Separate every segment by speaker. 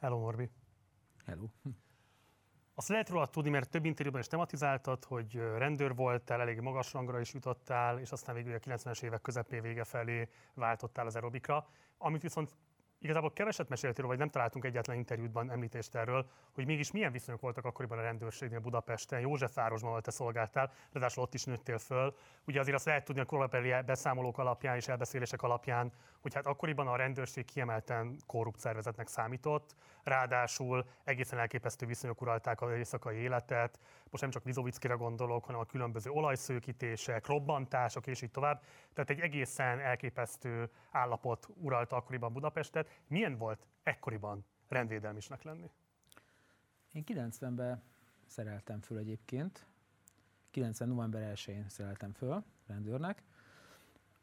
Speaker 1: Hello, Morbi.
Speaker 2: Hello.
Speaker 1: Azt lehet róla tudni, mert több interjúban is tematizáltad, hogy rendőr voltál, elég magas rangra is jutottál, és aztán végül a 90-es évek közepén vége felé váltottál az aerobikra. Amit viszont igazából keveset meséltél, vagy nem találtunk egyetlen interjútban említést erről, hogy mégis milyen viszonyok voltak akkoriban a rendőrségnél Budapesten. Józsefvárosban, ahol te szolgáltál, ráadásul ott is nőttél föl. Ugye azért azt lehet tudni a korabeli beszámolók alapján és elbeszélések alapján, hogy hát akkoriban a rendőrség kiemelten korrupt szervezetnek számított, ráadásul egészen elképesztő viszonyok uralták az éjszakai életet. Most nem csak Vizovickira gondolok, hanem a különböző olajszőkítések, robbantások és így tovább. Tehát egy egészen elképesztő állapot uralta akkoriban Budapestet. Milyen volt ekkoriban rendvédelmisnek lenni?
Speaker 2: Én 90-ben szereltem föl egyébként. 90. november 1-én szereltem föl rendőrnek,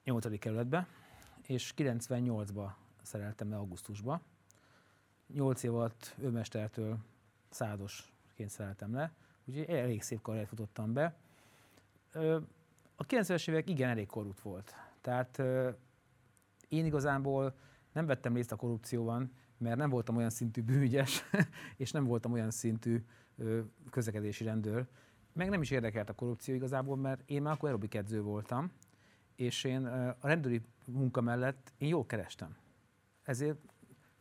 Speaker 2: 8. kerületbe, és 98-ba szereltem le augusztusba. 8 év alatt őmestertől szádosként szereltem le, úgyhogy elég szép karriert futottam be. A 90-es évek igen elég korrupt volt. Tehát én igazából nem vettem részt a korrupcióban, mert nem voltam olyan szintű bűnügyes, és nem voltam olyan szintű közlekedési rendőr. Meg nem is érdekelt a korrupció igazából, mert én már akkor aerobik edző voltam, és én a rendőri munka mellett én jól kerestem. Ezért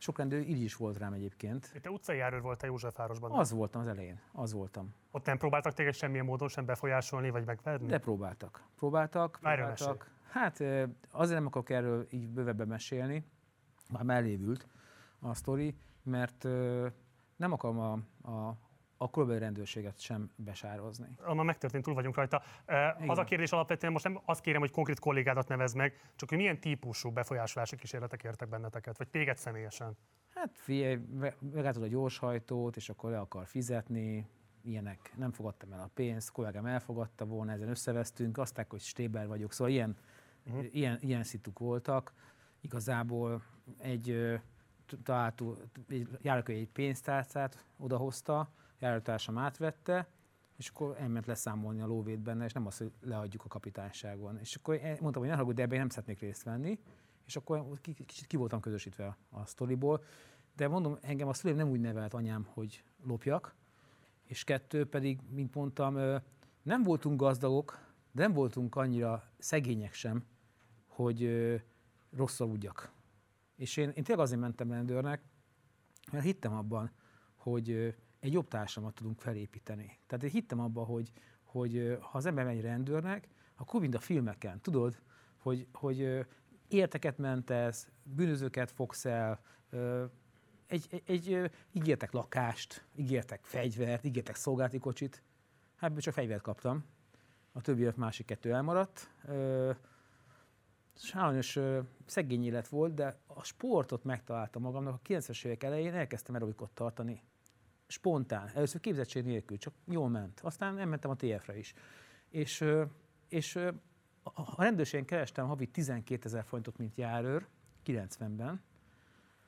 Speaker 2: sok rendőr így is volt rám egyébként.
Speaker 1: Te utcai járőr voltál Józsefvárosban?
Speaker 2: Az voltam az elején, az voltam.
Speaker 1: Ott nem próbáltak téged semmilyen módon sem befolyásolni, vagy megverni?
Speaker 2: De próbáltak. Próbáltak, próbáltak. Hát azért nem akarok erről így bővebben mesélni, már mellévült a sztori, mert nem akarom a, a, a korabeli rendőrséget sem besározni.
Speaker 1: Már megtörtént, túl vagyunk rajta. Igen. Az a kérdés alapvetően most nem azt kérem, hogy konkrét kollégádat nevez meg, csak hogy milyen típusú befolyásolási kísérletek értek benneteket, vagy téged személyesen?
Speaker 2: Hát figyelj, megálltad a gyorshajtót, és akkor le akar fizetni, ilyenek, nem fogadtam el a pénzt, kollégám elfogadta volna, ezen összevesztünk, aztán, hogy stéber vagyok, szóval ilyen, uh-huh. ilyen, ilyen szituk voltak. Igazából egy találtuk, egy, egy pénztárcát odahozta, járótársam átvette, és akkor elment leszámolni a lóvét benne, és nem az, hogy leadjuk a kapitányságon. És akkor mondtam, hogy ne haragudj, de ebben nem szeretnék részt venni, és akkor kicsit ki voltam közösítve a sztoriból. De mondom, engem a szüleim nem úgy nevelt anyám, hogy lopjak, és kettő pedig, mint mondtam, nem voltunk gazdagok, de nem voltunk annyira szegények sem, hogy rossz aludjak. És én, én tényleg azért mentem rendőrnek, mert hittem abban, hogy egy jobb társadalmat tudunk felépíteni. Tehát én hittem abban, hogy, hogy ha az ember megy rendőrnek, akkor mind a filmeken, tudod, hogy, hogy érteket mentesz, bűnözőket fogsz el, egy, egy, egy, ígértek lakást, ígértek fegyvert, ígértek szolgálati kocsit. Hát csak fegyvert kaptam. A többi másik kettő elmaradt. Sajnos szegény élet volt, de a sportot megtaláltam magamnak. A 90-es évek elején elkezdtem aerobikot tartani. Spontán. Először képzettség nélkül, csak jól ment. Aztán elmentem a TF-re is. És, és a rendőrségen kerestem havi 12 ezer forintot, mint járőr, 90-ben.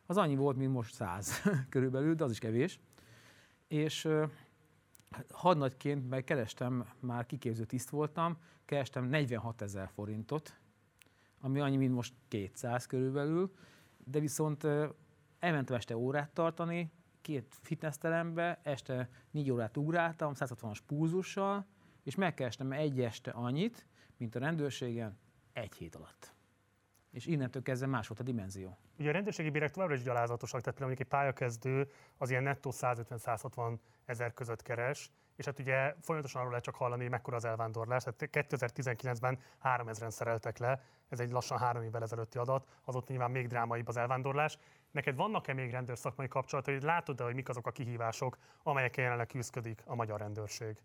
Speaker 2: Az annyi volt, mint most 100 körülbelül, de az is kevés. És hadnagyként meg kerestem, már kiképző tiszt voltam, kerestem 46 ezer forintot, ami annyi, mint most 200 körülbelül, de viszont elmentem este órát tartani, két fitnessterembe, este négy órát ugráltam, 160-as púzussal, és megkerestem egy este annyit, mint a rendőrségen egy hét alatt. És innentől kezdve más volt a dimenzió.
Speaker 1: Ugye a rendőrségi bérek továbbra is gyalázatosak, tehát például egy pályakezdő az ilyen nettó 150-160 ezer között keres, és hát ugye folyamatosan arról lehet csak hallani, hogy mekkora az elvándorlás. Tehát 2019-ben 3000-en szereltek le, ez egy lassan három évvel ezelőtti adat, azóta nyilván még drámaibb az elvándorlás. Neked vannak-e még rendőrszakmai kapcsolatai, látod-e, hogy mik azok a kihívások, amelyekkel jelenleg küzdik a magyar rendőrség?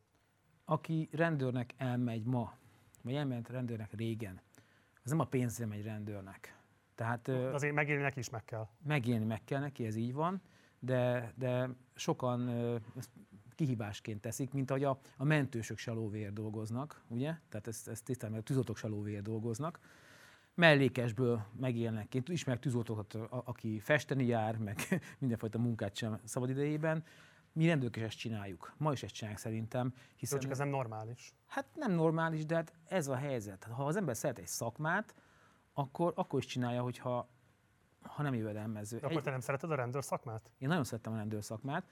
Speaker 2: Aki rendőrnek elmegy ma, vagy elment rendőrnek régen, az nem a pénzre megy rendőrnek.
Speaker 1: Tehát, Azért megélni neki is meg kell.
Speaker 2: Megélni meg kell neki, ez így van, de, de sokan kihívásként teszik, mint ahogy a, a mentősök se lóvér dolgoznak, ugye? Tehát ezt, ezt tisztán, mert a tűzoltók se lóvér dolgoznak. Mellékesből megélnek. Én ismerek tűzoltókat, aki festeni jár, meg mindenfajta munkát sem szabadidejében. Mi rendőrök is ezt csináljuk. Ma is ezt csinálják szerintem.
Speaker 1: Hiszen Jó, csak ez nem normális.
Speaker 2: Hát nem normális, de hát ez a helyzet. Ha az ember szeret egy szakmát, akkor, akkor is csinálja, hogyha ha nem jövedelmező.
Speaker 1: De akkor te nem szereted a rendőr szakmát?
Speaker 2: Én nagyon szerettem a rendőr szakmát.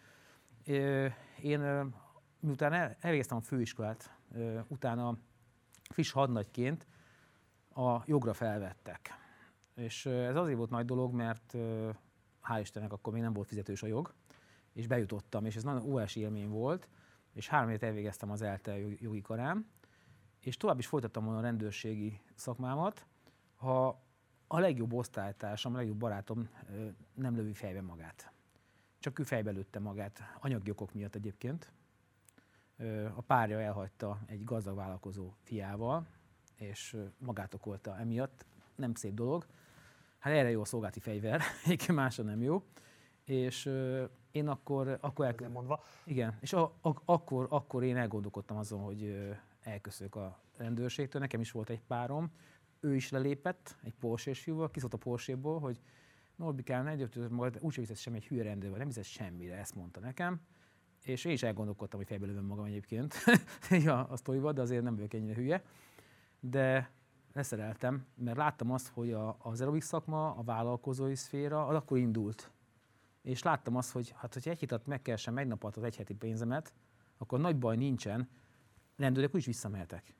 Speaker 2: Én miután el- elvégeztem a főiskolát, utána friss hadnagyként a jogra felvettek. És ez azért volt nagy dolog, mert hál' Istennek akkor még nem volt fizetős a jog, és bejutottam, és ez nagyon óriási élmény volt, és három évet elvégeztem az ELTE jog- jogi karán, és tovább is folytattam volna a rendőrségi szakmámat, ha a legjobb osztálytársam, a legjobb barátom nem lövi fejbe magát. Csak ő fejbe lőtte magát, anyagi okok miatt egyébként. A párja elhagyta egy gazdag vállalkozó fiával, és magát okolta emiatt. Nem szép dolog. Hát erre jó a szolgálati fegyver, egyébként másra nem jó. És én akkor, akkor el,
Speaker 1: Nem mondva.
Speaker 2: igen, és a, a, akkor, akkor én elgondolkodtam azon, hogy ö, elköszönök a rendőrségtől. Nekem is volt egy párom, ő is lelépett, egy porsche fiúval, kiszólt a Porsche-ból, hogy Norbikám, ne gyötőd magad, úgyse viszed semmi egy hülye rendőrvel, nem viszed semmire, ezt mondta nekem. És én is elgondolkodtam, hogy fejbe lövöm magam egyébként ja, a sztoriba, de azért nem vagyok ennyire hülye. De leszereltem, mert láttam azt, hogy a, az aerobik szakma, a vállalkozói szféra, az akkor indult. És láttam azt, hogy hát, hogyha egy hitat megkeresem egy nap alatt az egy heti pénzemet, akkor nagy baj nincsen, rendőrök úgyis visszamehetek.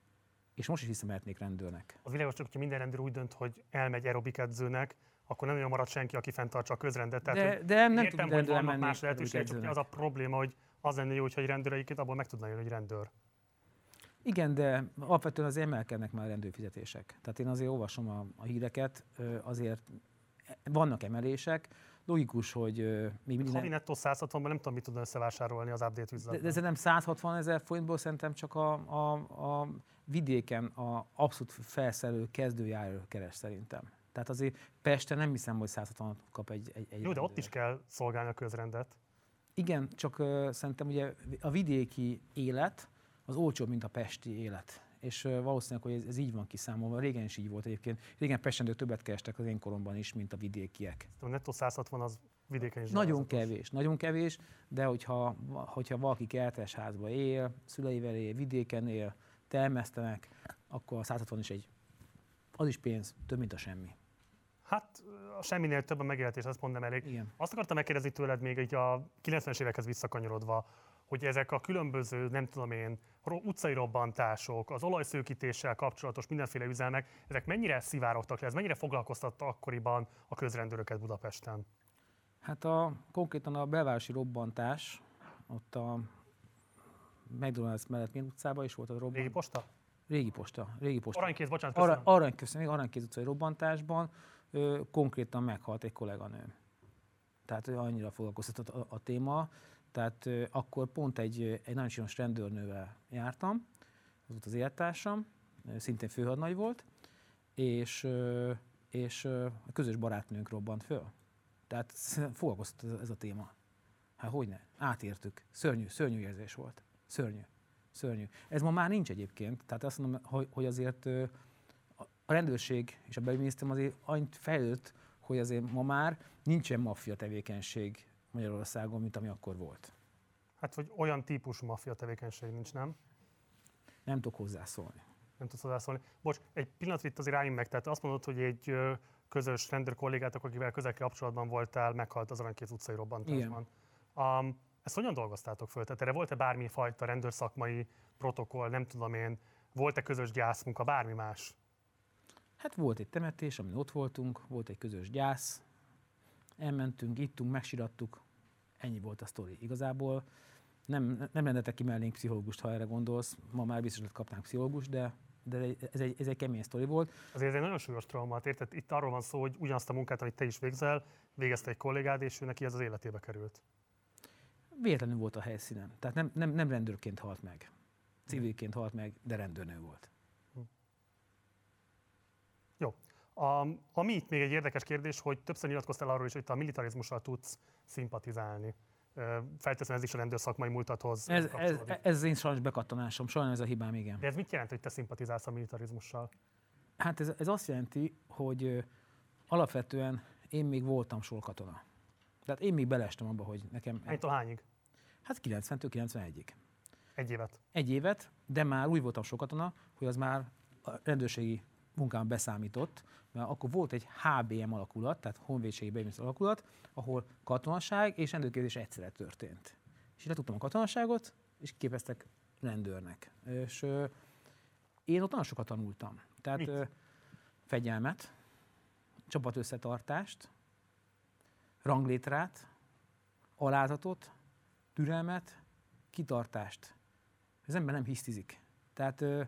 Speaker 2: És most is visszamehetnék rendőrnek.
Speaker 1: Az világos csak, hogyha minden rendőr úgy dönt, hogy elmegy aerobik edzőnek, akkor nem nagyon marad senki, aki fenntartsa a közrendet. Tehát,
Speaker 2: De, de nem
Speaker 1: értem,
Speaker 2: tud
Speaker 1: hogy vannak más lehetőségek, csak az a probléma, hogy az lenne jó, hogyha egy rendőr egyébként abból meg tudna jönni, hogy rendőr.
Speaker 2: Igen, de alapvetően azért emelkednek már a rendőrfizetések. Tehát én azért olvasom a, a híreket, azért vannak emelések. Logikus, hogy ö, még mindig
Speaker 1: Havi
Speaker 2: nem,
Speaker 1: nettó 160-ban nem tudom, mit tudna összevásárolni az update
Speaker 2: de,
Speaker 1: üzletben.
Speaker 2: de szerintem 160 ezer forintból szerintem csak a, a, a vidéken a abszolút felszerelő kezdőjárő keres szerintem. Tehát azért Pesten nem hiszem, hogy 160 kap egy, egy, egy
Speaker 1: Jó, de ott is kell szolgálni a közrendet.
Speaker 2: Igen, csak uh, szerintem ugye a vidéki élet az olcsóbb, mint a pesti élet. És valószínűleg, hogy ez, ez így van kiszámolva. Régen is így volt egyébként. Régen Pesten többet kerestek az én koromban is, mint a vidékiek.
Speaker 1: A nettó 160 az vidéken is
Speaker 2: Nagyon kevés, nagyon kevés, de hogyha, hogyha valaki kertes házba él, szüleivel él, vidéken él, termesztenek, akkor a 160 is egy, az is pénz, több, mint a semmi.
Speaker 1: Hát a semminél több a megélhetés, azt mondom elég.
Speaker 2: Igen.
Speaker 1: Azt akartam megkérdezni tőled még így a 90-es évekhez visszakanyarodva, hogy ezek a különböző, nem tudom én, utcai robbantások, az olajszőkítéssel kapcsolatos mindenféle üzelmek, ezek mennyire szivárogtak le, ez mennyire foglalkoztatta akkoriban a közrendőröket Budapesten?
Speaker 2: Hát a, konkrétan a belvárosi robbantás, ott a McDonald's mellett milyen utcában is volt a robbantás?
Speaker 1: Régi posta?
Speaker 2: Régi posta. Régi posta.
Speaker 1: Aranykéz, bocsánat, köszönöm.
Speaker 2: arany, köszönöm, Aranykéz utcai robbantásban ö, konkrétan meghalt egy kolléganőm. Tehát ö, annyira foglalkoztatott a, a téma. Tehát akkor pont egy, egy nagyon csinos rendőrnővel jártam, az volt az élettársam, szintén főhadnagy volt, és, és a közös barátnőnk robbant föl. Tehát foglalkoztatott ez, a téma. Hát hogy ne? Átértük. Szörnyű, szörnyű érzés volt. Szörnyű. Szörnyű. Ez ma már nincs egyébként. Tehát azt mondom, hogy, hogy azért a rendőrség és a belügyminisztérium azért annyit fejlődött, hogy azért ma már nincsen maffia tevékenység Magyarországon, mint ami akkor volt.
Speaker 1: Hát, hogy olyan típusú maffia tevékenység nincs, nem?
Speaker 2: Nem tudok hozzászólni.
Speaker 1: Nem tudsz hozzászólni. Bocs, egy pillanat itt azért álljunk meg. Tehát azt mondod, hogy egy közös rendőr kollégátok, akivel közel kapcsolatban voltál, meghalt az Aranykéz utcai robbantásban. Um, ezt hogyan dolgoztátok föl? Tehát erre volt-e bármi fajta rendőrszakmai protokoll, nem tudom én, volt-e közös gyászmunka, bármi más?
Speaker 2: Hát volt egy temetés, amin ott voltunk, volt egy közös gyász, elmentünk, ittunk, megsirattuk, ennyi volt a sztori. Igazából nem, nem rendeltek ki mellénk pszichológust, ha erre gondolsz, ma már biztos, hogy kapnánk pszichológust, de, de ez egy, ez egy kemény sztori volt.
Speaker 1: Azért ez egy nagyon súlyos trauma, érted? Itt arról van szó, hogy ugyanazt a munkát, amit te is végzel, végezte egy kollégád, és ő neki ez az életébe került.
Speaker 2: Véletlenül volt a helyszínen. Tehát nem, nem, nem rendőrként halt meg. Civilként halt meg, de rendőrnő volt.
Speaker 1: Jó. A, ami itt még egy érdekes kérdés, hogy többször nyilatkoztál arról is, hogy te a militarizmussal tudsz szimpatizálni. Felteszem, ez is a rendőrszakmai múltathoz
Speaker 2: Ez, ez, ez én sajnos bekattanásom, sajnos ez a hibám, igen.
Speaker 1: De ez mit jelent, hogy te szimpatizálsz a militarizmussal?
Speaker 2: Hát ez, ez azt jelenti, hogy alapvetően én még voltam sorkatona. Tehát én még belestem abba, hogy nekem,
Speaker 1: Hánytól hányig?
Speaker 2: hát 90-től 91-ig.
Speaker 1: Egy évet.
Speaker 2: Egy évet, de már úgy voltam sorkatona, hogy az már a rendőrségi munkám beszámított, mert akkor volt egy HBM alakulat, tehát honvédségi bevételi alakulat, ahol katonaság és rendőrképzés egyszerre történt. És így letudtam a katonaságot, és képeztek rendőrnek. És ö, én ott nagyon sokat tanultam. Tehát ö, fegyelmet, csapatösszetartást, ranglétrát, alázatot, türelmet, kitartást. Az ember nem hisztizik. Tehát ö,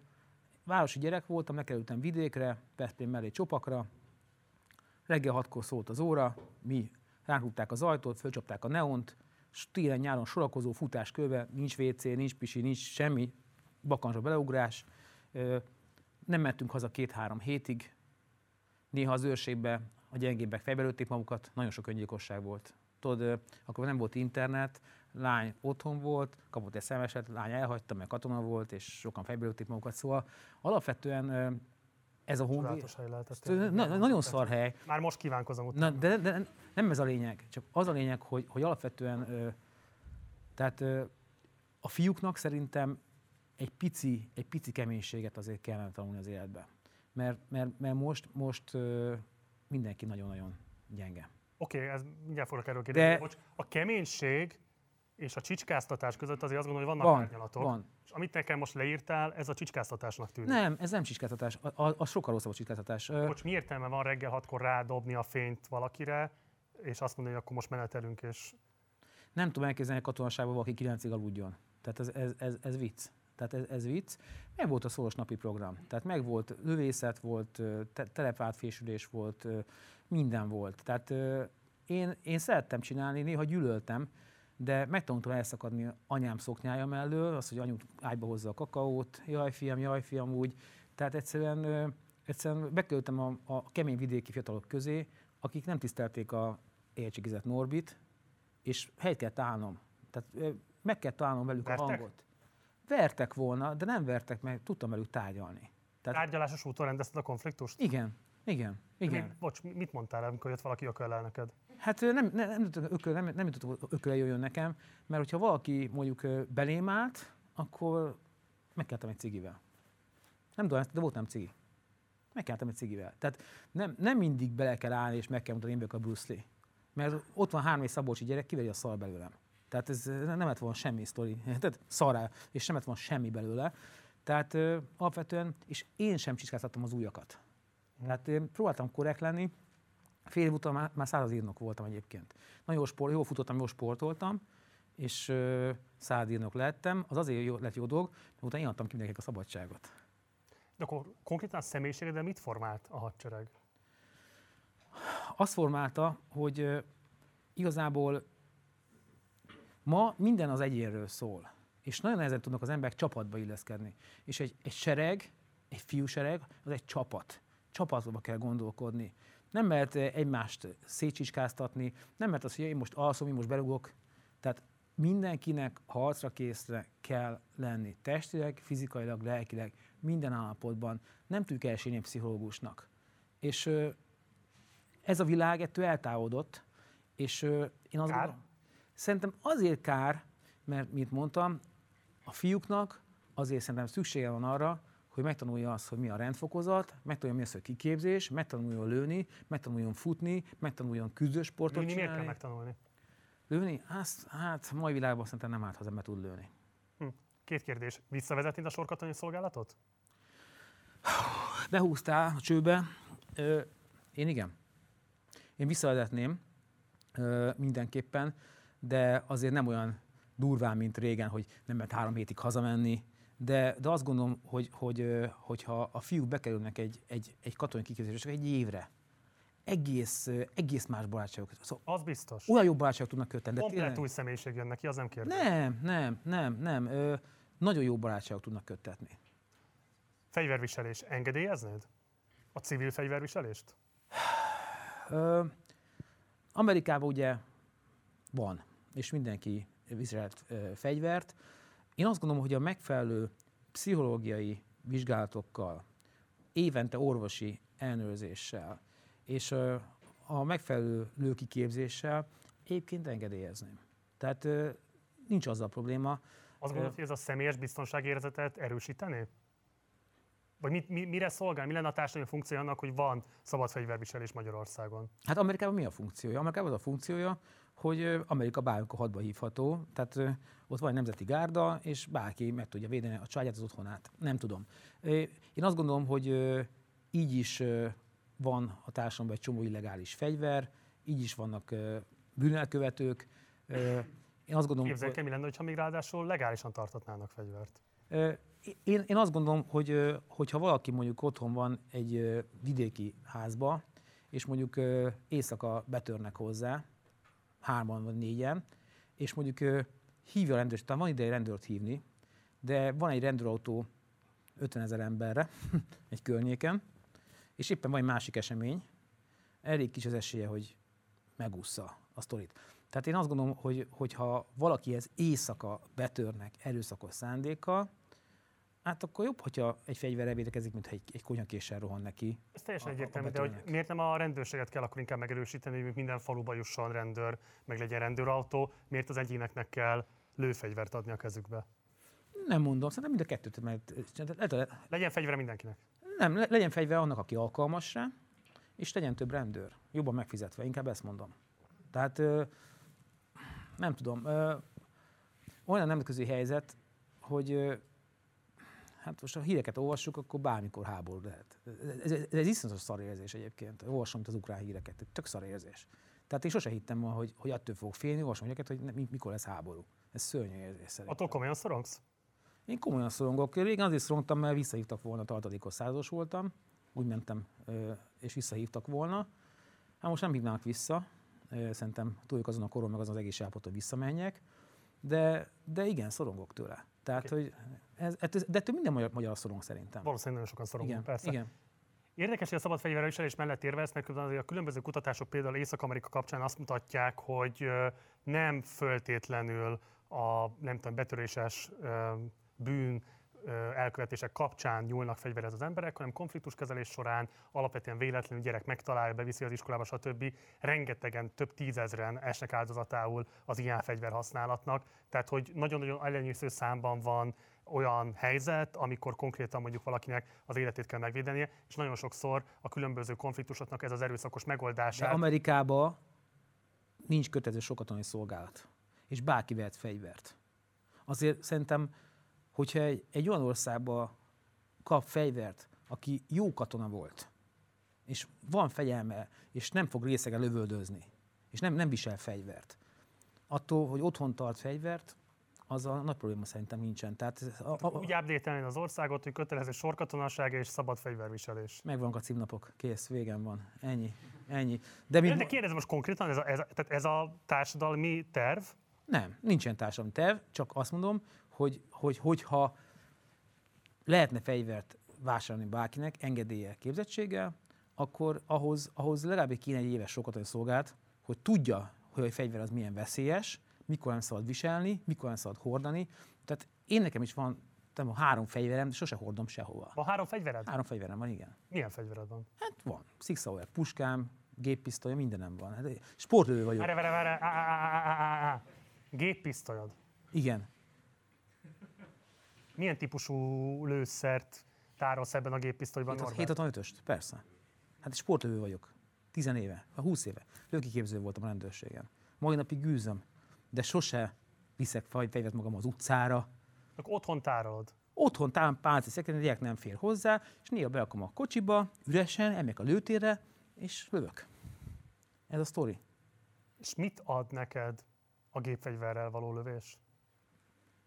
Speaker 2: városi gyerek voltam, lekerültem vidékre, Veszprém mellé Csopakra, reggel hatkor szólt az óra, mi ránk az ajtót, fölcsapták a neont, s télen nyáron sorakozó futás köve, nincs WC, nincs pisi, nincs semmi, bakancsra beleugrás. Nem mentünk haza két-három hétig. Néha az őrségbe a gyengébbek fejbelőtték magukat, nagyon sok öngyilkosság volt. Tudod, akkor nem volt internet, lány otthon volt, kapott egy szemeset, lány elhagyta, mert katona volt, és sokan fejbelőtték magukat. Szóval alapvetően ez a honvéd... Na- Nagyon szar hely.
Speaker 1: Már most kívánkozom
Speaker 2: Na,
Speaker 1: utána.
Speaker 2: de, de nem ez a lényeg, csak az a lényeg, hogy, hogy alapvetően tehát a fiúknak szerintem egy pici, egy pici keménységet azért kellene tanulni az életbe. Mert, mert, mert most, most mindenki nagyon-nagyon gyenge.
Speaker 1: Oké, okay, ez mindjárt fogok erről kérdezni.
Speaker 2: De-
Speaker 1: De... Bocs, a keménység és a csicskáztatás között azért azt gondolom, hogy vannak
Speaker 2: Van,
Speaker 1: árnyalatok.
Speaker 2: van.
Speaker 1: És amit nekem most leírtál, ez a csicskáztatásnak tűnik.
Speaker 2: Nem, ez nem csiskáztatás, a- a- az sokkal rosszabb a csiskáztatás. Ö,
Speaker 1: Bocs, mi értelme van reggel hatkor rádobni a fényt valakire, és azt mondani, hogy akkor most menetelünk, és
Speaker 2: Nem tudom elképzelni a katonaságban valaki kilencig aludjon. Tehát ez, ez, ez, ez vicc. Tehát ez, ez vicc. Meg volt a szoros napi program. Tehát meg volt lövészet, volt te, telepátfésülés volt, minden volt. Tehát én, én szerettem csinálni, néha gyűlöltem, de megtanultam elszakadni anyám szoknyája mellől, az, hogy anyu ágyba hozza a kakaót, jaj fiam, jaj fiam, úgy. Tehát egyszerűen, egyszerűen bekerültem a, a kemény vidéki fiatalok közé, akik nem tisztelték a értségizett Norbit, és helyt kell állnom. Tehát meg kell találnom velük
Speaker 1: Vertek?
Speaker 2: a hangot. Vertek volna, de nem vertek, mert tudtam velük tárgyalni. Tehát
Speaker 1: tárgyalásos úton rendezted a konfliktust?
Speaker 2: igen, igen, igen.
Speaker 1: Mi, bocs, mit mondtál, amikor jött valaki ököllel neked?
Speaker 2: Hát nem, nem, nem, ököl, nem, nem jutott ököle jöjjön nekem, mert hogyha valaki mondjuk belém állt, akkor megkeltem egy cigivel. Nem tudom, de volt nem cigi. Megkeltem egy cigivel. Tehát nem, nem mindig bele kell állni, és meg kell mondani, én vagyok a Bruce Lee. Mert ott van három és szabolcsi gyerek, kiveri a szar belőlem. Tehát ez nem lett volna semmi sztori. Tehát szará, és nem lett volna semmi belőle. Tehát ö, alapvetően, és én sem csiskáztattam az újakat. Tehát én próbáltam korrekt lenni, Fél év után már, már századírnok voltam egyébként. Nagyon jó, sport, jó futottam, jó sportoltam, és ö, századírnok lettem. Az azért jó, lett jó dolog, mert utána én adtam ki mindenkinek a szabadságot.
Speaker 1: De akkor konkrétan a személyiségedre mit formált a hadsereg?
Speaker 2: Azt formálta, hogy igazából ma minden az egyénről szól. És nagyon nehezen tudnak az emberek csapatba illeszkedni. És egy, egy sereg, egy fiúsereg, az egy csapat. Csapatba kell gondolkodni. Nem lehet eh, egymást szétcsicskáztatni, nem lehet az, hogy én most alszom, én most berugok. Tehát mindenkinek harcra készre kell lenni. Testileg, fizikailag, lelkileg, minden állapotban. Nem tudjuk elsérni egy pszichológusnak. És ez a világ ettől eltávolodott, és én azt
Speaker 1: Kár?
Speaker 2: gondolom, szerintem azért kár, mert, mint mondtam, a fiúknak azért szerintem szüksége van arra, hogy megtanulja azt, hogy mi a rendfokozat, megtanulja mi az, hogy kiképzés, megtanuljon lőni, megtanuljon futni, megtanuljon küzdősportot
Speaker 1: Lőni miért kell
Speaker 2: csinálni.
Speaker 1: megtanulni?
Speaker 2: Lőni? Azt, hát mai világban szerintem nem árt, ha az ember tud lőni.
Speaker 1: Hm. Két kérdés. Visszavezetnéd a sorkatonai szolgálatot?
Speaker 2: Behúztál a csőbe. Ö, én igen. Én visszavezetném ö, mindenképpen, de azért nem olyan durván, mint régen, hogy nem lehet három hétig hazamenni. De, de azt gondolom, hogy, hogy, hogyha a fiúk bekerülnek egy, egy, egy katonai kiképzésre, csak egy évre, egész, egész más barátságok. Szóval
Speaker 1: Az biztos.
Speaker 2: olyan jó barátságok tudnak kötni. De
Speaker 1: Komplett
Speaker 2: tényleg-
Speaker 1: új személyiség jön neki, az nem kérdés.
Speaker 2: nem, nem, nem, nem. Ö, nagyon jó barátságok tudnak köttetni.
Speaker 1: Fegyverviselés. Engedélyeznéd? A civil fegyverviselést?
Speaker 2: Ö, Amerikában ugye van, és mindenki viselt fegyvert. Én azt gondolom, hogy a megfelelő pszichológiai vizsgálatokkal, évente orvosi ellenőrzéssel és a megfelelő lőkiképzéssel egyébként engedélyezném. Tehát nincs azzal probléma.
Speaker 1: Azt gondolod, hogy ez a személyes biztonságérzetet erősítené? Vagy mit, mi, mire szolgál, mi lenne a társadalmi funkció annak, hogy van szabad fegyverviselés Magyarországon?
Speaker 2: Hát Amerikában mi a funkciója? Amerikában az a funkciója, hogy Amerika bármikor hadba hívható, tehát ott van egy nemzeti gárda, és bárki meg tudja védeni a családját, az otthonát. Nem tudom. Én azt gondolom, hogy így is van a társadalomban egy csomó illegális fegyver, így is vannak bűnelkövetők. Én azt gondolom,
Speaker 1: Képzeljük el, mi lenne, ha még ráadásul legálisan tartatnának fegyvert.
Speaker 2: Én, én azt gondolom, hogy hogyha valaki mondjuk otthon van egy vidéki házba, és mondjuk éjszaka betörnek hozzá, hárman vagy négyen, és mondjuk ö, hívja a rendőrt, van ideje rendőrt hívni, de van egy rendőrautó 50 ezer emberre egy környéken, és éppen van egy másik esemény, elég kis az esélye, hogy megúszza a sztorit. Tehát én azt gondolom, hogy hogyha valakihez éjszaka betörnek erőszakos szándékkal, hát akkor jobb, hogyha egy fegyverrel védekezik, mint egy, egy konyakéssel rohan neki.
Speaker 1: Ez teljesen egyértelmű, de hogy miért nem a rendőrséget kell akkor inkább megerősíteni, hogy minden faluba jusson rendőr, meg legyen rendőrautó, miért az egyéneknek kell lőfegyvert adni a kezükbe?
Speaker 2: Nem mondom, szerintem mind a kettőt, mert
Speaker 1: Legyen fegyvere mindenkinek.
Speaker 2: nem, le- legyen fegyver annak, aki alkalmas rá, és legyen több rendőr, jobban megfizetve, inkább ezt mondom. Tehát nem tudom, olyan nemzetközi helyzet, hogy hát most ha híreket olvassuk, akkor bármikor háború lehet. Ez, ez, ez iszonyatos szar érzés egyébként. Olvasom itt az ukrán híreket, tök szar érzés. Tehát én sose hittem, hogy, hogy attól fogok félni, olvasom híreket, hogy ne- mi- mikor lesz háború. Ez szörnyű érzés szerintem.
Speaker 1: Attól komolyan szorongsz?
Speaker 2: Én komolyan szorongok. Régen azért szorongtam, mert visszahívtak volna, tartalékos százas voltam. Úgy mentem, és visszahívtak volna. Hát most nem hívnának vissza. Szerintem túljük azon a koron, meg azon az egész állapot, hogy visszamenjek. De, de igen, szorongok tőle. Tehát,
Speaker 1: Oké.
Speaker 2: hogy ez, ez, de ettől minden magyar, magyar szorong szerintem.
Speaker 1: Valószínűleg nagyon sokan szorongunk,
Speaker 2: Igen,
Speaker 1: persze.
Speaker 2: igen.
Speaker 1: Érdekes, hogy a szabad fegyverviselés mellett érvelsz, mert a különböző kutatások például Észak-Amerika kapcsán azt mutatják, hogy nem föltétlenül a nem tudom, betöréses bűn elkövetések kapcsán nyúlnak fegyverhez az emberek, hanem konfliktuskezelés során alapvetően véletlenül gyerek megtalálja, beviszi az iskolába, stb. Rengetegen, több tízezren esnek áldozatául az ilyen fegyver használatnak. Tehát, hogy nagyon-nagyon ellenyésző számban van olyan helyzet, amikor konkrétan mondjuk valakinek az életét kell megvédenie, és nagyon sokszor a különböző konfliktusoknak ez az erőszakos
Speaker 2: De
Speaker 1: megoldását.
Speaker 2: Amerikában nincs kötelező sokatonai szolgálat, és bárki vehet fegyvert. Azért szerintem, hogyha egy, egy olyan országba kap fegyvert, aki jó katona volt, és van fegyelme, és nem fog részegen lövöldözni, és nem, nem visel fegyvert, attól, hogy otthon tart fegyvert, az a nagy probléma szerintem nincsen. Tehát a, a, a,
Speaker 1: Úgy update az országot, hogy kötelező sorkatonaság és szabad fegyverviselés.
Speaker 2: megvannak a címnapok, kész, végem van. Ennyi. Ennyi. De mi,
Speaker 1: De kérdezem most konkrétan, ez a, ez, tehát ez a társadalmi terv,
Speaker 2: Nem, nincsen társadalmi terv, csak azt mondom, hogy, hogy hogyha lehetne fegyvert vásárolni bárkinek engedéllyel, képzettséggel, akkor ahhoz, ahhoz legalább kéne egy éves sokat szolgált, hogy tudja, hogy a fegyver az milyen veszélyes, mikor nem szabad viselni, mikor nem szabad hordani. Tehát én nekem is van tudom, három fegyverem, de sose hordom sehova.
Speaker 1: van három fegyvered?
Speaker 2: Három fegyverem van, igen.
Speaker 1: Milyen fegyvered van?
Speaker 2: Hát van. Six Hour, puskám, géppisztoly, mindenem van. Hát sportlövő vagyok.
Speaker 1: Várj, várj, várj. Géppisztolyod.
Speaker 2: Igen.
Speaker 1: Milyen típusú lőszert tárolsz ebben a géppisztolyban? Norbert?
Speaker 2: 765-öst, persze. Hát sportlövő vagyok. 10 éve, vagy 20 éve. Lőkiképző voltam a rendőrségen. Mai napig gűzöm, de sose viszek fegyvert magam az utcára.
Speaker 1: Akkor otthon tárolod.
Speaker 2: Otthon tám pálci szekrény, a gyerek nem fér hozzá, és néha berakom a kocsiba, üresen, emegyek a lőtérre, és lövök. Ez a sztori.
Speaker 1: És mit ad neked a gépfegyverrel való lövés?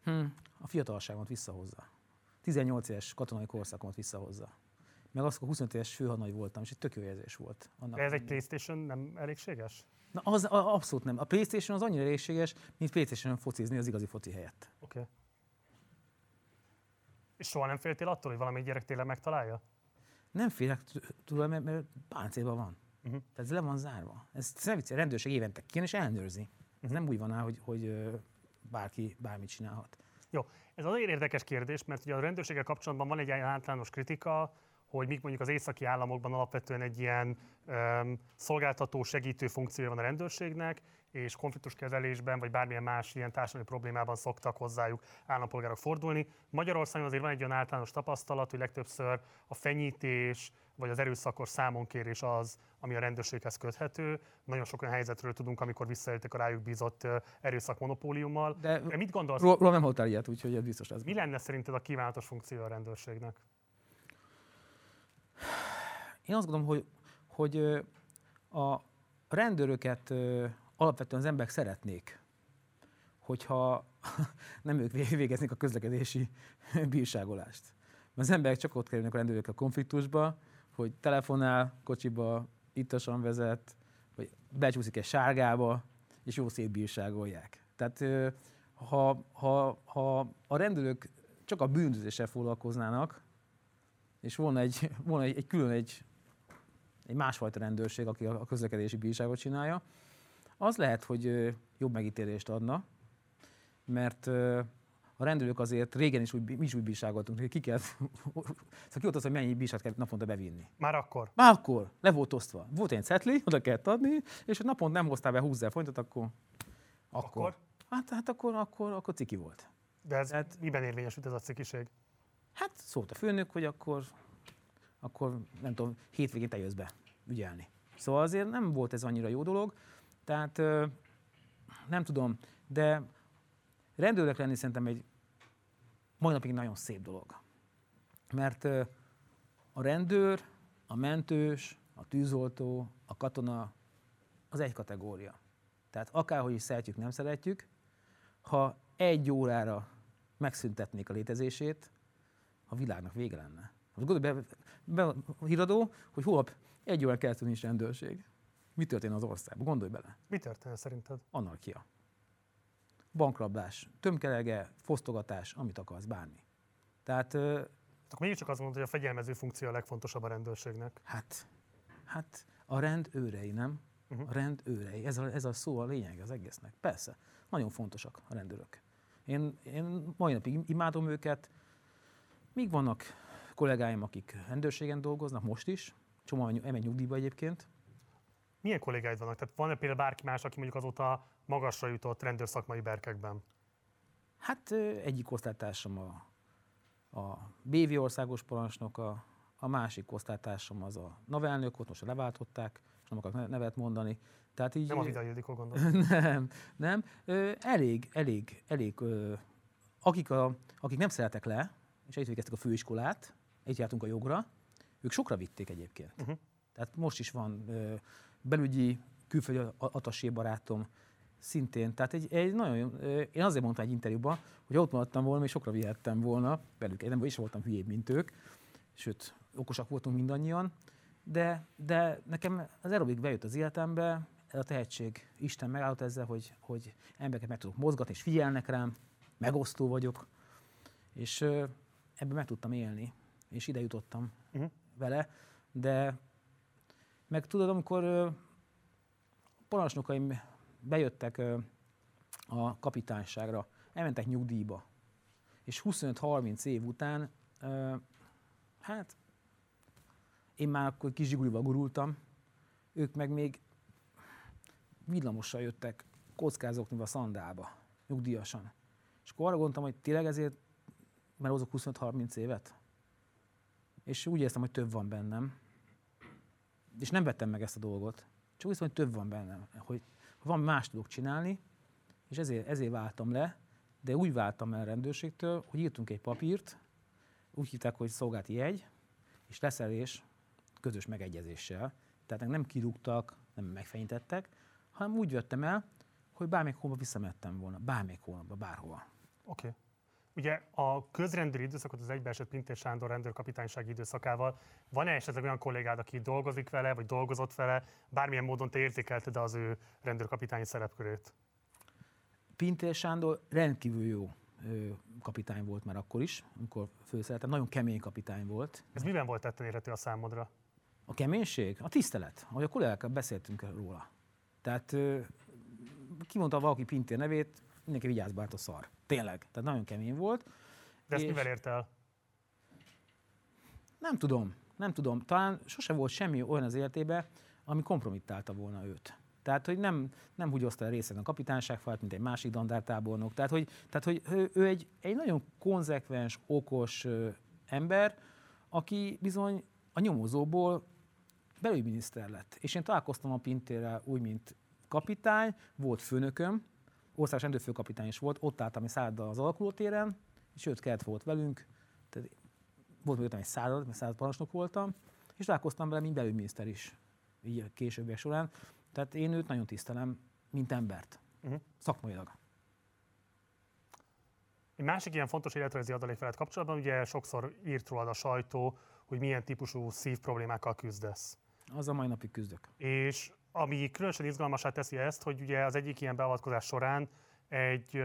Speaker 2: Hm, a fiatalságomat visszahozza. 18 éves katonai korszakomat visszahozza. Meg azt, hogy 25 éves főhadnagy voltam, és egy tök jó érzés volt. Annak,
Speaker 1: De ez egy Playstation nem elégséges?
Speaker 2: Na, az a, abszolút nem. A Playstation az annyira elégséges, mint Playstation-on focizni az igazi foci helyett.
Speaker 1: Oké. Okay. És soha nem féltél attól, hogy valami gyerek tényleg megtalálja?
Speaker 2: Nem félek tőle, mert, mert páncélban van.
Speaker 1: Uh-huh.
Speaker 2: Tehát ez le van zárva. Ez nem vicc, a rendőrség évente kijön és elnőrzi. Ez nem úgy van áll, hogy, hogy bárki bármit csinálhat.
Speaker 1: Jó, ez azért érdekes kérdés, mert ugye a rendőrséggel kapcsolatban van egy általános kritika, hogy míg mondjuk az északi államokban alapvetően egy ilyen öm, szolgáltató, segítő funkciója van a rendőrségnek, és konfliktuskezelésben, vagy bármilyen más ilyen társadalmi problémában szoktak hozzájuk állampolgárok fordulni. Magyarországon azért van egy olyan általános tapasztalat, hogy legtöbbször a fenyítés, vagy az erőszakos számonkérés az, ami a rendőrséghez köthető. Nagyon sok olyan helyzetről tudunk, amikor visszaéltek a rájuk bízott erőszak monopóliummal.
Speaker 2: De
Speaker 1: mit gondolsz?
Speaker 2: Róla nem hallottál ilyet, úgyhogy ez biztos ez.
Speaker 1: Mi lenne szerinted a kívánatos funkció a rendőrségnek?
Speaker 2: Én azt gondolom, hogy, hogy a rendőröket alapvetően az emberek szeretnék, hogyha nem ők végeznék a közlekedési bírságolást. Mert az emberek csak ott kerülnek a rendőrök a konfliktusba, hogy telefonál, kocsiba, ittasan vezet, vagy becsúszik egy sárgába, és jó szétbírságolják. Tehát ha, ha, ha a rendőrök csak a bűnözéssel foglalkoznának, és volna egy, volna egy, egy külön egy, egy másfajta rendőrség, aki a közlekedési bírságot csinálja, az lehet, hogy jobb megítélést adna, mert a rendőrök azért régen is úgy, mi is úgy bírságoltunk, hogy ki kell, szóval ki volt az, hogy mennyi bírsát kell naponta bevinni.
Speaker 1: Már akkor?
Speaker 2: Már akkor, le volt osztva. Volt egy cetli, oda kellett adni, és ha naponta nem hoztál be 20 forintot, akkor,
Speaker 1: akkor? akkor?
Speaker 2: Hát, hát akkor, akkor, akkor ciki volt.
Speaker 1: De ez hát, miben érvényesült ez a cikiség?
Speaker 2: Hát szólt a főnök, hogy akkor, akkor nem tudom, hétvégén te jössz be ügyelni. Szóval azért nem volt ez annyira jó dolog, tehát nem tudom, de rendőrnek lenni szerintem egy mai napig nagyon szép dolog. Mert a rendőr, a mentős, a tűzoltó, a katona az egy kategória. Tehát akárhogy is szeretjük, nem szeretjük, ha egy órára megszüntetnék a létezését, a világnak vége lenne. Most gondolj be, be híradó, hogy holnap egy órán keresztül nincs rendőrség. Mi történt az országban? Gondolj bele.
Speaker 1: Mi történt szerinted?
Speaker 2: Anarkia. Bankrablás, tömkelege, fosztogatás, amit akarsz, bármi. Tehát...
Speaker 1: Akkor mégiscsak azt mondod, hogy a fegyelmező funkció a legfontosabb a rendőrségnek.
Speaker 2: Hát, hát a rend őrei, nem? Uh-huh. A rend őrei. Ez a, ez a szó a lényeg az egésznek. Persze, nagyon fontosak a rendőrök. Én, én mai napig imádom őket. Míg vannak kollégáim, akik rendőrségen dolgoznak, most is, csomó elmegy nyugdíjba egyébként.
Speaker 1: Milyen kollégáid vannak? Tehát van-e például bárki más, aki mondjuk azóta magasra jutott rendőrszakmai berkekben?
Speaker 2: Hát egyik osztálytársam a, a BV országos parancsnok, a, a másik osztálytársam az a navelnök, ott most leváltották, és nem akarok nevet mondani.
Speaker 1: Tehát így, nem a Vida Ildikó gondolom.
Speaker 2: nem, nem. Elég, elég, elég. Akik, a, akik nem szeretek le, és itt végeztek a főiskolát, itt jártunk a jogra, ők sokra vitték egyébként. Uh-huh. Tehát most is van belügyi külföldi atasé barátom, szintén. Tehát egy, egy nagyon, én azért mondtam egy interjúban, hogy ott maradtam volna, és sokra vihettem volna, velük én nem is voltam hülyébb, mint ők, sőt, okosak voltunk mindannyian, de, de nekem az aerobik bejött az életembe, ez a tehetség, Isten megállott ezzel, hogy, hogy embereket meg tudok mozgatni, és figyelnek rám, megosztó vagyok, és ebben meg tudtam élni, és ide jutottam uh-huh. vele, de meg tudod, amikor parancsnokaim bejöttek a kapitányságra, elmentek nyugdíjba, és 25-30 év után, hát én már akkor kis zsigulival gurultam, ők meg még villamossal jöttek kockázokni a szandába, nyugdíjasan. És akkor arra gondoltam, hogy tényleg ezért, mert hozok 25-30 évet. És úgy éreztem, hogy több van bennem. És nem vettem meg ezt a dolgot. Csak úgy hogy több van bennem, hogy van más tudok csinálni, és ezért, ezért váltam le, de úgy váltam el rendőrségtől, hogy írtunk egy papírt, úgy hívták, hogy szolgálti jegy, és leszerelés közös megegyezéssel. Tehát nem kirúgtak, nem megfenyítettek, hanem úgy jöttem el, hogy bármelyik hónapban visszamettem volna, bármelyik hónapban, bárhova.
Speaker 1: Oké. Okay. Ugye a közrendőri időszakot az egybeesett Pintér Sándor rendőrkapitánysági időszakával van-e esetleg olyan kollégád, aki dolgozik vele, vagy dolgozott vele, bármilyen módon te értékelted az ő rendőrkapitányi szerepkörét?
Speaker 2: Pintér Sándor rendkívül jó kapitány volt már akkor is, amikor főszeretem. Nagyon kemény kapitány volt.
Speaker 1: Ez miben volt tetten érhető a számodra?
Speaker 2: A keménység? A tisztelet. Ahogy a kollégákkal beszéltünk róla. Tehát kimondta valaki Pintér nevét, mindenki vigyázz, bárt a szar. Tényleg. Tehát nagyon kemény volt.
Speaker 1: De ezt mivel ért el?
Speaker 2: Nem tudom. Nem tudom. Talán sose volt semmi olyan az életében, ami kompromittálta volna őt. Tehát, hogy nem, nem húgyozta a részen a kapitányságfalt, mint egy másik dandártábornok. Tehát, hogy, tehát, hogy ő, ő egy, egy nagyon konzekvens, okos ö, ember, aki bizony a nyomozóból belügyminiszter lett. És én találkoztam a Pintérrel úgy, mint kapitány, volt főnököm, országos rendőrfőkapitány is volt, ott álltam egy szálloddal az alakulótéren, sőt, kelt volt velünk, tehát volt még egy század, mert század parancsnok voltam, és találkoztam vele, mint belügyminiszter is, így a későbbiek során. Tehát én őt nagyon tisztelem, mint embert, uh-huh. szakmailag.
Speaker 1: Egy másik ilyen fontos életrajzi adalék veled kapcsolatban, ugye sokszor írt rólad a sajtó, hogy milyen típusú szív problémákkal küzdesz.
Speaker 2: Az a mai napig küzdök.
Speaker 1: És ami különösen izgalmasá teszi ezt, hogy ugye az egyik ilyen beavatkozás során egy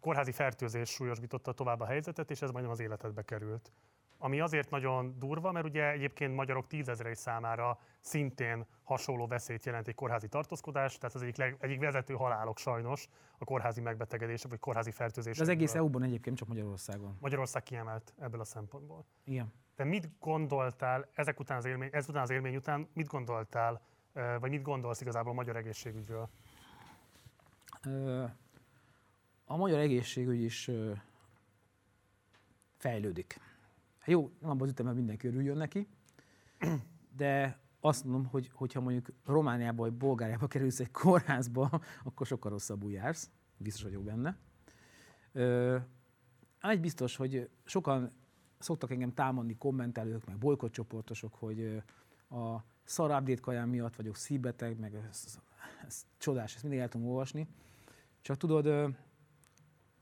Speaker 1: kórházi fertőzés súlyosbította tovább a helyzetet, és ez majdnem az életedbe került. Ami azért nagyon durva, mert ugye egyébként magyarok tízezrei számára szintén hasonló veszélyt jelent egy kórházi tartózkodás, tehát az egyik, leg, egyik vezető halálok sajnos a kórházi megbetegedések vagy kórházi fertőzések.
Speaker 2: De az egész EU-ban egyébként csak Magyarországon.
Speaker 1: Magyarország kiemelt ebből a szempontból.
Speaker 2: Igen.
Speaker 1: Te mit gondoltál ezek után az élmény, ezután az élmény után, mit gondoltál, vagy mit gondolsz igazából a magyar egészségügyről?
Speaker 2: A magyar egészségügy is fejlődik. Hát jó, nem abban az ütemben mindenki örüljön neki, de azt mondom, hogy hogyha mondjuk Romániába vagy Bulgáriába kerülsz egy kórházba, akkor sokkal rosszabbul jársz, biztos vagyok benne. Ö, egy biztos, hogy sokan szoktak engem támadni kommentelők, meg bolykottcsoportosok, hogy ö, a szar update kaján miatt vagyok szívbeteg, meg ez, ez csodás, ezt mindig el tudom olvasni. Csak tudod,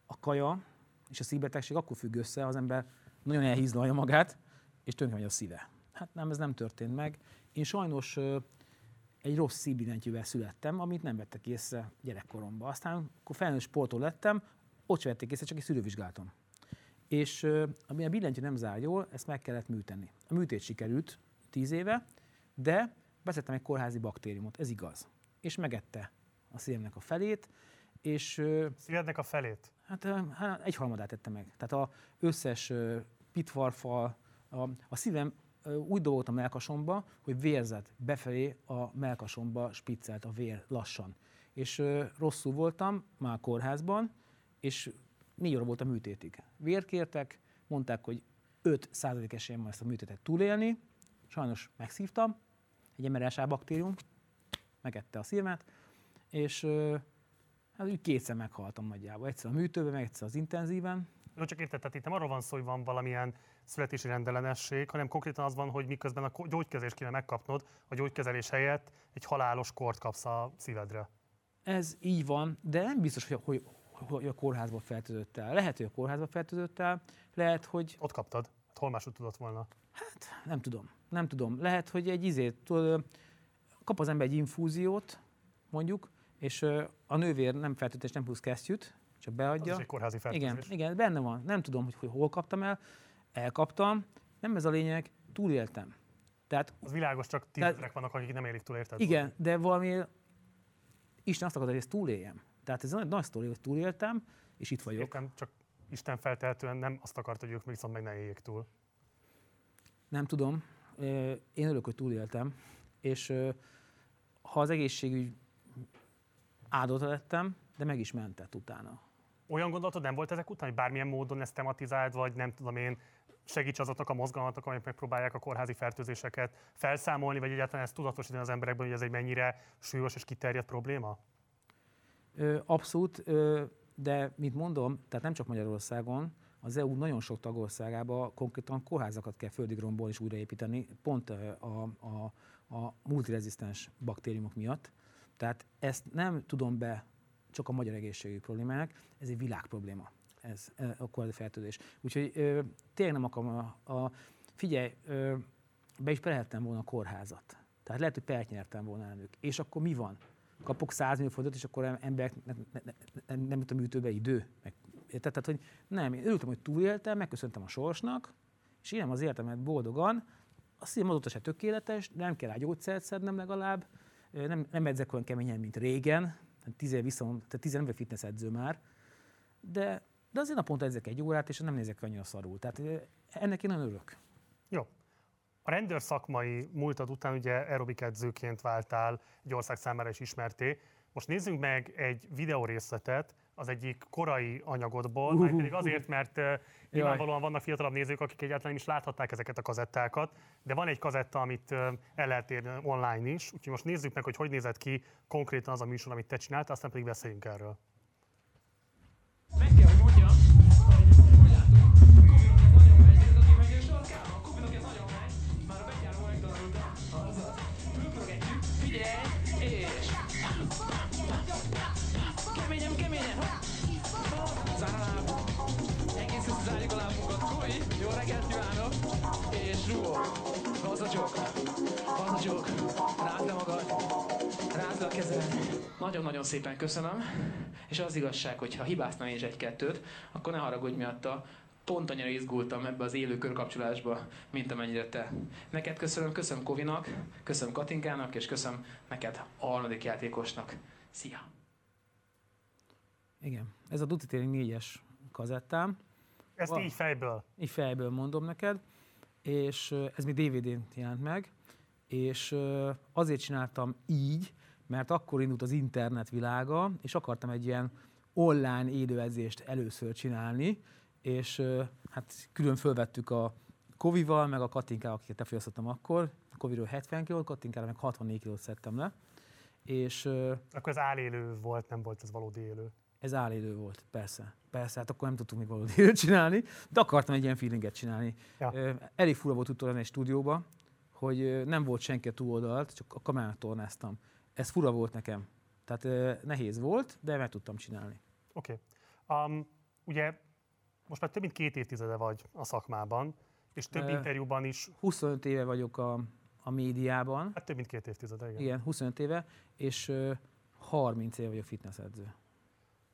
Speaker 2: a kaja és a szívbetegség akkor függ össze, az ember nagyon elhízlalja magát, és tönkre a szíve. Hát nem, ez nem történt meg. Én sajnos egy rossz szívbillentyűvel születtem, amit nem vettek észre gyerekkoromban. Aztán, akkor felnőtt sportol lettem, ott sem vették észre, csak egy szűrővizsgálaton. És ami a billentyű nem zár jól, ezt meg kellett műteni. A műtét sikerült tíz éve, de beszedtem egy kórházi baktériumot, ez igaz. És megette a szívemnek a felét, és
Speaker 1: Szívednek a felét?
Speaker 2: Hát, hát egy harmadát tette meg. Tehát a összes pitvarfal, a, a szívem úgy dolgolt a melkasomba, hogy vérzett befelé a melkasomba spiccelt a vér lassan. És rosszul voltam már a kórházban, és négy óra volt a műtétig. Vért kértek, mondták, hogy 5 százalék esélyem van ezt a műtétet túlélni. Sajnos megszívtam, egy MRSA baktérium, megette a szívemet, és hát úgy kétszer meghaltam nagyjából. Egyszer a műtőben, meg egyszer az intenzíven.
Speaker 1: Jó, csak érted, tehát itt nem arról van szó, hogy van valamilyen születési rendellenesség, hanem konkrétan az van, hogy miközben a gyógykezést kéne megkapnod, a gyógykezelés helyett egy halálos kort kapsz a szívedre.
Speaker 2: Ez így van, de nem biztos, hogy, hogy, hogy a kórházba fertőzött el. Lehet, hogy a kórházba fertőzött el, lehet, hogy
Speaker 1: Ott kaptad. Hát hol máshogy tudott volna?
Speaker 2: Nem tudom, nem tudom. Lehet, hogy egy izét, kap az ember egy infúziót, mondjuk, és a nővér nem fertőzés, nem plusz kesztyűt, csak
Speaker 1: Az
Speaker 2: beadja.
Speaker 1: is egy kórházi fertőzés.
Speaker 2: Igen, igen, benne van. Nem tudom, hogy, hogy hol kaptam el. Elkaptam. Nem ez a lényeg, túléltem. Tehát
Speaker 1: Az világos, csak tízezrek vannak, akik nem élik túl, érted?
Speaker 2: igen, de valami Isten azt akarta, hogy ezt túléljem. Tehát ez egy nagy sztori, hogy túléltem, és itt vagyok.
Speaker 1: Értem, csak Isten feltehetően nem azt akart, hogy ők viszont meg ne éljék túl.
Speaker 2: Nem tudom. Én örülök, hogy túléltem. És ha az egészségügy áldozata lettem, de meg is mentett utána.
Speaker 1: Olyan gondolatod nem volt ezek után, hogy bármilyen módon ezt tematizáld, vagy nem tudom én, segíts azoknak a mozgalmaknak, amelyek megpróbálják a kórházi fertőzéseket felszámolni, vagy egyáltalán ezt tudatosítani az emberekben, hogy ez egy mennyire súlyos és kiterjedt probléma?
Speaker 2: Abszolút, de mint mondom, tehát nem csak Magyarországon, az EU nagyon sok tagországában konkrétan kórházakat kell földigromból is újraépíteni, pont a, a, a multirezisztens baktériumok miatt. Tehát ezt nem tudom be csak a magyar egészségügyi problémának, ez egy világ probléma, ez a kórházi fertőzés. Úgyhogy ö, tényleg nem akarom a, a figyelj, ö, be is perhettem volna a kórházat. Tehát lehet, hogy pert nyertem volna elnök. És akkor mi van? kapok 100 millió forintot, és akkor emberek ne, ne, ne, ne, nem jut a műtőbe idő. Meg, érted? Tehát, hogy nem, én örültem, hogy túléltem, megköszöntem a sorsnak, és élem az életemet boldogan. A szívem azóta se tökéletes, nem kell rá gyógyszert szednem legalább. Nem, nem edzek olyan keményen, mint régen. Tíz viszont, tehát tíz év nem fitness edző már. De, de azért naponta edzek egy órát, és nem nézek annyira szarul. Tehát ennek én nagyon örülök.
Speaker 1: Jó. A rendőr szakmai múltad után ugye aerobik edzőként váltál egy ország számára is ismerté. Most nézzünk meg egy videórészletet az egyik korai anyagodból, uh, pedig azért, mert uh, nyilvánvalóan vannak fiatalabb nézők, akik egyáltalán nem is láthatták ezeket a kazettákat, de van egy kazetta, amit el lehet érni online is, úgyhogy most nézzük meg, hogy hogy nézett ki konkrétan az a műsor, amit te csináltál, aztán pedig beszéljünk erről.
Speaker 3: Nagyon-nagyon szépen köszönöm. És az igazság, hogy ha hibáztam én is egy-kettőt, akkor ne haragudj miatta. Pont annyira izgultam ebbe az élő körkapcsolásba, mint amennyire te. Neked köszönöm, köszönöm Kovinak, köszönöm Katinkának, és köszönöm neked a harmadik játékosnak. Szia!
Speaker 2: Igen. Ez a Duty Training 4-es kazettám.
Speaker 1: Ezt
Speaker 2: Van.
Speaker 1: így fejből.
Speaker 2: így fejből mondom neked, és ez még DVD-n jelent meg, és azért csináltam így, mert akkor indult az internet világa, és akartam egy ilyen online élőedzést először csinálni, és hát külön fölvettük a Kovival, meg a Katinkával, akiket lefogyasztottam akkor. A Koviról 70 kilót, Katinkára meg 64 kilót szedtem le, és
Speaker 1: Akkor ez állélő volt, nem volt ez valódi élő.
Speaker 2: ez állélő volt, persze. Persze, hát akkor nem tudtunk még valódi élőt csinálni, de akartam egy ilyen feelinget csinálni.
Speaker 1: Ja.
Speaker 2: Elég fura volt utólag egy stúdióba, hogy nem volt senki a túloldalt, csak a kamerát tornáztam. Ez fura volt nekem. Tehát nehéz volt, de meg tudtam csinálni.
Speaker 1: Oké. Okay. Um, ugye most már több mint két évtizede vagy a szakmában, és több
Speaker 2: Ö.
Speaker 1: interjúban is,
Speaker 2: 25 éve vagyok a, a médiában,
Speaker 1: hát több mint két évtizede, igen.
Speaker 2: igen, 25 éve, és ö, 30 éve vagyok fitnessedző.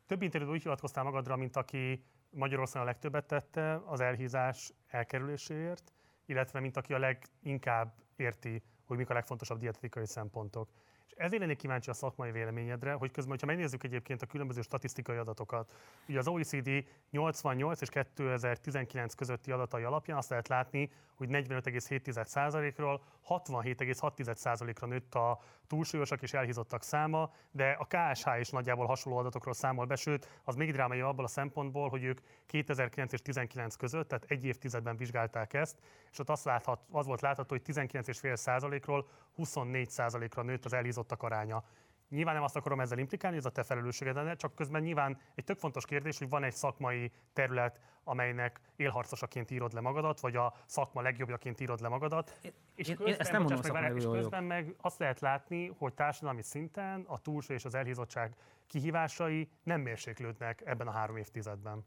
Speaker 1: Több interjúban úgy hivatkoztál magadra, mint aki Magyarországon a legtöbbet tette az elhízás elkerüléséért, illetve mint aki a leginkább érti, hogy mik a legfontosabb dietetikai szempontok. És ezért lennék kíváncsi a szakmai véleményedre, hogy közben, hogyha megnézzük egyébként a különböző statisztikai adatokat, ugye az OECD 88 és 2019 közötti adatai alapján azt lehet látni, hogy 45,7%-ról 67,6%-ra nőtt a túlsúlyosak és elhízottak száma, de a KSH is nagyjából hasonló adatokról számol be, sőt, az még drámai abból a szempontból, hogy ők 2009 és 19 között, tehát egy évtizedben vizsgálták ezt, és ott azt láthat, az volt látható, hogy 19,5%-ról 24%-ra nőtt az elhízottak aránya. Nyilván nem azt akarom ezzel implikálni, ez a te felelősséged lenne, csak közben nyilván egy tök fontos kérdés, hogy van egy szakmai terület, amelynek élharcosaként írod le magadat, vagy a szakma legjobbjaként írod le magadat. És
Speaker 2: én- én ezt nem mondom
Speaker 1: bocsáss meg, és közben meg azt lehet látni, hogy társadalmi szinten a túlsó és az elhízottság kihívásai nem mérséklődnek ebben a három évtizedben.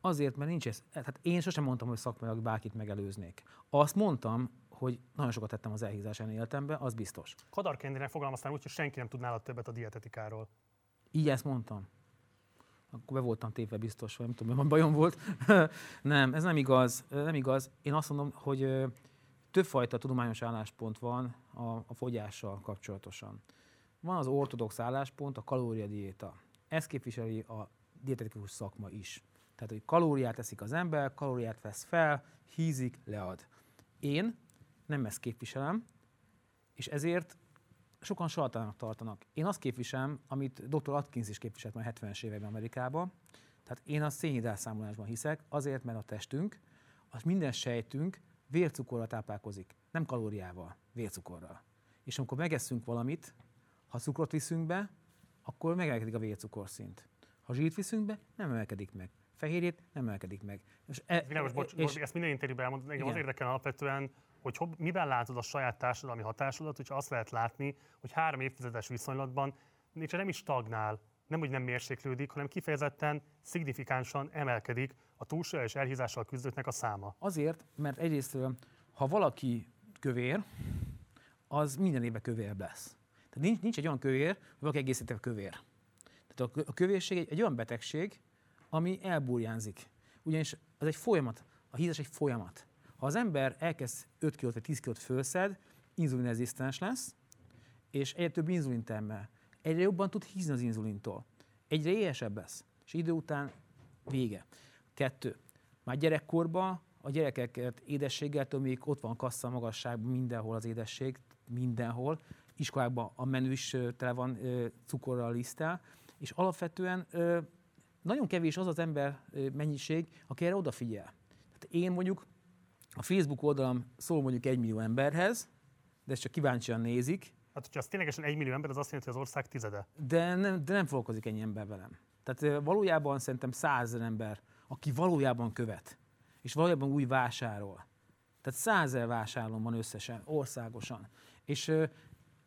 Speaker 2: Azért, mert nincs ez. Tehát én sosem mondtam, hogy szakmailag bárkit megelőznék. Azt mondtam, hogy nagyon sokat tettem az elhízás ellen életemben, az biztos.
Speaker 1: Kadar Kendinek fogalmaztál úgy, hogy senki nem tud nálad többet a dietetikáról.
Speaker 2: Így ezt mondtam. Akkor be voltam tépve biztos, vagy nem tudom, mi bajom volt. nem, ez nem igaz. Nem igaz. Én azt mondom, hogy többfajta tudományos álláspont van a, a fogyással kapcsolatosan. Van az ortodox álláspont, a kalóriadiéta. Ez képviseli a dietetikus szakma is. Tehát, hogy kalóriát eszik az ember, kalóriát vesz fel, hízik, lead. Én nem ezt képviselem, és ezért sokan saltának tartanak. Én azt képviselem, amit dr. Atkins is képviselt már 70-es években Amerikában. Tehát én a szénhidrátszámolásban hiszek, azért, mert a testünk, az minden sejtünk vércukorral táplálkozik, nem kalóriával, vércukorral. És amikor megesszünk valamit, ha cukrot viszünk be, akkor megemelkedik a vércukorszint. Ha zsírt viszünk be, nem emelkedik meg. Fehérjét nem emelkedik meg. És, e,
Speaker 1: Világos, bocs,
Speaker 2: és,
Speaker 1: és, ezt minden interjúban elmondod, engem az érdekel alapvetően, hogy hob, miben látod a saját társadalmi hatásodat, hogyha azt lehet látni, hogy három évtizedes viszonylatban és nem is stagnál, nem úgy nem mérséklődik, hanem kifejezetten szignifikánsan emelkedik a túlsúly és elhízással küzdőknek a száma.
Speaker 2: Azért, mert egyrészt, ha valaki kövér, az minden évben kövér lesz. Tehát nincs, nincs egy olyan kövér, hogy valaki egész évben kövér. Tehát a kövérség egy, egy olyan betegség, ami elburjánzik. Ugyanis az egy folyamat, a hízás egy folyamat. Ha az ember elkezd 5 kg vagy 10 kg fölszed, inzulinrezisztens lesz, és egyre több inzulin termel. Egyre jobban tud hízni az inzulintól. Egyre éhesebb lesz, és idő után vége. Kettő. Már gyerekkorban a gyerekeket édességgel tömik, ott van kassza magasságban mindenhol az édesség, mindenhol. Iskolákban a menü is tele van cukorral lisztel, és alapvetően nagyon kevés az az ember mennyiség, aki erre odafigyel. Tehát én mondjuk a Facebook oldalam szól mondjuk egy millió emberhez, de ezt csak kíváncsian nézik,
Speaker 1: Hát, hogyha az ténylegesen egy millió ember, az azt jelenti, hogy az ország tizede.
Speaker 2: de nem, de nem foglalkozik ennyi ember velem. Tehát valójában szerintem százezer ember, aki valójában követ, és valójában úgy vásárol. Tehát százezer vásárlom van összesen, országosan. És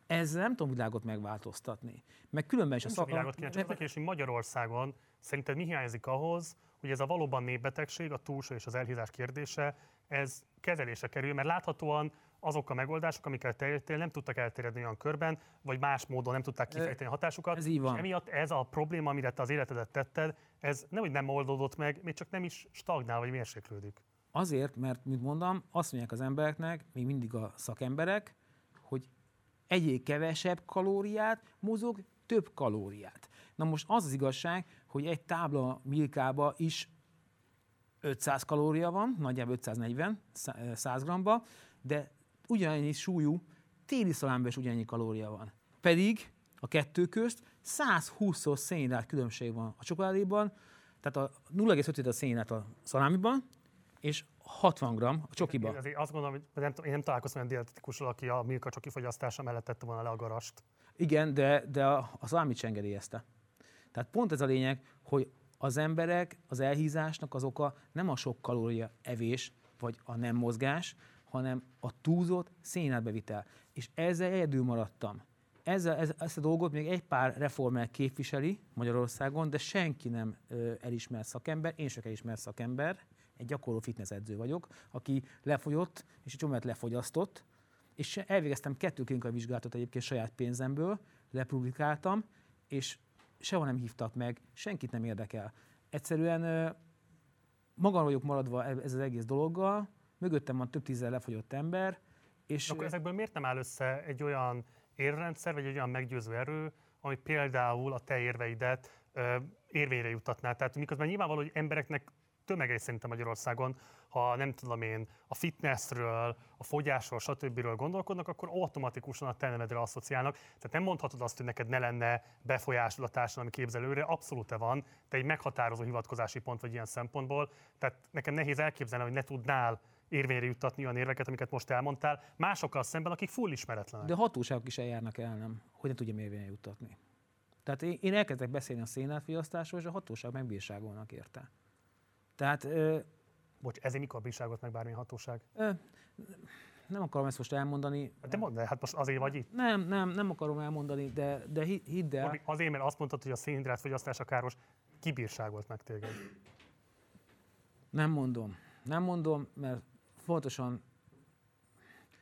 Speaker 2: ezzel nem tudom világot megváltoztatni. Meg különben is
Speaker 1: Nem
Speaker 2: a
Speaker 1: csak
Speaker 2: szak-
Speaker 1: világot kéne, csak az a kérdés, hogy Magyarországon szerinted mi hiányzik ahhoz, hogy ez a valóban népbetegség, a túlsó és az elhízás kérdése, ez kezelésre kerül, mert láthatóan azok a megoldások, amiket te éltél, nem tudtak elterjedni olyan körben, vagy más módon nem tudták kifejteni a hatásukat.
Speaker 2: ez így van.
Speaker 1: És emiatt ez a probléma, amire te az életedet tetted, ez nem, hogy nem oldódott meg, még csak nem is stagnál, vagy mérséklődik.
Speaker 2: Azért, mert, mint mondom, azt mondják az embereknek, még mindig a szakemberek, hogy egyél kevesebb kalóriát, mozog több kalóriát. Na most az az igazság, hogy egy tábla milkába is 500 kalória van, nagyjából 540 szá- eh, 100 g de ugyanennyi súlyú téli szalámban is ugyanennyi kalória van. Pedig a kettő közt 120-szor szénhidrát különbség van a csokoládéban, tehát a 0,5 a szénhidrát a szalámiban, és 60 g a csokiba.
Speaker 1: Én azt gondolom, hogy nem, én nem találkoztam olyan dietetikussal, aki a Milka csoki fogyasztása mellett tette volna le a garast.
Speaker 2: Igen, de, de a, a szalámit sem engedélyezte. Tehát pont ez a lényeg, hogy az emberek, az elhízásnak az oka nem a sok kalória evés, vagy a nem mozgás, hanem a túlzott szénhidrátbevitel. És ezzel egyedül maradtam. Ezzel, ez, ezt a dolgot még egy pár reformer képviseli Magyarországon, de senki nem ö, elismert szakember, én sem elismert szakember, egy gyakorló fitnessedző vagyok, aki lefogyott, és egy csomót lefogyasztott, és elvégeztem kettő klinikai vizsgálatot egyébként saját pénzemből, lepublikáltam, és sehol nem hívtak meg, senkit nem érdekel. Egyszerűen magam vagyok maradva e- ez az egész dologgal, mögöttem van több tízzel lefogyott ember, és
Speaker 1: akkor ezekből miért nem áll össze egy olyan érrendszer, vagy egy olyan meggyőző erő, ami például a te érveidet érvényre juttatná? Tehát miközben nyilvánvaló, hogy embereknek tömegei szerintem Magyarországon, ha nem tudom én, a fitnessről, a fogyásról, stb. gondolkodnak, akkor automatikusan a te nevedre asszociálnak. Tehát nem mondhatod azt, hogy neked ne lenne befolyásod a társadalmi képzelőre, abszolút van, te egy meghatározó hivatkozási pont vagy ilyen szempontból. Tehát nekem nehéz elképzelni, hogy ne tudnál érvényre juttatni olyan érveket, amiket most elmondtál, másokkal szemben, akik full ismeretlenek.
Speaker 2: de hatóságok is eljárnak el, nem, hogy ne tudjam érvényre juttatni. Tehát én elkezdek beszélni a szénátfogyasztásról, és a hatóság megbírságolnak érte. Tehát ö,
Speaker 1: Bocs, ezért mikor bírságot meg bármilyen hatóság?
Speaker 2: ö, nem akarom ezt most elmondani.
Speaker 1: De mondd hát most azért vagy itt.
Speaker 2: Nem, nem, nem akarom elmondani, de, de hi- hidd el.
Speaker 1: Norbi, Azért, mert azt mondtad, hogy a szénhidrát fogyasztása káros, kibírságolt meg téged.
Speaker 2: Nem mondom. Nem mondom, mert fontosan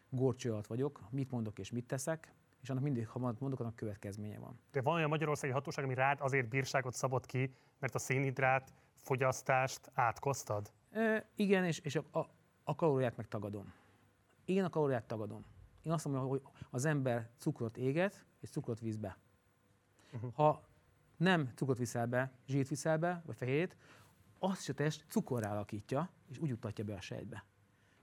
Speaker 2: górcső alatt vagyok, mit mondok és mit teszek, és annak mindig, ha mondok, annak következménye van.
Speaker 1: De van olyan magyarországi hatóság, ami rád azért bírságot szabott ki, mert a szénhidrát fogyasztást átkoztad?
Speaker 2: E, igen, és, és a, a, a kalóriát meg tagadom. Én a kalóriát tagadom. Én azt mondom, hogy az ember cukrot éget, és cukrot víz be. Uh-huh. Ha nem cukrot viszel be, zsírt viszel be, vagy fehérjét, azt is a test cukorrá alakítja, és úgy juttatja be a sejtbe.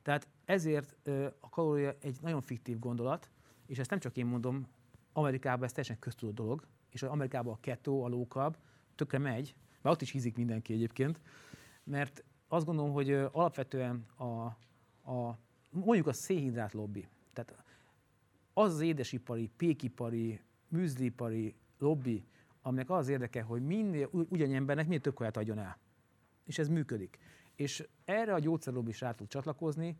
Speaker 2: Tehát ezért ö, a kalória egy nagyon fiktív gondolat, és ezt nem csak én mondom, Amerikában ez teljesen köztudott dolog, és Amerikában a kettó, a low carb tökre megy, mert ott is hízik mindenki egyébként, mert azt gondolom, hogy alapvetően a, a mondjuk a szénhidrát lobby, tehát az az édesipari, pékipari, műzlipari lobby, aminek az érdeke, hogy minél u- ugyannyi embernek minél több kaját adjon el. És ez működik. És erre a gyógyszerlobby is rá tud csatlakozni.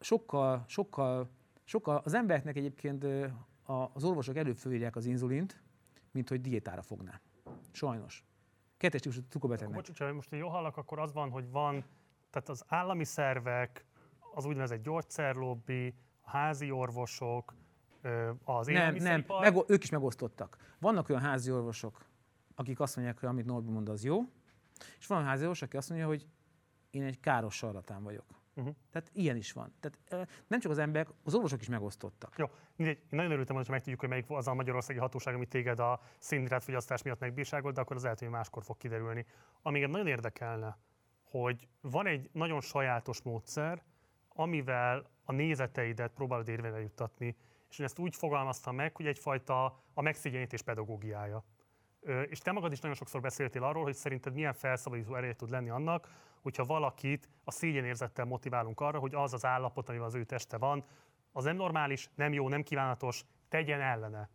Speaker 2: Sokkal, sokkal, sokkal, az embereknek egyébként az orvosok előfölírják az inzulint, mint hogy diétára fogná. Sajnos. Kettes típusú cukorbetegnek.
Speaker 1: Bocs, hogyha most jól hallak, akkor az van, hogy van, tehát az állami szervek, az úgynevezett gyógyszerlobbi, a házi orvosok, az
Speaker 2: Nem, nem, meg, ők is megosztottak. Vannak olyan házi orvosok, akik azt mondják, hogy amit Norbi mond, az jó, és van házi orvos, aki azt mondja, hogy én egy káros sarlatán vagyok.
Speaker 1: Uh-huh.
Speaker 2: Tehát ilyen is van. Tehát nem csak az emberek, az orvosok is megosztottak.
Speaker 1: Jó, mindegy. Én nagyon örültem, hogy megtudjuk, hogy melyik az a magyarországi hatóság, ami téged a szénhidrátfogyasztás miatt megbírságolt, de akkor az lehet, hogy máskor fog kiderülni. Ami nagyon érdekelne, hogy van egy nagyon sajátos módszer, amivel a nézeteidet próbálod érvényre juttatni, és én ezt úgy fogalmaztam meg, hogy egyfajta a megszégyenítés pedagógiája. És te magad is nagyon sokszor beszéltél arról, hogy szerinted milyen felszabadító ereje tud lenni annak, hogyha valakit a szégyenérzettel motiválunk arra, hogy az az állapot, amivel az ő teste van, az nem normális, nem jó, nem kívánatos, tegyen ellene.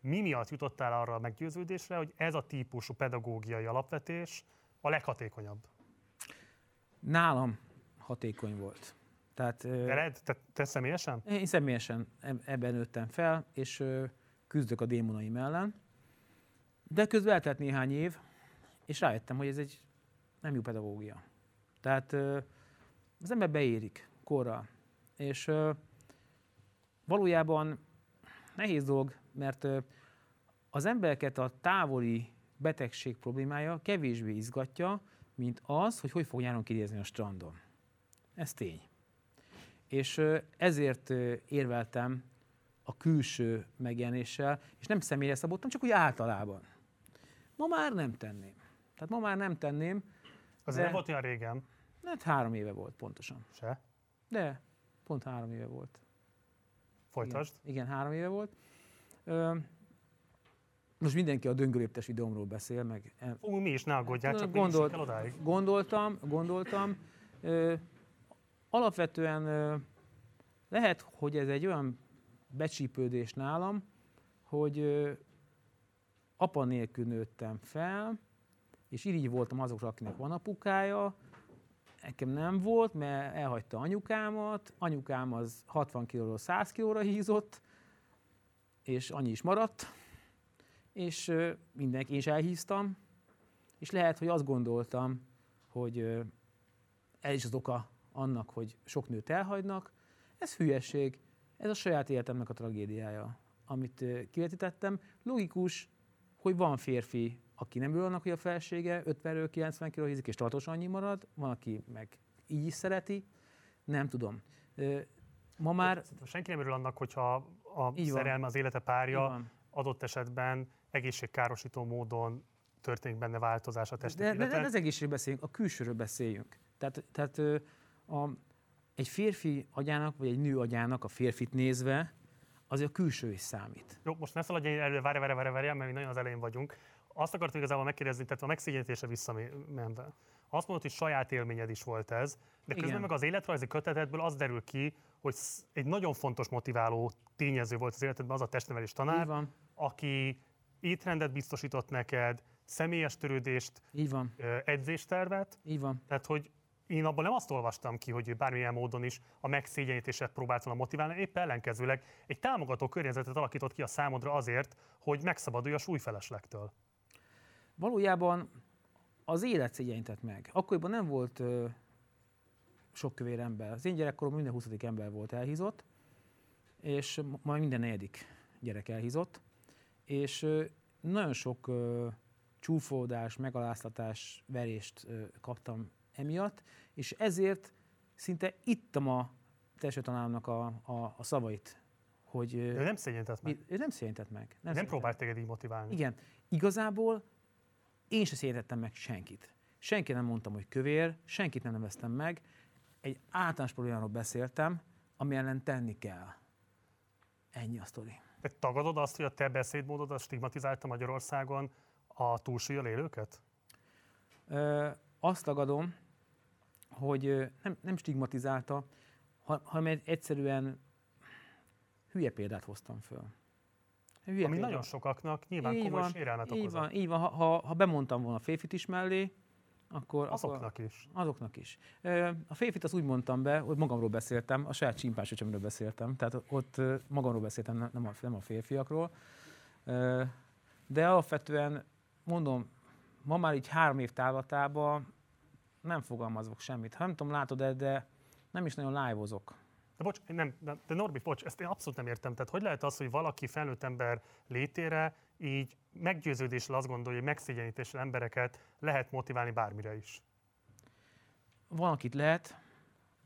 Speaker 1: Mi miatt jutottál arra a meggyőződésre, hogy ez a típusú pedagógiai alapvetés a leghatékonyabb?
Speaker 2: Nálam hatékony volt. Tehát,
Speaker 1: Veled? Te, te személyesen?
Speaker 2: Én személyesen eb- ebben nőttem fel, és küzdök a démonaim ellen. De közben eltelt néhány év, és rájöttem, hogy ez egy nem jó pedagógia. Tehát az ember beérik korral. És valójában nehéz dolog, mert az embereket a távoli betegség problémája kevésbé izgatja, mint az, hogy hogy fog nyáron kinézni a strandon. Ez tény. És ezért érveltem a külső megjelenéssel, és nem személyre szabottam, csak úgy általában. Ma már nem tenném. Tehát ma már nem tenném,
Speaker 1: Az
Speaker 2: De-
Speaker 1: nem volt olyan régen
Speaker 2: mert három éve volt pontosan.
Speaker 1: se.
Speaker 2: De pont három éve volt.
Speaker 1: Folytasd.
Speaker 2: Igen, igen három éve volt. Ö, most mindenki a döngöléptes videómról beszél, meg e-
Speaker 1: Ú, mi is, ne aggódjál, csak
Speaker 2: Gondolt-
Speaker 1: Gondolt... el odáig.
Speaker 2: Gondoltam, gondoltam. Ö, alapvetően ö, lehet, hogy ez egy olyan becsípődés nálam, hogy apa nélkül nőttem fel, és irigy voltam azokra, akinek van apukája. Nekem nem volt, mert elhagyta anyukámat. Anyukám az 60 kilóról 100 kilóra hízott, és annyi is maradt. És mindenki, is elhíztam, és lehet, hogy azt gondoltam, hogy ez is az oka annak, hogy sok nőt elhagynak. Ez hülyeség, ez a saját életemnek a tragédiája, amit kivetítettem. Logikus, hogy van férfi, aki nem ül annak, hogy a felsége 50-ről 90 kg hízik, és tartósan annyi marad, van, aki meg így is szereti, nem tudom. Ma már
Speaker 1: senki nem örül annak, hogyha a
Speaker 2: Így van.
Speaker 1: szerelme, az élete párja
Speaker 2: van.
Speaker 1: adott esetben egészségkárosító módon történik benne változás a
Speaker 2: De,
Speaker 1: testek
Speaker 2: de, de,
Speaker 1: életen.
Speaker 2: az egészségről beszéljünk, a külsőről beszéljünk. Tehát, tehát a, egy férfi agyának, vagy egy nő agyának a férfit nézve, azért a külső is számít.
Speaker 1: Jó, most ne szaladj előre, várj, várj, várj, várj, mert mi nagyon az elején vagyunk. Azt akartam igazából megkérdezni, tehát a megszégyenítésre visszamenve. Azt mondod, hogy saját élményed is volt ez, de közben
Speaker 2: Igen.
Speaker 1: meg az életrajzi kötetedből az derül ki, hogy egy nagyon fontos motiváló tényező volt az életedben az a testnevelés tanár,
Speaker 2: van,
Speaker 1: aki étrendet biztosított neked, személyes törődést,
Speaker 2: így van,
Speaker 1: edzéstervet,
Speaker 2: így van.
Speaker 1: tehát hogy én abban nem azt olvastam ki, hogy bármilyen módon is a megszégyenítéset próbált volna motiválni, épp ellenkezőleg egy támogató környezetet alakított ki a számodra azért, hogy megszabadulj a súlyfeleslektől.
Speaker 2: Valójában az élet szégyenített meg. Akkoriban nem volt ö, sok kövér ember. Az én gyerekkorom minden 20. ember volt elhízott, és ma- majd minden negyedik gyerek elhízott, és ö, nagyon sok ö, csúfódás, megaláztatás, verést ö, kaptam emiatt, és ezért szinte ittam a testőtanáromnak a, a, a szavait, hogy
Speaker 1: ő nem szégyenített meg.
Speaker 2: ő nem szégyenített meg. Nem,
Speaker 1: Nem
Speaker 2: szégyenített.
Speaker 1: próbált téged így motiválni.
Speaker 2: Igen, igazából én se szétettem meg senkit. Senki nem mondtam, hogy kövér, senkit nem neveztem meg. Egy általános problémáról beszéltem, ami ellen tenni kell. Ennyi a sztori.
Speaker 1: Te tagadod azt, hogy a te beszédmódod az stigmatizálta Magyarországon a túlsúlyjal élőket?
Speaker 2: Ö, azt tagadom, hogy nem, nem stigmatizálta, ha- hanem egy egyszerűen hülye példát hoztam föl. Hülye
Speaker 1: Ami
Speaker 2: példa.
Speaker 1: nagyon sokaknak nyilván
Speaker 2: Így
Speaker 1: komoly
Speaker 2: van,
Speaker 1: sérelmet
Speaker 2: így
Speaker 1: okozott.
Speaker 2: van, így van. Ha, ha, ha bemondtam volna férfit is mellé, akkor... akkor
Speaker 1: Azoknak is.
Speaker 2: Azoknak is. A férfit azt úgy mondtam be, hogy magamról beszéltem, a saját csimpás öcsemről beszéltem, tehát ott magamról beszéltem, ne- nem a, nem a férfiakról. De alapvetően mondom, ma már így három év távlatában nem fogalmazok semmit. Ha nem tudom, látod-e, de nem is nagyon live-ozok.
Speaker 1: De bocs, nem, de, Norbi, bocs, ezt én abszolút nem értem. Tehát hogy lehet az, hogy valaki felnőtt ember létére így meggyőződéssel azt gondolja, hogy megszégyenítéssel embereket lehet motiválni bármire is?
Speaker 2: Van, akit lehet,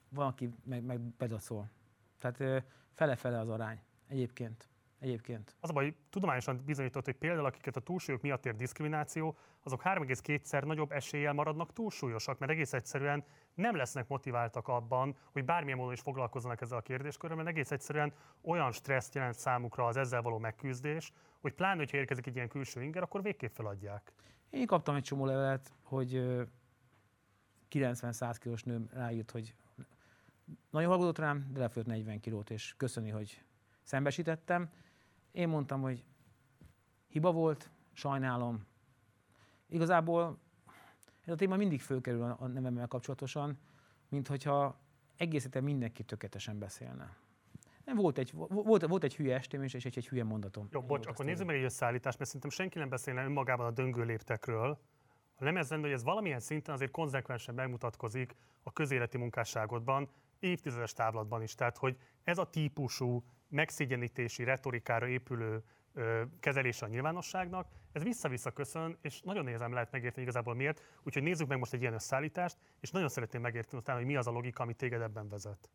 Speaker 2: van, aki meg, meg bedacol. Tehát fele-fele az arány. Egyébként.
Speaker 4: Egyébként.
Speaker 1: Az a baj, tudományosan bizonyított, hogy például akiket a túlsúlyok miatt ér diszkrimináció, azok 3,2-szer nagyobb eséllyel maradnak túlsúlyosak, mert egész egyszerűen nem lesznek motiváltak abban, hogy bármilyen módon is foglalkozzanak ezzel a kérdéskörrel, mert egész egyszerűen olyan stresszt jelent számukra az ezzel való megküzdés, hogy pláne, hogyha érkezik egy ilyen külső inger, akkor végképp feladják.
Speaker 4: Én kaptam egy csomó levelet, hogy ö, 90-100 kilós nő ráírt, hogy nagyon hallgatott rám, de lefőtt 40 kilót, és köszöni, hogy szembesítettem. Én mondtam, hogy hiba volt, sajnálom. Igazából ez a téma mindig fölkerül a nevemmel kapcsolatosan, mint hogyha egész mindenki tökéletesen beszélne. Nem, volt egy, volt, volt egy hülye estém és egy, egy hülye mondatom.
Speaker 1: Jó, bocs, akkor nézzük meg egy összeállítást, mert szerintem senki nem beszélne önmagában a döngő léptekről. A nem ez lenne, hogy ez valamilyen szinten azért konzekvensen megmutatkozik a közéleti munkásságodban, évtizedes távlatban is. Tehát, hogy ez a típusú megszégyenítési retorikára épülő kezelése a nyilvánosságnak, ez vissza-vissza köszön, és nagyon nehezen lehet megérteni igazából miért. Úgyhogy nézzük meg most egy ilyen összeállítást, és nagyon szeretném megérteni utána, hogy mi az a logika, ami téged ebben vezet.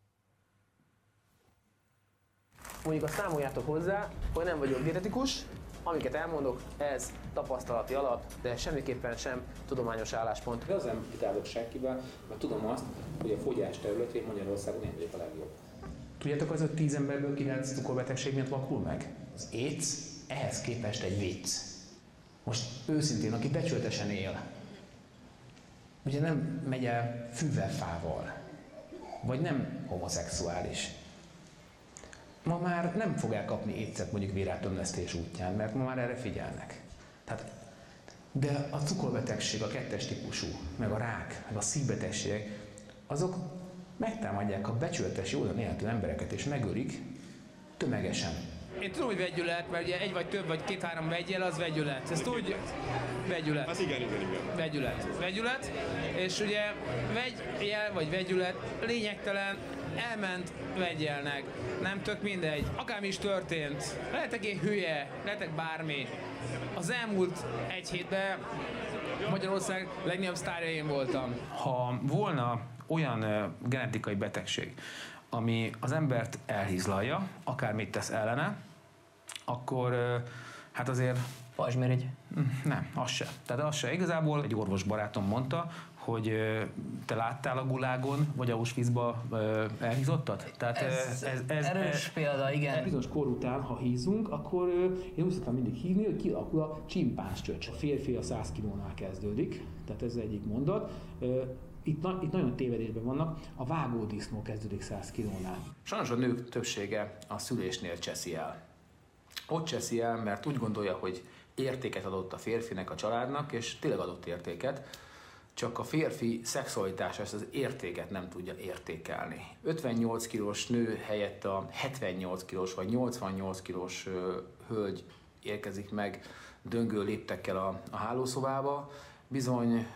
Speaker 5: Mondjuk azt számoljátok hozzá, hogy nem vagyok dietetikus, amiket elmondok, ez tapasztalati alap, de semmiképpen sem tudományos álláspont.
Speaker 6: De az nem vitálok senkivel, mert tudom azt, hogy a fogyás területén Magyarországon én vagyok a legjobb.
Speaker 2: Tudjátok, az a 10 emberből 9 cukorbetegség miatt vakul meg? Az AIDS ehhez képest egy vicc. Most őszintén, aki becsületesen él, ugye nem megy el fűvel-fával, vagy nem homoszexuális, ma már nem fog elkapni étszet mondjuk vérátömlesztés útján, mert ma már erre figyelnek. Tehát, de a cukorbetegség, a kettes típusú, meg a rák, meg a szívbetegségek, azok megtámadják a becsületes, jól élhető embereket, és megölik tömegesen.
Speaker 7: Én tudom, hogy vegyület, mert ugye egy vagy több, vagy két-három vegyel, az vegyület. Ezt úgy, vegyület.
Speaker 8: Hát igen, igen, igen.
Speaker 7: Vegyület. Vegyület. És ugye vegyel, vagy vegyület lényegtelen, elment vegyelnek. Nem tök mindegy. Akármi is történt. Lehetek én hülye, lehetek bármi. Az elmúlt egy hétben Magyarország legnagyobb sztárja én voltam.
Speaker 2: Ha volna olyan genetikai betegség, ami az embert elhízlalja, akármit tesz ellene, akkor hát azért
Speaker 9: Pajzsmirigy.
Speaker 2: nem, az se. Tehát az se. Igazából egy orvos barátom mondta, hogy te láttál a gulágon, vagy a Auschwitzba ö, elhízottad? Tehát
Speaker 9: Ez,
Speaker 2: ez, ez,
Speaker 9: erős példa, igen.
Speaker 4: Bizonyos kor után, ha hízunk, akkor én úgy szoktam mindig hívni, hogy kialakul a csimpánz csöcs. A férfi a 100 kilónál kezdődik, tehát ez egyik mondat. Itt, na, itt nagyon tévedésben vannak, a vágódisznó kezdődik 100 kilónál.
Speaker 2: Sajnos a nők többsége a szülésnél cseszi el. Ott cseszi el, mert úgy gondolja, hogy értéket adott a férfinek, a családnak, és tényleg adott értéket, csak a férfi szexualitás ezt az értéket nem tudja értékelni. 58 kilós nő helyett a 78 kilós vagy 88 kilós hölgy érkezik meg döngő léptekkel a, a hálószobába, bizony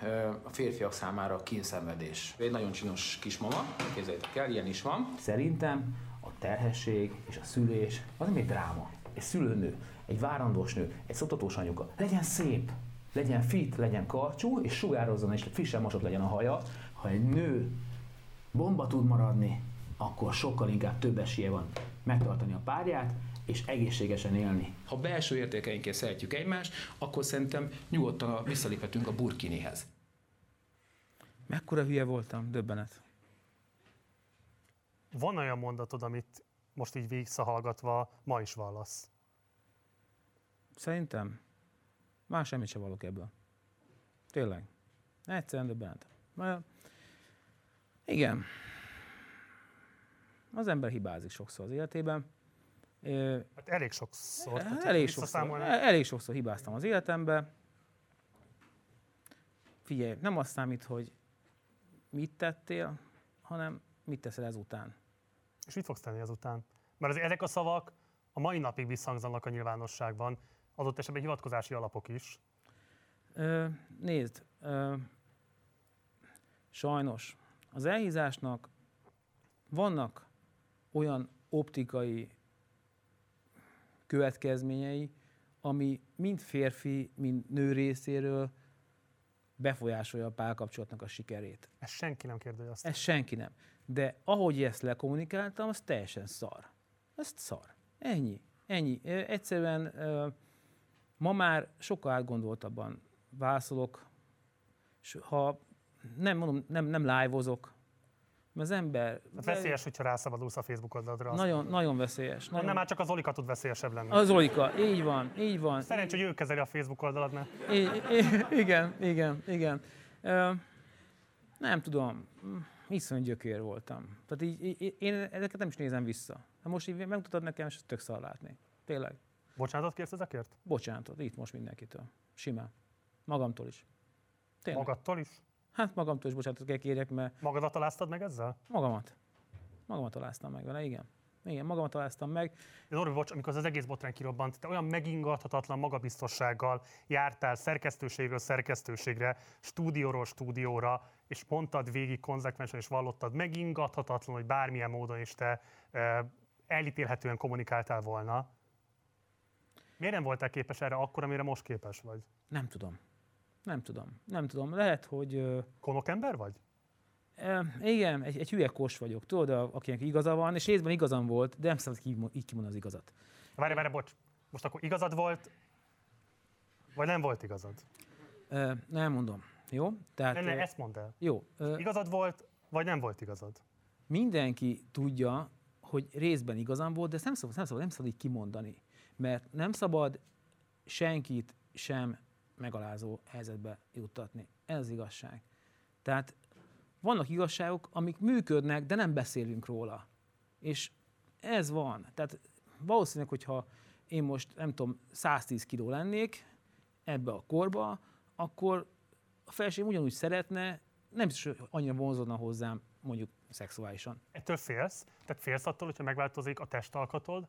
Speaker 2: a férfiak számára kínszenvedés. Egy nagyon csinos kismama, képzeljétek el, ilyen is van. Szerintem a terhesség és a szülés az nem egy dráma. Egy szülőnő, egy várandós nő, egy szoptatós anyuka legyen szép, legyen fit, legyen karcsú, és sugározzon, és frissen mosott legyen a haja. Ha egy nő bomba tud maradni, akkor sokkal inkább több esélye van megtartani a párját, és egészségesen élni. Ha belső értékeinkkel szeretjük egymást, akkor szerintem nyugodtan visszaléphetünk a burkinihez.
Speaker 4: Mekkora hülye voltam, döbbenet.
Speaker 1: Van olyan mondatod, amit most így visszahallgatva ma is vallasz.
Speaker 4: Szerintem már semmit sem valok ebből. Tényleg. Egyszerűen döbbenet. Mert igen. Az ember hibázik sokszor az életében.
Speaker 1: Hát elég sokszor. tehát
Speaker 4: Elég sokszor, elég sokszor hibáztam az életembe. Figyelj, nem azt számít, hogy mit tettél, hanem mit teszel ezután.
Speaker 1: És mit fogsz tenni ezután? Mert az, ezek a szavak a mai napig visszhangzanak a nyilvánosságban, adott esetben hivatkozási alapok is.
Speaker 4: Ö, nézd, ö, sajnos az elhízásnak vannak olyan optikai következményei, ami mind férfi, mind nő részéről befolyásolja a párkapcsolatnak a sikerét.
Speaker 1: Ezt senki nem kérdőjelezte.
Speaker 4: Ez senki nem. De ahogy ezt lekommunikáltam, az teljesen szar. Ez szar. Ennyi.
Speaker 2: Ennyi. Egyszerűen ma már sokkal átgondoltabban válaszolok, ha nem mondom, nem, nem live-ozok, mert az ember...
Speaker 1: Hát veszélyes, hogyha rászabadulsz a Facebook oldalra.
Speaker 2: Nagyon, nagyon veszélyes.
Speaker 1: Nem,
Speaker 2: Nagyon,
Speaker 1: már csak az Olika tud veszélyesebb lenni.
Speaker 2: az Olika, így van, így van.
Speaker 1: Szerencs, hogy ő kezeli a Facebook?
Speaker 2: I- i- igen, igen, igen. Ö, nem tudom, iszonyú gyökér voltam. Tehát így, így, én ezeket nem is nézem vissza. Ha most így megmutatod nekem, és tök szar látni. Tényleg.
Speaker 1: Bocsánatot kérsz ezekért?
Speaker 2: Bocsánatot, itt most mindenkitől. Simán. Magamtól is. Tényleg.
Speaker 1: Magadtól is?
Speaker 2: Hát magamtól is bocsánatot kell kérjek, mert
Speaker 1: Magadat aláztad meg ezzel?
Speaker 2: magamat. Magamat aláztam meg vele, igen. Igen, magamat aláztam meg.
Speaker 1: Norbi, bocs, amikor az egész botrány kirobbant, te olyan megingathatatlan magabiztossággal jártál szerkesztőségről szerkesztőségre, stúdióról stúdióra, és mondtad végig konzekvensen, és vallottad megingathatatlan, hogy bármilyen módon is te e, elítélhetően kommunikáltál volna. Miért nem voltál képes erre akkor, amire most képes vagy?
Speaker 2: Nem tudom. Nem tudom. Nem tudom. Lehet, hogy... ö,
Speaker 1: Konok ember vagy?
Speaker 2: Igen, egy, egy hülye kos vagyok, tudod, akinek igaza van, és részben igazam volt, de nem szabad így, kimondani az igazat.
Speaker 1: Várj, várj, bocs. Most akkor igazad volt, vagy nem volt igazad?
Speaker 2: E, nem mondom. Jó? Tehát,
Speaker 1: nem,
Speaker 2: ö,
Speaker 1: ezt mondd el.
Speaker 2: jó. Ö,
Speaker 1: Igazad volt, vagy nem volt igazad?
Speaker 2: mindenki tudja, hogy részben igazam volt, de ezt nem szabad, nem szabad, nem szabad így kimondani. Mert nem szabad senkit sem megalázó helyzetbe juttatni. Ez az igazság. Tehát vannak igazságok, amik működnek, de nem beszélünk róla. És ez van. Tehát valószínűleg, hogyha én most, nem tudom, 110 kiló lennék ebbe a korba, akkor a felség ugyanúgy szeretne, nem is annyira vonzódna hozzám mondjuk szexuálisan.
Speaker 1: Ettől félsz? Tehát félsz attól, hogyha megváltozik a testalkatod,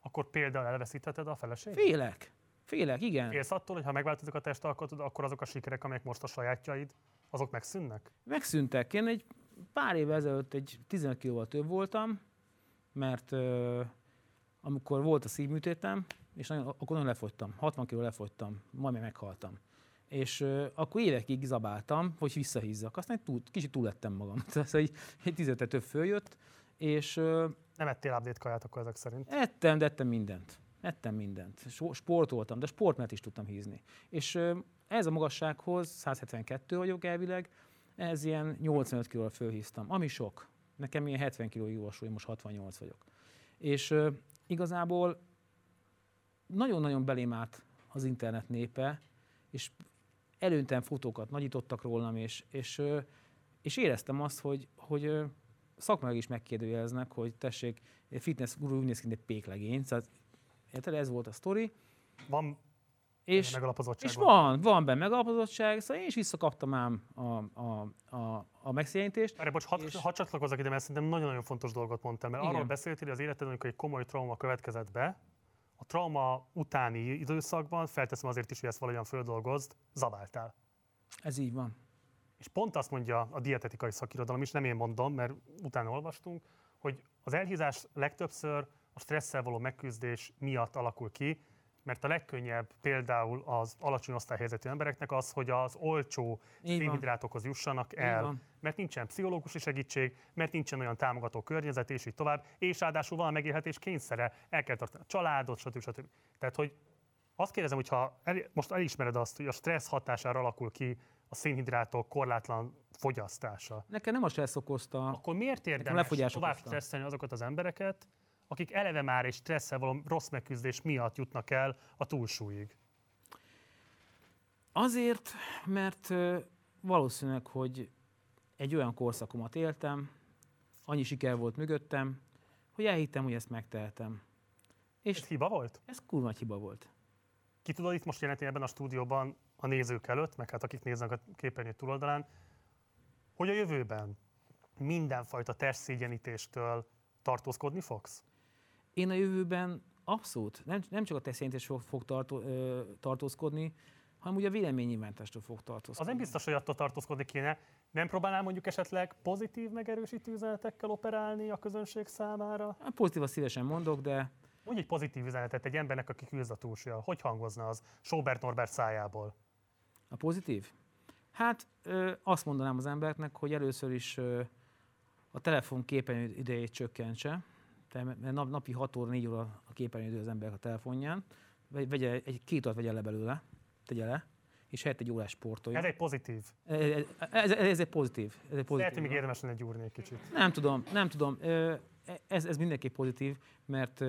Speaker 1: akkor például elveszítheted a feleséget?
Speaker 2: Félek. Félek, igen.
Speaker 1: Félsz attól, hogy ha megváltozik a testalkatod, akkor azok a sikerek, amelyek most a sajátjaid, azok megszűnnek?
Speaker 2: Megszűntek. Én egy pár évvel ezelőtt egy 15 kilóval több voltam, mert ö, amikor volt a szívműtétem, és nagyon, akkor nagyon lefogytam, 60 kiló lefogytam, majdnem meghaltam. És ö, akkor évekig zabáltam, hogy visszahízzak. Aztán túl, kicsit túl lettem magam. Tehát egy, egy 15 több följött, és ö,
Speaker 1: Nem ettél update kaját akkor ezek szerint.
Speaker 2: Ettem, de ettem mindent. Ettem mindent. Sportoltam, de sport mellett is tudtam hízni. És ez a magassághoz, 172 vagyok elvileg, ez ilyen 85 kilóra fölhíztam, ami sok. Nekem ilyen 70 kiló jó a súly, most 68 vagyok. És igazából nagyon-nagyon belém állt az internet népe, és előntem fotókat nagyítottak rólam, és, és, és éreztem azt, hogy, hogy szakmailag is megkérdőjeleznek, hogy tessék, fitness guru úgy néz ki, mint egy péklegény. Szóval, érted, ez volt a sztori.
Speaker 1: Van
Speaker 2: És,
Speaker 1: megalapozottság.
Speaker 2: és van, van benne megalapozottság, szóval én is visszakaptam ám a, a, a, a megszégyenítést.
Speaker 1: Erre bocs, hadd
Speaker 2: És-
Speaker 1: had csatlakozzak ide, mert szerintem nagyon-nagyon fontos dolgot mondtál, mert
Speaker 2: Igen.
Speaker 1: arról beszéltél, hogy az életedben, amikor egy komoly trauma következett be, a trauma utáni időszakban, felteszem azért is, hogy ezt valahogyan földolgozd, zabáltál.
Speaker 2: Ez így van.
Speaker 1: És pont azt mondja a dietetikai szakirodalom is, nem én mondom, mert utána olvastunk, hogy az elhízás legtöbbször a stresszel való megküzdés miatt alakul ki, mert a legkönnyebb például az alacsony osztályhelyzetű embereknek az, hogy az olcsó szénhidrátokhoz jussanak el, mert nincsen pszichológusi segítség, mert nincsen olyan támogató környezet, és így tovább, és ráadásul van a megélhetés kényszere, el kell tartani a családot, stb. stb. Tehát, hogy azt kérdezem, hogyha el, most elismered azt, hogy a stressz hatására alakul ki a szénhidrátok korlátlan fogyasztása,
Speaker 2: Nekem nem a stressz okozta.
Speaker 1: akkor miért érdemes tovább stresszelni azokat az embereket, akik eleve már egy stresszel való rossz megküzdés miatt jutnak el a túlsúlyig?
Speaker 2: Azért, mert valószínűleg, hogy egy olyan korszakomat éltem, annyi siker volt mögöttem, hogy elhittem, hogy ezt megtehetem. És
Speaker 1: Ez hiba volt?
Speaker 2: ez kurva hiba volt.
Speaker 1: Ki tudod itt most jelenteni ebben a stúdióban a nézők előtt, meg hát akik néznek a képernyő túloldalán, hogy a jövőben mindenfajta testszégyenítéstől tartózkodni fogsz?
Speaker 2: Én a jövőben abszolút nem, nem csak a teszélyintés fog, fog tartó, ö, tartózkodni, hanem ugye a véleménynyilvántástól fog
Speaker 1: Az
Speaker 2: tartózkodni.
Speaker 1: nem biztos, hogy attól tartózkodni kéne. Nem próbálnál mondjuk esetleg pozitív megerősítő üzenetekkel operálni a közönség számára?
Speaker 2: Hát Pozitívat szívesen mondok, de
Speaker 1: Mondj egy pozitív üzenetet egy embernek, aki küzd a túlsúlyjal. Hogy hangozna az Sobert Norbert szájából?
Speaker 2: a pozitív? Hát ö, azt mondanám az embereknek, hogy először is ö, a telefon képernyő idejét csökkentse. Tehát nap, napi 6 óra, 4 óra a képernyő az ember a telefonján, Vegy- vegye egy két órát vegye le belőle, tegye le, és helyett egy órás sportolja.
Speaker 1: Ez egy pozitív.
Speaker 2: Ez, ez, ez, egy pozitív. Ez egy pozitív.
Speaker 1: Lehet, hogy még érdemes lenne gyúrni egy kicsit.
Speaker 2: Nem tudom, nem tudom. Ö, Ez, ez mindenképp pozitív, mert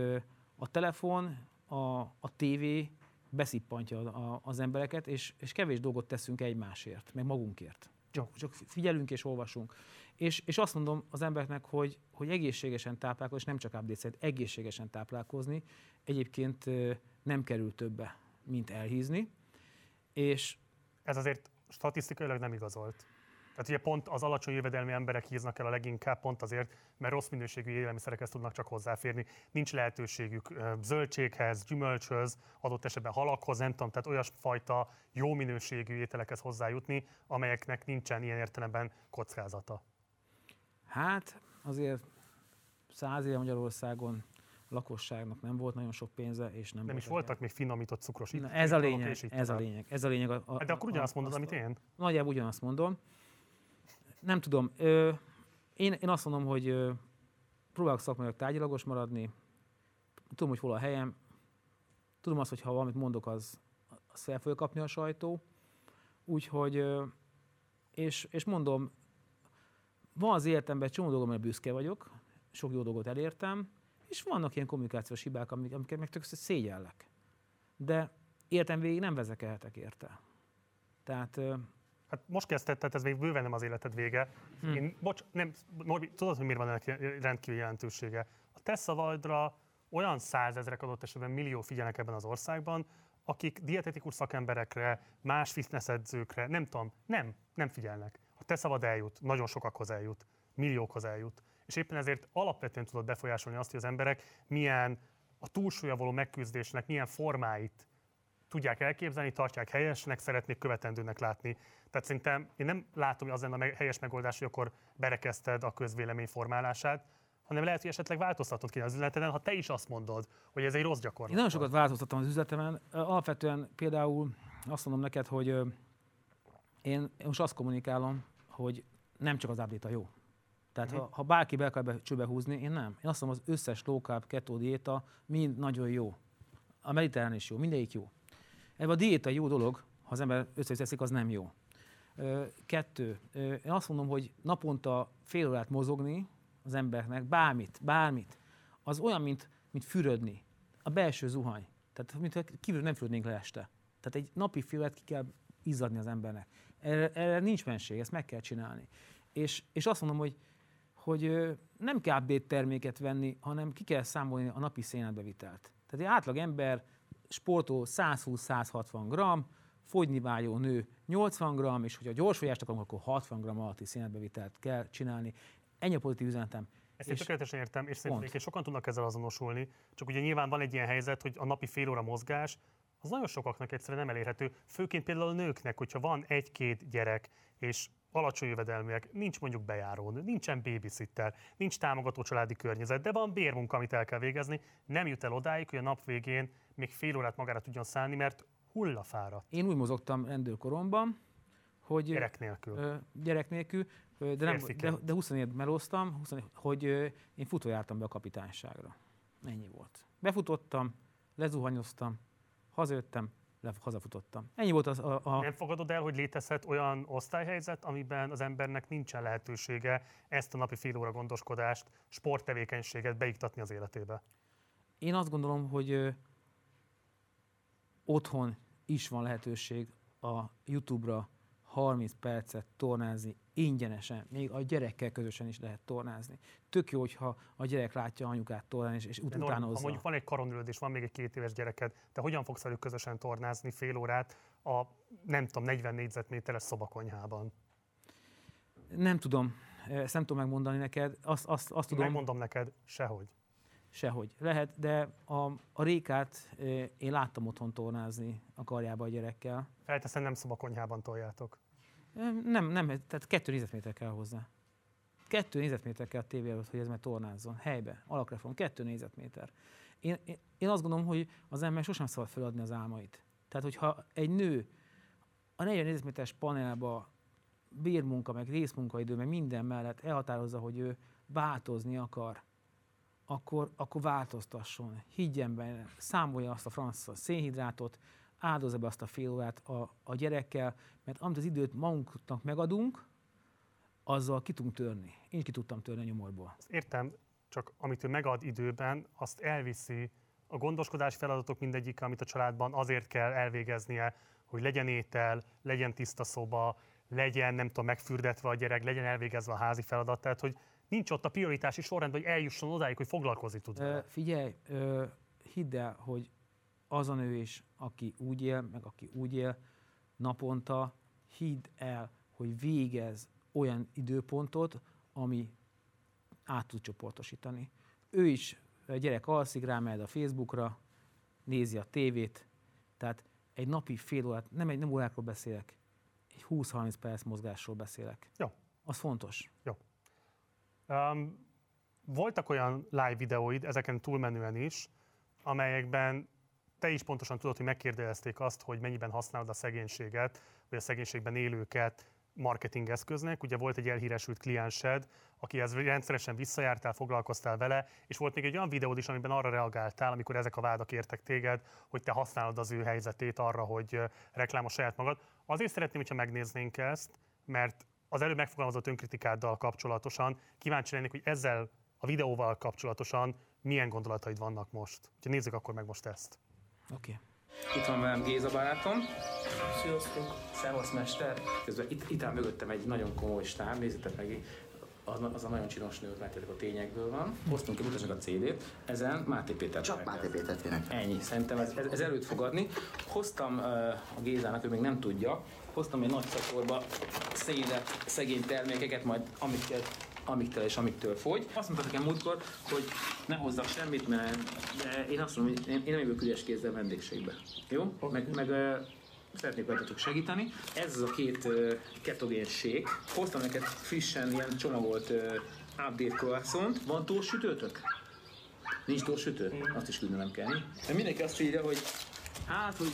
Speaker 2: a telefon, a, a tévé beszippantja a- az embereket, és, és kevés dolgot teszünk egymásért, meg magunkért. Csak, csak figyelünk és olvasunk. És, és azt mondom az embereknek, hogy, hogy egészségesen táplálkozni, és nem csak update egészségesen táplálkozni, egyébként nem kerül többe, mint elhízni. És
Speaker 1: Ez azért statisztikailag nem igazolt. Tehát ugye pont az alacsony jövedelmi emberek híznak el a leginkább pont azért, mert rossz minőségű élelmiszerekhez tudnak csak hozzáférni. Nincs lehetőségük zöldséghez, gyümölcshöz, adott esetben halakhoz, nem tudom, tehát olyasfajta jó minőségű ételekhez hozzájutni, amelyeknek nincsen ilyen értelemben kockázata.
Speaker 2: Hát azért száz éve Magyarországon lakosságnak nem volt nagyon sok pénze, és nem,
Speaker 1: Nem is voltak még finomított cukros
Speaker 2: Na, ez a lényeg, ez a lényeg, ez a lényeg. A, a,
Speaker 1: De akkor ugyanazt mondod, amit én?
Speaker 2: Nagyjából ugyanazt mondom. Nem tudom. Ö, én, én azt mondom, hogy ö, próbálok szakmailag tárgyalagos maradni. Tudom, hogy hol a helyem. Tudom azt, hogy ha valamit mondok, az, az fel fogja kapni a sajtó. Úgyhogy, ö, és, és mondom, van az életemben csomó dolgom, amire büszke vagyok, sok jó dolgot elértem, és vannak ilyen kommunikációs hibák, amik, amiket meg tök szégyellek. De értem végig nem vezekelhetek érte. Tehát
Speaker 1: Hát most kezdted, tehát ez még bőven nem az életed vége.
Speaker 2: Hm.
Speaker 1: Én, bocs, nem, Norbi, tudod, hogy miért van ennek rendkívül jelentősége? A te szavaidra olyan százezrek adott esetben millió figyelnek ebben az országban, akik dietetikus szakemberekre, más fitnessedzőkre, nem tudom, nem, nem figyelnek. A te szavad eljut, nagyon sokakhoz eljut, milliókhoz eljut. És éppen ezért alapvetően tudod befolyásolni azt, hogy az emberek milyen a túlsúlya való megküzdésnek milyen formáit tudják elképzelni, tartják helyesnek, szeretnék követendőnek látni. Tehát szerintem én nem látom, hogy az lenne a helyes megoldás, hogy akkor berekezted a közvélemény formálását, hanem lehet, hogy esetleg változtatod ki az üzleteden, ha te is azt mondod, hogy ez egy rossz gyakorlat.
Speaker 2: Én nagyon sokat változtattam az üzletemen. Alapvetően például azt mondom neked, hogy én most azt kommunikálom, hogy nem csak az update jó. Tehát
Speaker 1: Mhm.
Speaker 2: ha, ha bárki be akar be, csőbe húzni, én nem. Én azt mondom, az összes low carb keto diéta mind nagyon jó. A mediterrán is jó, mindegyik jó. Ebben a diéta jó dolog, ha az ember összeteszik, az nem jó. Kettő, én azt mondom, hogy naponta fél órát mozogni az embernek, bármit, bármit, az olyan, mint, mint fürödni. A belső zuhany. Tehát, mintha kívül nem fürödnénk le este. Tehát egy napi fél órát ki kell izzadni az embernek. Erre, erre nincs menség, ezt meg kell csinálni. És, és azt mondom, hogy, hogy nem kell terméket venni, hanem ki kell számolni a napi szénátbevitelt. Tehát egy átlag ember sportol 120-160 gram, fogyni vágyó nő 80 gram, és hogyha gyorsfogyást akarunk, akkor 60 gram alatti szénátbevitelt kell csinálni. Ennyi a pozitív üzenetem.
Speaker 1: Ezt én tökéletesen értem, és szerintem sokan tudnak ezzel azonosulni, csak ugye nyilván van egy ilyen helyzet, hogy a napi fél óra mozgás, az nagyon sokaknak egyszerűen nem elérhető, főként például a nőknek, hogyha van egy-két gyerek, és alacsony jövedelműek, nincs mondjuk bejáró, nincsen babysitter, nincs támogató családi környezet, de van bérmunka, amit el kell végezni, nem jut el odáig, hogy a nap végén még fél órát magára tudjon szállni, mert hullafáradt
Speaker 2: Én úgy mozogtam rendőrkoromban, hogy
Speaker 1: gyerek nélkül.
Speaker 2: ö, gyerek nélkül, de, nem, de, de 20 évet melóztam, 20, hogy ö, én futó jártam be a kapitányságra. Ennyi volt. Befutottam, lezuhanyoztam, hazajöttem, hazafutottam. Ennyi volt az a, a
Speaker 1: Nem fogadod el, hogy létezhet olyan osztályhelyzet, amiben az embernek nincsen lehetősége ezt a napi fél óra gondoskodást, sporttevékenységet beiktatni az életébe?
Speaker 2: Én azt gondolom, hogy ö, otthon is van lehetőség a YouTube-ra 30 percet tornázni ingyenesen, még a gyerekkel közösen is lehet tornázni. Tök jó, hogyha a gyerek látja anyukát tornázni, és, és ut-
Speaker 1: ha mondjuk van egy karonülöd és van még egy két éves gyereked, te hogyan fogsz velük közösen tornázni fél órát a nem tudom, 40 négyzetméteres szobakonyhában?
Speaker 2: Nem tudom, ezt nem tudom megmondani neked, azt, azt, azt
Speaker 1: Tudom. Megmondom neked, sehogy.
Speaker 2: sehogy. Lehet, de a, a Rékát én láttam otthon tornázni a karjába a gyerekkel.
Speaker 1: Felteszem, nem szobakonyhában toljátok.
Speaker 2: Nem, nem, tehát kettő négyzetméter kell hozzá. Kettő négyzetméter kell a tévé előtt, hogy ez meg tornázzon. Helybe, alakrefon, kettő négyzetméter. Én, én, én azt gondolom, hogy az ember sosem szabad feladni az álmait. Tehát, hogyha egy nő a 40 négyzetméteres panelba bérmunka, meg részmunkaidő, meg minden mellett elhatározza, hogy ő változni akar, akkor, akkor változtasson, higgyen benne, számolja azt a francia szénhidrátot, áldozza be azt a fél órát a, a gyerekkel, mert amit az időt magunknak megadunk, azzal ki tudunk törni. Én is ki tudtam törni a nyomorból.
Speaker 1: Ezt értem, csak amit ő megad időben, azt elviszi a gondoskodási feladatok mindegyik, amit a családban azért kell elvégeznie, hogy legyen étel, legyen tiszta szoba, legyen, nem tudom, megfürdetve a gyerek, legyen elvégezve a házi feladat, tehát hogy nincs ott a prioritási sorrend, hogy eljusson odáig, hogy foglalkozni tud
Speaker 2: figyelj, hidd el, hogy az a nő is, aki úgy él, meg aki úgy él naponta, hidd el, hogy végez olyan időpontot, ami át tud csoportosítani. Ő is, a gyerek alszik, rámegy a Facebookra, nézi a tévét, tehát egy napi fél órát, nem egy nem órákról beszélek, egy 20-30 perc mozgásról beszélek.
Speaker 1: Jó.
Speaker 2: Az fontos.
Speaker 1: Um, voltak olyan live videóid, ezeken túlmenően is, amelyekben te is pontosan tudod, hogy megkérdezték azt, hogy mennyiben használod a szegénységet, vagy a szegénységben élőket marketing eszköznek. Ugye volt egy elhíresült kliensed, akihez rendszeresen visszajártál, foglalkoztál vele, és volt még egy olyan videód is, amiben arra reagáltál, amikor ezek a vádak értek téged, hogy te használod az ő helyzetét arra, hogy reklámos saját magad. Azért szeretném, hogyha megnéznénk ezt, mert az előbb megfogalmazott önkritikáddal kapcsolatosan kíváncsi lennék, hogy ezzel a videóval kapcsolatosan milyen gondolataid vannak most. Úgyhogy nézzük akkor meg most ezt.
Speaker 2: Oké. Okay.
Speaker 10: Itt van velem Géza barátom,
Speaker 11: Sziasztok! Szevasz, mester!
Speaker 10: közben itt, itt áll mögöttem egy nagyon komoly stáb, nézzétek meg, az, az a nagyon csinos nő, látjátok a tényekből van. Hoztunk ki, mutassuk a CD-t, ezen Máté Péter.
Speaker 12: Csak Máté Pétert énekel.
Speaker 10: Ennyi, szerintem ez, ez, ez előtt fogadni. Hoztam uh, a Gézának, ő még nem tudja, hoztam egy nagy szakorba szélet, szegény termékeket, majd amikkel amiktől és amiktől fogy. Azt mondta nekem múltkor, hogy ne hozzak semmit, mert de én azt mondom, hogy én, én nem jövök üres kézzel vendégségbe. Jó? Meg, meg uh, szeretnék veletek segíteni. Ez az a két uh, ketogén shake. Hoztam neked frissen ilyen csomagolt uh, update croissant. Van túlsütőtök? Nincs túlsütő? Azt is küldenem kell. Mert mindenki azt írja, hogy hát, hogy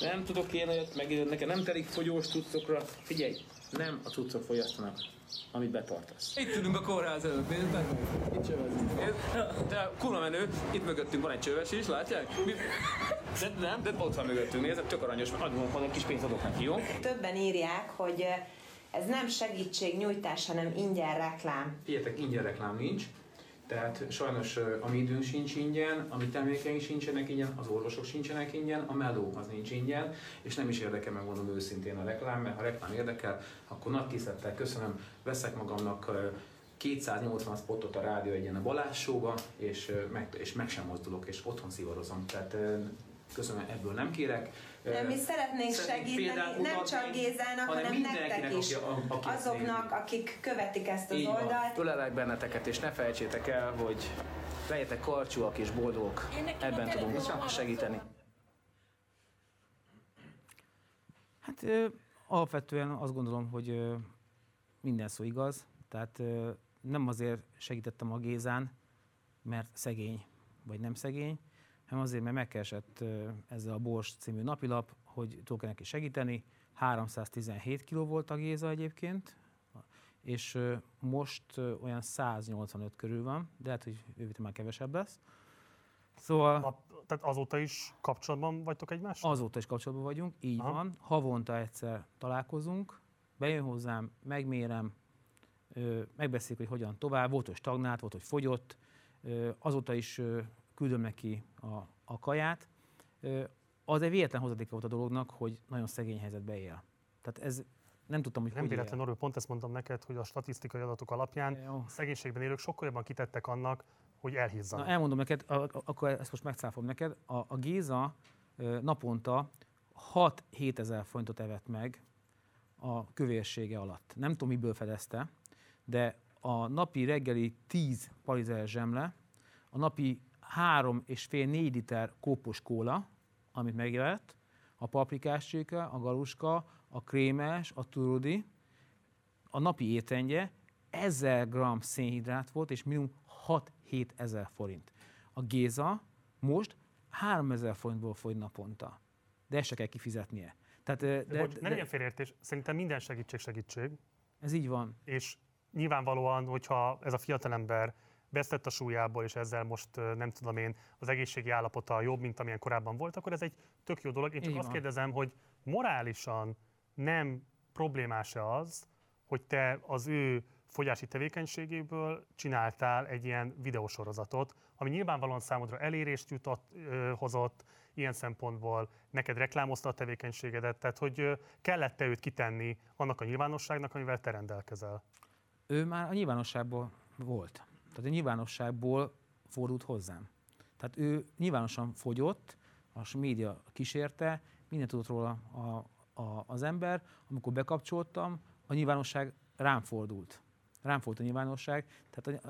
Speaker 10: nem tudok én olyat, meg nekem nem telik fogyós cuccokra. Figyelj, nem a cuccok fogyasztanak, amit betartasz.
Speaker 3: Itt ülünk a kórház előtt, nézd meg! Itt csövezünk. De kurva menő, itt mögöttünk van egy csöves is, látják? Mi... De nem, de
Speaker 10: Ott van mögöttünk, nézd, tök aranyos, adom, van egy kis pénzt adok neki, jó?
Speaker 13: Többen írják, hogy eh, ez nem segítségnyújtás, hanem ingyen reklám.
Speaker 10: Figyeljetek, ingyen reklám nincs, tehát sajnos a mi időnk sincs ingyen, a mi termékeink sincsenek ingyen, az orvosok sincsenek ingyen, a meló az nincs ingyen, és nem is érdekel, megmondom őszintén a reklám, mert ha reklám érdekel, akkor nagy tisztelettel köszönöm, veszek magamnak ö, 280 spotot a rádió egyen a Balázs Show-ba, és, meg, és meg sem mozdulok, és otthon szivarozom. Tehát köszönöm, ebből nem kérek.
Speaker 13: Nem, mi szeretnénk segíteni, nem csak Gézának,
Speaker 10: hanem
Speaker 13: hanem nektek is.
Speaker 10: aki- aki
Speaker 13: Azoknak,
Speaker 10: nézi.
Speaker 13: akik követik ezt az
Speaker 10: Így van.
Speaker 13: oldalt.
Speaker 10: Ölelek benneteket, és ne felejtsétek el, hogy legyetek karcsúak és boldogok. Ebben tudunk segíteni.
Speaker 2: Hát ö, alapvetően azt gondolom, hogy ö, minden szó igaz. Tehát ö, nem azért segítettem a Gézán, mert szegény vagy nem szegény, hanem azért, mert megkeresett ezzel a Bors című napilap, hogy tudok neki segíteni. 317 kg volt a Géza egyébként, és most olyan 185 körül van, de lehet, hogy jövő már kevesebb lesz. Szóval...
Speaker 1: A, tehát azóta is kapcsolatban vagytok egymással?
Speaker 2: Azóta is kapcsolatban vagyunk, így
Speaker 1: Aha.
Speaker 2: Van. Havonta egyszer találkozunk, bejön hozzám, megmérem, megbeszéljük, hogy hogyan tovább. Volt, hogy stagnált, volt, hogy fogyott. Azóta is küldöm neki a, a kaját. Az egy véletlen hozadéka volt a dolognak, hogy nagyon szegény helyzetbe él. Tehát ez nem tudtam, hogy
Speaker 1: Nem véletlen,
Speaker 2: él.
Speaker 1: Norő, pont ezt mondtam neked, hogy a statisztikai adatok alapján
Speaker 2: Jó.
Speaker 1: szegénységben élők sokkal jobban kitettek annak, hogy elhízzanak.
Speaker 2: Na, elmondom neked, a, a, akkor ezt most megcáfom neked. A, a Géza naponta 6-7 ezer forintot evett meg a kövérsége alatt. Nem tudom, miből fedezte, de a napi reggeli 10 parizer zsemle, a napi 3 és fél 4 liter kópos kóla, amit megjelent, a paprikás csirke, a galuska, a krémes, a turudi, a napi étrendje 1000 g szénhidrát volt, és minimum 6-7 ezer forint. A Géza most 3000 forintból fogy naponta. De ezt se kell kifizetnie. Tehát,
Speaker 1: De,
Speaker 2: de,
Speaker 1: Bocs, ne
Speaker 2: de,
Speaker 1: legyen félreértés, szerintem minden segítség segítség,
Speaker 2: ez így van.
Speaker 1: és nyilvánvalóan, hogyha ez a fiatalember vesztett a súlyából, és ezzel most nem tudom én, az egészségi állapota jobb, mint amilyen korábban volt, akkor ez egy tök jó dolog. Én csak
Speaker 2: Így
Speaker 1: azt
Speaker 2: van.
Speaker 1: kérdezem, hogy morálisan nem problémás-e az, hogy te az ő fogyási tevékenységéből csináltál egy ilyen videósorozatot, ami nyilvánvalóan számodra elérést jutott, ö, hozott, ilyen szempontból neked reklámozta a tevékenységedet, tehát hogy kellett-e őt kitenni annak a nyilvánosságnak, amivel te rendelkezel?
Speaker 2: ő már a nyilvánosságból volt. Tehát a nyilvánosságból fordult hozzám. Tehát ő nyilvánosan fogyott, a média kísérte, mindent tudott róla a, a, az ember. Amikor bekapcsoltam, a nyilvánosság rám fordult. Rám fordult a nyilvánosság. Tehát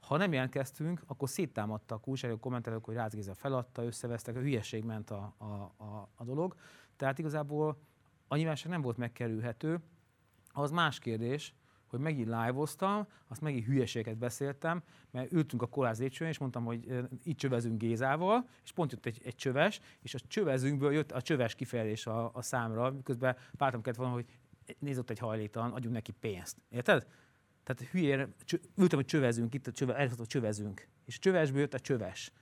Speaker 2: ha nem jelentkeztünk, akkor széttámadtak újságok, kommentelők, hogy Rácz Géza feladta, összevesztek, a hülyeség ment a, a, a, a dolog. Tehát igazából a nyilvánosság nem volt megkerülhető. Az más kérdés, hogy megint live-oztam, azt megint hülyeséget beszéltem, mert ültünk a koláz lépcsőn, és mondtam, hogy itt csövezünk Gézával, és pont jött egy, egy csöves, és a csövezünkből jött a csöves kifejezés a, a számra, miközben pártam kellett volna, hogy nézott egy hajléktalan, adjunk neki pénzt. Érted? Tehát hülyére, csö- ültem, hogy csövezünk, itt a csöve, csövezünk. És a csövesből jött a csöves.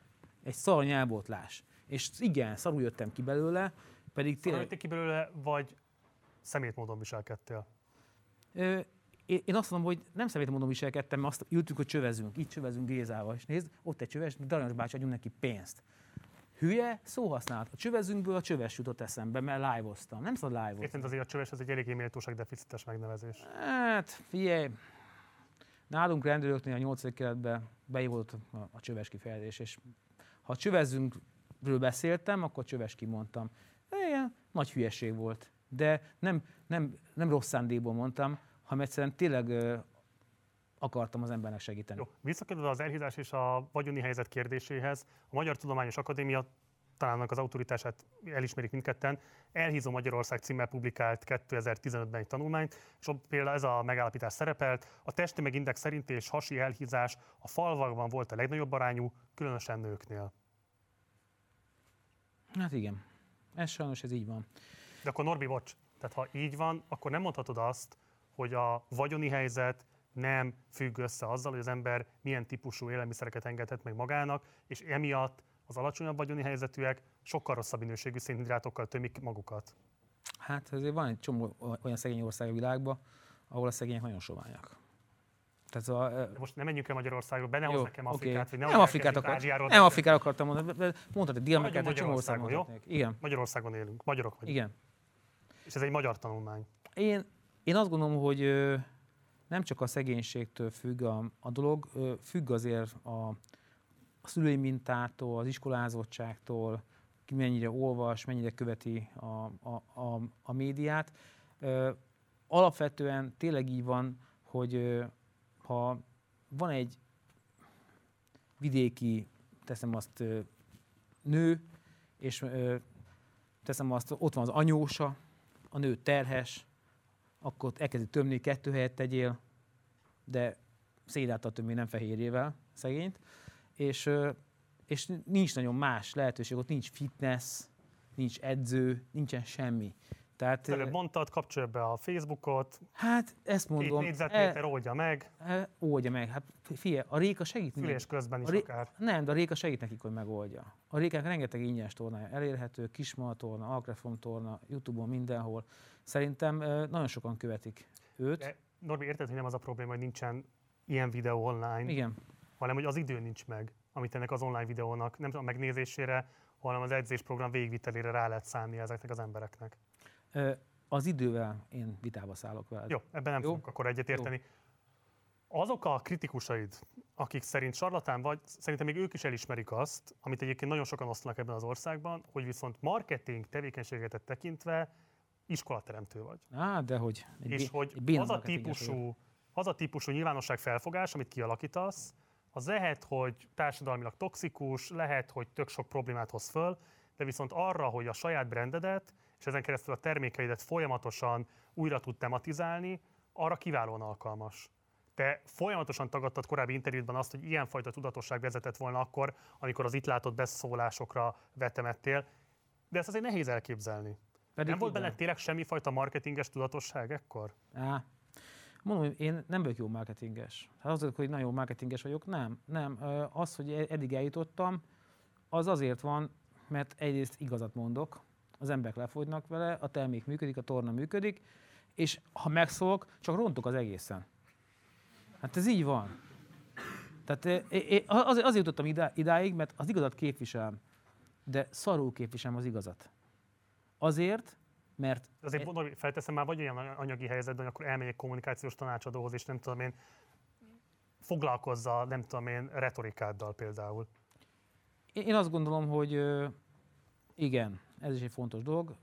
Speaker 2: Egy szar nyelvbotlás. És igen, szarul jöttem ki belőle, pedig tényleg...
Speaker 1: jöttél ki belőle, vagy szemét módon viselkedtél?
Speaker 2: Ö, én én azt mondom, hogy nem szemét módon viselkedtem, mert azt ültünk, hogy csövezünk, itt csövezünk Gézával, és nézd, ott egy csöves, Darancs bácsi, adjunk neki pénzt. Hülye, szóhasználat. A csövezünkből a csöves jutott eszembe, mert live-oztam. Nem szabad live
Speaker 1: Érted azért a csöves, ez egy eléggé méltóságdeficites megnevezés.
Speaker 2: Hát, figyelj, nálunk rendőröknél a 8. keretben beívódott a, a csöves kifejezés, és ha csövezünkről beszéltem, akkor csöves kimondtam. Igen, nagy hülyeség volt. De nem, nem, nem rossz szándékból mondtam, hanem egyszerűen tényleg akartam az embernek segíteni.
Speaker 1: Jó, visszakerülve az elhízás és a vagyoni helyzet kérdéséhez, a Magyar Tudományos Akadémia talán az autoritását elismerik mindketten, Elhízó Magyarország címmel publikált 2015-ben egy tanulmányt, és ott például ez a megállapítás szerepelt, a testi megindex szerint és hasi elhízás a falvakban volt a legnagyobb arányú, különösen nőknél.
Speaker 2: Hát igen, ez sajnos ez így van.
Speaker 1: De akkor Norbi, bocs, tehát ha így van, akkor nem mondhatod azt, hogy a vagyoni helyzet nem függ össze azzal, hogy az ember milyen típusú élelmiszereket engedhet meg magának, és emiatt az alacsonyabb vagyoni helyzetűek sokkal rosszabb minőségű szénhidrátokkal tömik magukat.
Speaker 2: Hát azért van egy csomó olyan szegény ország a világban, ahol a szegények nagyon soványak. Tehát a,
Speaker 1: De most nem menjünk el Magyarországról, be ne
Speaker 2: Jó,
Speaker 1: nekem. Afrikát, vagy ne
Speaker 2: nem Afrikát, akar,
Speaker 1: Ázsiáról.
Speaker 2: nem Afrikát akartam mondani, mondtad, hogy Dél-Amerikát, egy csomó ország
Speaker 1: Magyarországon, jó?
Speaker 2: Igen,
Speaker 1: Magyarországon élünk, magyarok vagyunk.
Speaker 2: igen.
Speaker 1: És ez egy magyar tanulmány.
Speaker 2: Én, én azt gondolom, hogy nem csak a szegénységtől függ a, a dolog, függ azért a, a szülői mintától, az iskolázottságtól, ki mennyire olvas, mennyire követi a, a, a, a médiát. Alapvetően tényleg így van, hogy ha van egy vidéki, teszem azt, nő, és teszem azt, ott van az anyósa, a nő terhes, akkor elkezdi tömni, kettő helyet tegyél, de szédáltal tömni, nem fehérjével szegényt, és, és nincs nagyon más lehetőség, ott nincs fitness, nincs edző, nincsen semmi. Tehát,
Speaker 1: Előbb mondtad, kapcsolja be a Facebookot,
Speaker 2: hát ezt
Speaker 1: két
Speaker 2: mondom,
Speaker 1: négyzetméter oldja meg,
Speaker 2: e, oldja meg. Hát figyelj, a Réka segít neki.
Speaker 1: fülés közben is
Speaker 2: A ré-
Speaker 1: akár.
Speaker 2: Nem, de a Réka segít nekik, hogy megoldja. A Rékának rengeteg ingyenes tornája elérhető, Kismal torna, Alkrefom torna, Youtube-on mindenhol. Szerintem nagyon sokan követik őt.
Speaker 1: De Norbi, érted, hogy nem az a probléma, hogy nincsen ilyen videó online,
Speaker 2: Igen.
Speaker 1: hanem hogy az idő nincs meg, amit ennek az online videónak nem a megnézésére, hanem az edzésprogram végigvitelére rá lehet szánni ezeknek az embereknek.
Speaker 2: Az idővel én vitába szállok veled.
Speaker 1: Jó, ebben nem
Speaker 2: Jó.
Speaker 1: fogunk akkor egyetérteni. Azok a kritikusaid, akik szerint sarlatán vagy, szerintem még ők is elismerik azt, amit egyébként nagyon sokan osztanak ebben az országban, hogy viszont marketing tevékenységet tekintve iskolateremtő vagy.
Speaker 2: Á, de hogy.
Speaker 1: És hogy az a, típusú, az a típusú nyilvánosság felfogás, amit kialakítasz, az lehet, hogy társadalmilag toxikus, lehet, hogy tök sok problémát hoz föl, de viszont arra, hogy a saját brandedet, és ezen keresztül a termékeidet folyamatosan újra tud tematizálni, arra kiválóan alkalmas. Te folyamatosan tagadtad korábbi interjútban azt, hogy ilyenfajta tudatosság vezetett volna akkor, amikor az itt látott beszólásokra vetemettél, de ezt azért nehéz elképzelni.
Speaker 2: Pedig
Speaker 1: Nem volt benne tényleg semmifajta marketinges tudatosság ekkor?
Speaker 2: Á, Mondom, hogy én nem vagyok jó marketinges. Hát az, hogy nagyon jó marketinges vagyok, nem. Nem. Az, hogy eddig eljutottam, az azért van, mert egyrészt igazat mondok, az emberek lefogynak vele, a termék működik, a torna működik, és ha megszólok, csak rontok az egészen. Hát ez így van. Tehát eh, én az, azért jutottam idá, idáig, mert az igazat képviselem, de szarul képviselem az igazat. Azért, mert
Speaker 1: Azért mondom, hogy felteszem már vagy olyan anyagi helyzetben, hogy akkor elmegyek kommunikációs tanácsadóhoz, és nem tudom én, foglalkozza, nem tudom én, retorikáddal például.
Speaker 2: Én azt gondolom, hogy igen, ez is egy fontos dolog,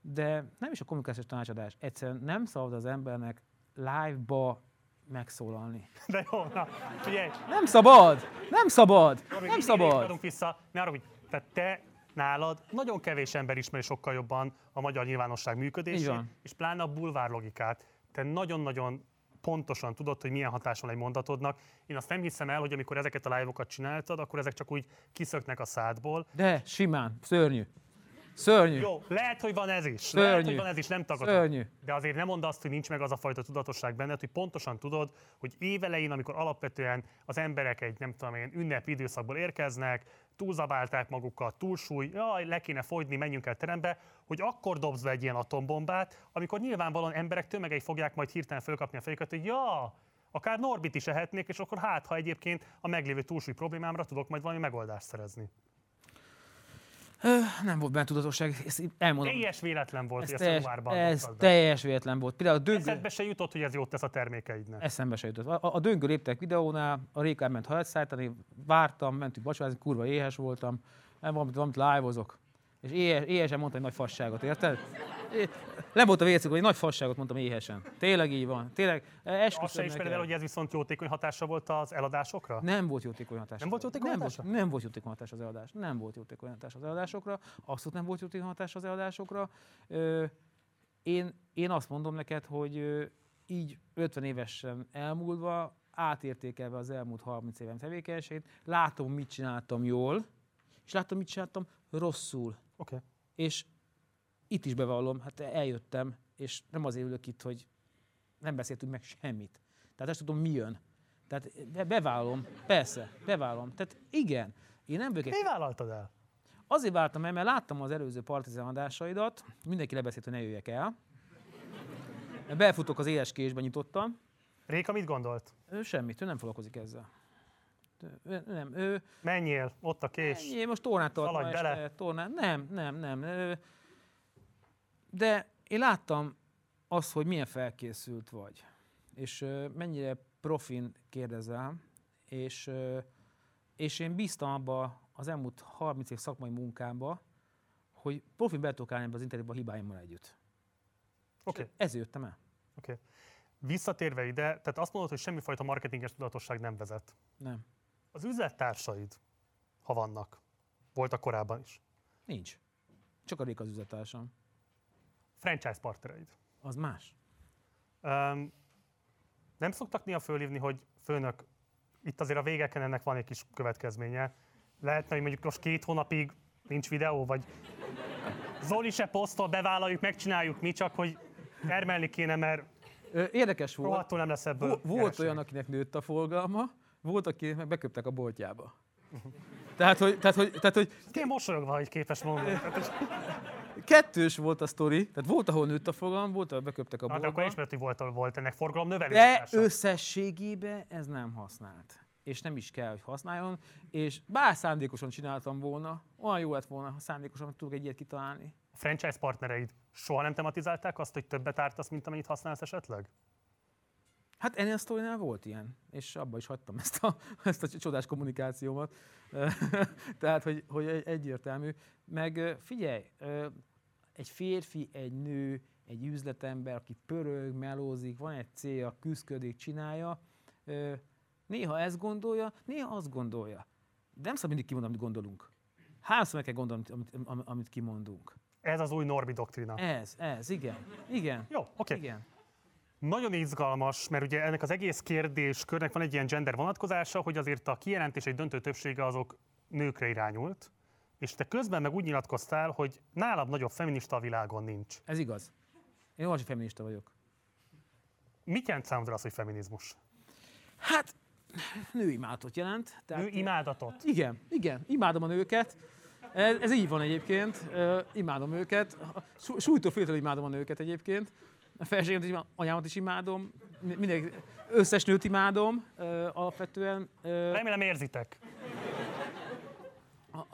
Speaker 2: de nem is a kommunikációs tanácsadás. Egyszerűen nem szabad az embernek live-ba megszólalni.
Speaker 1: De jó, na, figyelj,
Speaker 2: Nem szabad! Nem szabad!
Speaker 1: Robi,
Speaker 2: Nem szabad!
Speaker 1: maradunk vissza, ne arra, hogy tehát te nálad nagyon kevés ember ismeri sokkal jobban a magyar nyilvánosság működését, és pláne a bulvár logikát. Te nagyon-nagyon pontosan tudod, hogy milyen hatása van egy mondatodnak. Én azt nem hiszem el, hogy amikor ezeket a live-okat csináltad, akkor ezek csak úgy kiszöknek a szádból.
Speaker 2: De simán, szörnyű. Szörnyű.
Speaker 1: Jó, lehet, hogy van ez is.
Speaker 2: Szörnyű.
Speaker 1: Lehet, hogy van ez is, nem tagadom.
Speaker 2: Szörnyű.
Speaker 1: De azért nem mondd azt, hogy nincs meg az a fajta tudatosság benned, hogy pontosan tudod, hogy évelején, amikor alapvetően az emberek egy, nem tudom én, ünnepi időszakból érkeznek, túlzabálták magukat, túlsúly, jaj, le kéne fogyni, menjünk el terembe, hogy akkor dobsz be egy ilyen atombombát, amikor nyilvánvalóan emberek tömegei fogják majd hirtelen fölkapni a fejüket, hogy ja, akár Norbit is ehetnék, és akkor hát, ha egyébként a meglévő túlsúly problémámra tudok majd valami megoldást szerezni.
Speaker 2: Ö, Nem volt benne tudatosság, ezt elmondom.
Speaker 1: Teljes véletlen volt,
Speaker 2: Ez,
Speaker 1: hogy a
Speaker 2: teljes,
Speaker 1: januárban
Speaker 2: ez
Speaker 1: dobtad be.
Speaker 2: teljes véletlen volt. Például a döngő,
Speaker 1: Eszedbe se jutott, hogy ez jót tesz a termékeidnek.
Speaker 2: eszembe se jutott. A, a döngő léptek videónál, a Réka elment hajat szállítani, vártam, mentünk vacsorázni, kurva éhes voltam, nem valamit, valamit live-ozok. És éhes, éhesen mondtam egy nagy fasságot, érted? Nem volt a vécük, hogy nagy fasságot mondtam éhesen. Tényleg így van. Tényleg,
Speaker 1: Azt se ismered el, hogy ez viszont jótékony hatása volt az eladásokra?
Speaker 2: Nem volt jótékony hatás.
Speaker 1: Nem volt jótékony
Speaker 2: nem
Speaker 1: hatása?
Speaker 2: Volt, nem volt jótékony hatás az eladás. Nem volt jótékony hatás az eladásokra. Abszolút nem volt jótékony hatás az eladásokra. Ö, én, én azt mondom neked, hogy így 50 évesen elmúlva, átértékelve az elmúlt 30 éven tevékenységét, látom, mit csináltam jól, és látom, mit csináltam rosszul.
Speaker 1: Okay.
Speaker 2: És itt is bevallom, hát eljöttem, és nem azért ülök itt, hogy nem beszéltünk meg semmit. Tehát ezt tudom, mi jön. Tehát be- bevállalom, persze, bevállalom. Tehát igen, én nem egy...
Speaker 1: Mi vállaltad el?
Speaker 2: Azért váltam el, mert láttam az előző partizán adásaidat, mindenki lebeszélt, hogy ne jöjjek el. Belfutok az éles késbe nyitottam.
Speaker 1: Réka mit gondolt?
Speaker 2: Ő semmit, ő nem foglalkozik ezzel. Ő, ő, nem, ő,
Speaker 1: Menjél, ott a kés.
Speaker 2: Ennyi, most tornát tart
Speaker 1: Szaladj bele.
Speaker 2: este, tornát. Nem, nem, nem. Ö, De én láttam azt, hogy milyen felkészült vagy, és mennyire profin kérdezel, és, és én bíztam abba az elmúlt 30 év szakmai munkámba, hogy profin be tudok állni ebbe az interjúba a hibáimmal együtt.
Speaker 1: Oké, okay.
Speaker 2: Ezért jöttem el.
Speaker 1: oké. Okay. Visszatérve ide, tehát azt mondod, hogy semmifajta marketinges tudatosság nem vezet.
Speaker 2: Nem.
Speaker 1: Az üzlettársaid, ha vannak, voltak korábban is.
Speaker 2: Nincs. Csak a Réka az üzletársam.
Speaker 1: Franchise partnereid.
Speaker 2: Az más.
Speaker 1: Um, nem szoktak néha fölhívni, hogy főnök, itt azért a végeken ennek van egy kis következménye. Lehetne, hogy mondjuk most két hónapig nincs videó, vagy Zoli se posztol, bevállaljuk, megcsináljuk mi, csak hogy termelni kéne, mert
Speaker 2: Érdekes volt.
Speaker 1: rohadtul nem lesz ebből
Speaker 2: Vo- volt
Speaker 1: nyereség.
Speaker 2: olyan, akinek nőtt a forgalma, volt, aki meg beköptek a boltjába. Tehát, hogy, tehát, hogy, tehát, hogy
Speaker 1: Én mosolyogva, hogy képes mondani.
Speaker 2: Kettős volt a sztori, tehát volt, ahol nőtt a forgalom, volt, ahol beköptek a boltba.
Speaker 1: akkor ismert, hogy volt, volt ennek forgalom növelés.
Speaker 2: De összességében ez nem használt. És nem is kell, hogy használjon. És bár szándékosan csináltam volna, olyan jó lett volna, ha szándékosan tudok egy ilyet kitalálni.
Speaker 1: A franchise partnereid soha nem tematizálták azt, hogy többet ártasz, mint amennyit használsz esetleg?
Speaker 2: Hát ennél a sztorinál volt ilyen, és abba is hagytam ezt a, ezt a csodás kommunikációmat. Tehát, hogy, hogy egy- egyértelmű. Meg figyelj, egy férfi, egy nő, egy üzletember, aki pörög, melózik, van egy célja, küzdködik, csinálja, néha ezt gondolja, néha azt gondolja. De nem szabad mindig kimondani, amit gondolunk. Háromszor meg kell gondolni, amit, amit, amit kimondunk.
Speaker 1: Ez az új Norbi doktrina.
Speaker 2: Ez, ez, igen. Igen.
Speaker 1: Jó, oké.
Speaker 2: Igen.
Speaker 1: Nagyon izgalmas, mert ugye ennek az egész kérdéskörnek van egy ilyen gender vonatkozása, hogy azért a kijelentés egy döntő többsége azok nőkre irányult, és te közben meg úgy nyilatkoztál, hogy nálad nagyobb feminista a világon nincs.
Speaker 2: Ez igaz. Én óriási feminista vagyok.
Speaker 1: Mit jelent számodra az, hogy feminizmus?
Speaker 2: Hát, nőimádatot jelent. Tehát,
Speaker 1: Nő imádatot.
Speaker 2: Igen, igen, imádom a nőket. Ez, ez így van egyébként, uh, imádom őket. Sú- Súlytól féltől imádom a nőket egyébként. A feleségemet is, imádom, anyámat is imádom, mi- mindenki, összes nőt imádom uh, alapvetően. Uh,
Speaker 1: Remélem érzitek.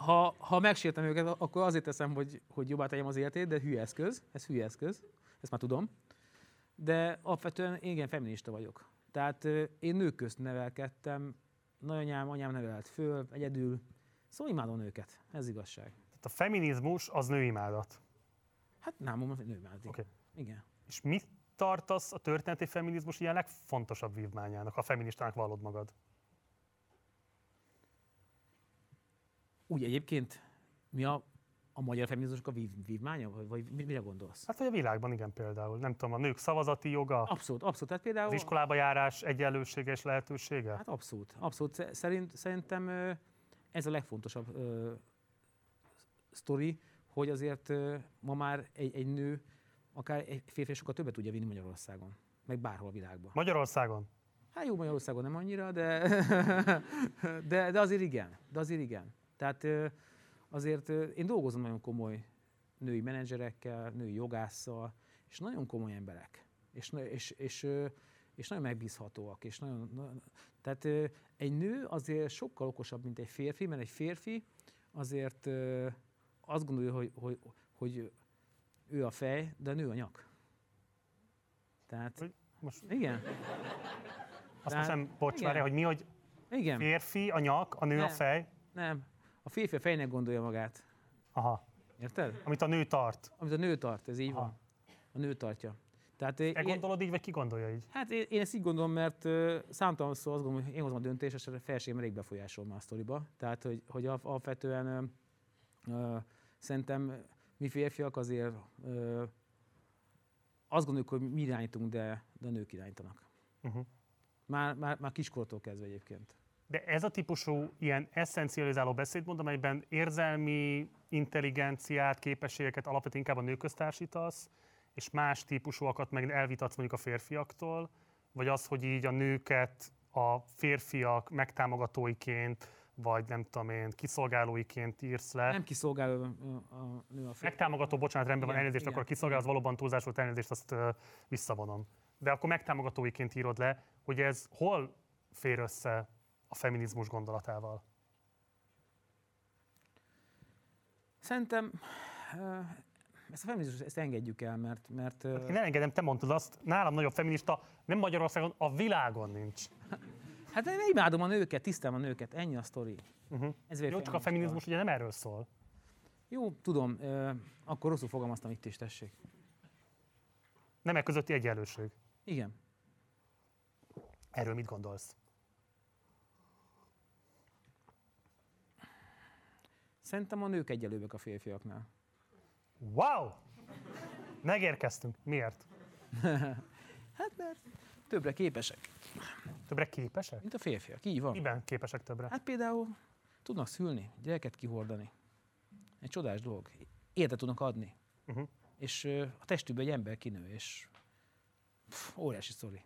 Speaker 2: Ha, ha megsértem őket, akkor azért teszem, hogy, hogy jobbá tegyem az életét, de hülye eszköz, ez hülye eszköz, ezt már tudom. De alapvetően igen, feminista vagyok. Tehát én nők közt nevelkedtem, nagyanyám, anyám nevelt föl, egyedül. Szóval imádom nőket, ez igazság.
Speaker 1: Tehát a feminizmus az nőimádat.
Speaker 2: Hát nem hogy nőimádik.
Speaker 1: Oké.
Speaker 2: Igen.
Speaker 1: És mit tartasz a történeti feminizmus ilyen legfontosabb vívmányának, ha feministának vallod magad?
Speaker 2: Úgy egyébként mi a, a magyar feminizmusnak a vív, vívmánya, vagy, vagy mi- mire gondolsz?
Speaker 1: Hát vagy a világban igen például. Nem tudom, a nők szavazati joga,
Speaker 2: Abszolút, abszolút. Tehát például...
Speaker 1: az iskolába járás egyenlőséges lehetősége?
Speaker 2: Hát abszolút, abszolút. Sze- Szerint, szerintem ez a legfontosabb ö, sztori, hogy azért ö, ma már egy, egy nő, akár egy férfi sokkal többet tudja vinni Magyarországon, meg bárhol a világban.
Speaker 1: Magyarországon?
Speaker 2: Hát jó, Magyarországon nem annyira, de, de, de azért igen. De azért igen. Tehát azért én dolgozom nagyon komoly női menedzserekkel, női jogásszal, és nagyon komoly emberek. És, és, és, és nagyon megbízhatóak. És nagyon, nagyon, tehát egy nő azért sokkal okosabb, mint egy férfi, mert egy férfi azért azt gondolja, hogy, hogy, hogy ő a fej, de a nő a nyak. Tehát,
Speaker 1: Most
Speaker 2: igen.
Speaker 1: azt
Speaker 2: Tehát-
Speaker 1: hiszem, bocs,
Speaker 2: igen.
Speaker 1: várjál, hogy mi, hogy
Speaker 2: Igen.
Speaker 1: férfi, a nyak, a nő a
Speaker 2: Nem.
Speaker 1: fej.
Speaker 2: Nem. A férfi a fejnek gondolja magát.
Speaker 1: Aha.
Speaker 2: Érted?
Speaker 1: Amit a nő tart.
Speaker 2: Amit a nő tart, ez így
Speaker 1: Aha.
Speaker 2: van. A nő tartja. Tehát
Speaker 1: Te
Speaker 2: én,
Speaker 1: gondolod így, vagy ki gondolja így?
Speaker 2: hát én, én ezt így gondolom, mert uh, számtalan szó azt gondolom, hogy én hozom a döntést, és a feleségem elég befolyásol már a sztoriba. Tehát, hogy, hogy al- alapvetően uh, uh, szerintem mi férfiak azért uh, azt gondoljuk, hogy mi irányítunk, de, de a nők irányítanak.
Speaker 1: Uh-huh.
Speaker 2: Már, már, már kiskortól kezdve egyébként.
Speaker 1: De ez a típusú ilyen eszencializáló beszédmód, amelyben érzelmi intelligenciát, képességeket alapvetően inkább a nők köztársítasz, és más típusúakat meg elvitatsz mondjuk a férfiaktól, vagy az, hogy így a nőket a férfiak megtámogatóiként, vagy nem tudom én, kiszolgálóiként írsz le.
Speaker 2: Nem kiszolgáló a nő a férfi.
Speaker 1: Megtámogató, bocsánat, rendben van
Speaker 2: Igen,
Speaker 1: elnézést,
Speaker 2: igen,
Speaker 1: akkor kiszolgál, az valóban túlzás volt, elnézést, azt ö, visszavonom. De akkor megtámogatóiként írod le, hogy ez hol fér össze a feminizmus gondolatával?
Speaker 2: Szerintem ö, ezt a feminizmus, ezt engedjük el, mert, mert ö,
Speaker 1: Én elengedem, te mondtad azt, nálam nagyobb feminista nem Magyarországon, a világon nincs.
Speaker 2: hát én imádom a nőket, tisztelem a nőket, ennyi a sztori.
Speaker 1: Uh-huh.
Speaker 2: Ez
Speaker 1: Jó, csak a feminizmus ugye nem erről szól.
Speaker 2: Jó, tudom, ö, akkor rosszul fogalmaztam itt is, tessék.
Speaker 1: Nemek közötti egyenlőség.
Speaker 2: Igen.
Speaker 1: Erről mit gondolsz?
Speaker 2: Szerintem a nők egyelőbbek a férfiaknál.
Speaker 1: Wow! Megérkeztünk. Miért?
Speaker 2: Hát mert többre képesek,
Speaker 1: Többre képesek?
Speaker 2: mint a férfiak, így van.
Speaker 1: Miben képesek többre?
Speaker 2: Hát például tudnak szülni, gyereket kihordani. Egy csodás dolog. Életet tudnak adni.
Speaker 1: Uh-huh.
Speaker 2: És a testükben egy ember kinő, és pff, óriási sztori.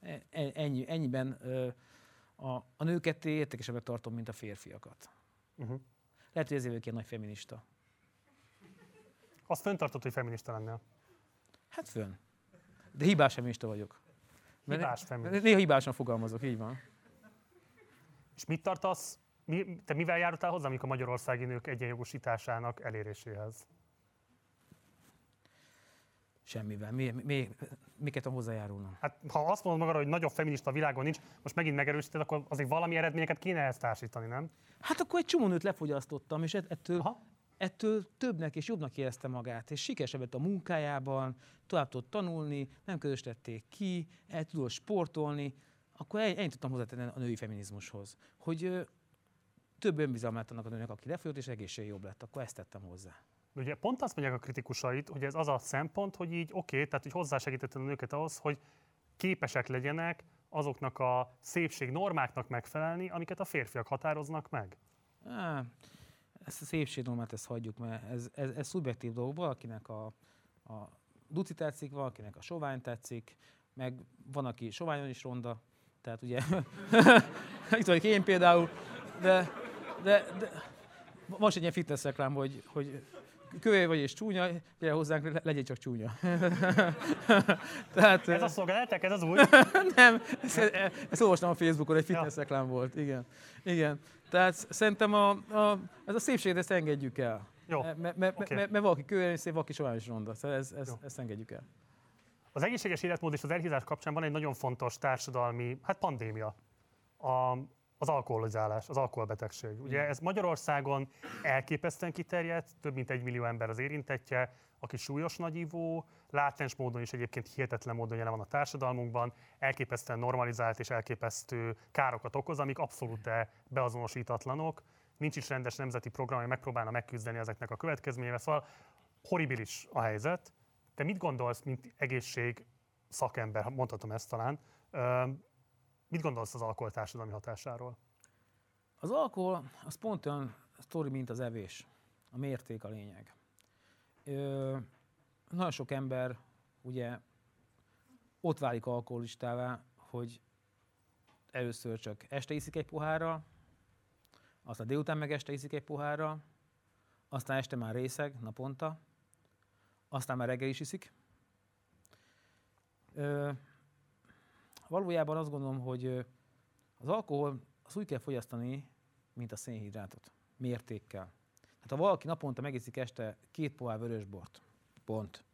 Speaker 2: E- e- Ennyi, ennyiben a, a nőket értékesebbet tartom, mint a férfiakat.
Speaker 1: Uh-huh.
Speaker 2: Lehet, hogy ezért vagyok ilyen nagy feminista.
Speaker 1: Azt föntartott, hogy feminista lennél.
Speaker 2: Hát fönn. De hibás feminista vagyok. Mert
Speaker 1: Hibás feminista.
Speaker 2: Néha hibásan fogalmazok, így van.
Speaker 1: És mit tartasz, mi, te mivel jártál hozzá, amikor a magyarországi nők egyenjogosításának eléréséhez?
Speaker 2: Semmivel. Mi, mi, miket tudom hozzájárulnom?
Speaker 1: Hát ha azt mondod magadra, hogy nagyobb feminista a világon nincs, most megint megerősíted, akkor azért valami eredményeket kéne ehhez társítani, nem?
Speaker 2: Hát akkor egy csomó nőt lefogyasztottam, és ett- ettől,
Speaker 1: Aha.
Speaker 2: ettől többnek és jobbnak érezte magát, és sikeresebb lett a munkájában, tovább tudott tanulni, nem közösítették ki, el tudott sportolni, akkor en- ennyit tudtam hozzátenni a női feminizmushoz, hogy több önbizalmát annak a nőnek, aki lefolyott, és egészség jobb lett, akkor ezt tettem hozzá.
Speaker 1: De ugye pont azt mondják a kritikusait, hogy ez az a szempont, hogy így oké, okay, tehát hogy hozzásegítetted a nőket ahhoz, hogy képesek legyenek azoknak a szépség normáknak megfelelni, amiket a férfiak határoznak meg.
Speaker 2: Á, ezt a szépségnormát, ezt hagyjuk, mert ez, ez, ez szubjektív dolog. Valakinek a, a duci tetszik, valakinek a sovány tetszik, meg van, aki soványon is ronda, tehát ugye, itt vagyok én például, de, de, de most egy ilyen fitness reklám, hogy, hogy kövér vagy és csúnya, gyere hozzánk, le- legyél csak csúnya. Tehát,
Speaker 1: Ez a szolgálták, ez az új?
Speaker 2: nem, ezt, ezt olvastam a Facebookon, egy fitness reklám volt, igen. igen. Tehát szerintem a, a, ez a szépséget ezt engedjük el.
Speaker 1: Jó,
Speaker 2: Mert me, me, me, valaki kövér és szép, valaki sovány ronda. Szóval ez, ez,
Speaker 1: Jó.
Speaker 2: ezt engedjük el.
Speaker 1: Az egészséges életmód és az elhízás kapcsán van egy nagyon fontos társadalmi, hát pandémia. A, az alkoholizálás, az alkoholbetegség. Ugye ez Magyarországon elképesztően kiterjedt, több mint egy millió ember az érintettje, aki súlyos nagyívó, látens módon is egyébként hihetetlen módon jelen van a társadalmunkban, elképesztően normalizált és elképesztő károkat okoz, amik abszolút beazonosítatlanok. Nincs is rendes nemzeti program, ami megpróbálna megküzdeni ezeknek a következményeivel. Szóval horribilis a helyzet. Te mit gondolsz, mint egészség szakember, mondhatom ezt talán, mit gondolsz az alkohol társadalmi hatásáról?
Speaker 2: Az alkohol, az pont olyan sztori, mint az evés. A mérték a lényeg. Ö, nagyon sok ember ugye ott válik alkoholistává, hogy először csak este iszik egy pohárra, aztán délután meg este iszik egy pohárra, aztán este már részeg naponta, aztán már reggel is iszik. Ö, valójában azt gondolom, hogy az alkohol azt úgy kell fogyasztani, mint a szénhidrátot. Mértékkel. Tehát ha valaki naponta megiszik este két pohár vörösbort, pont,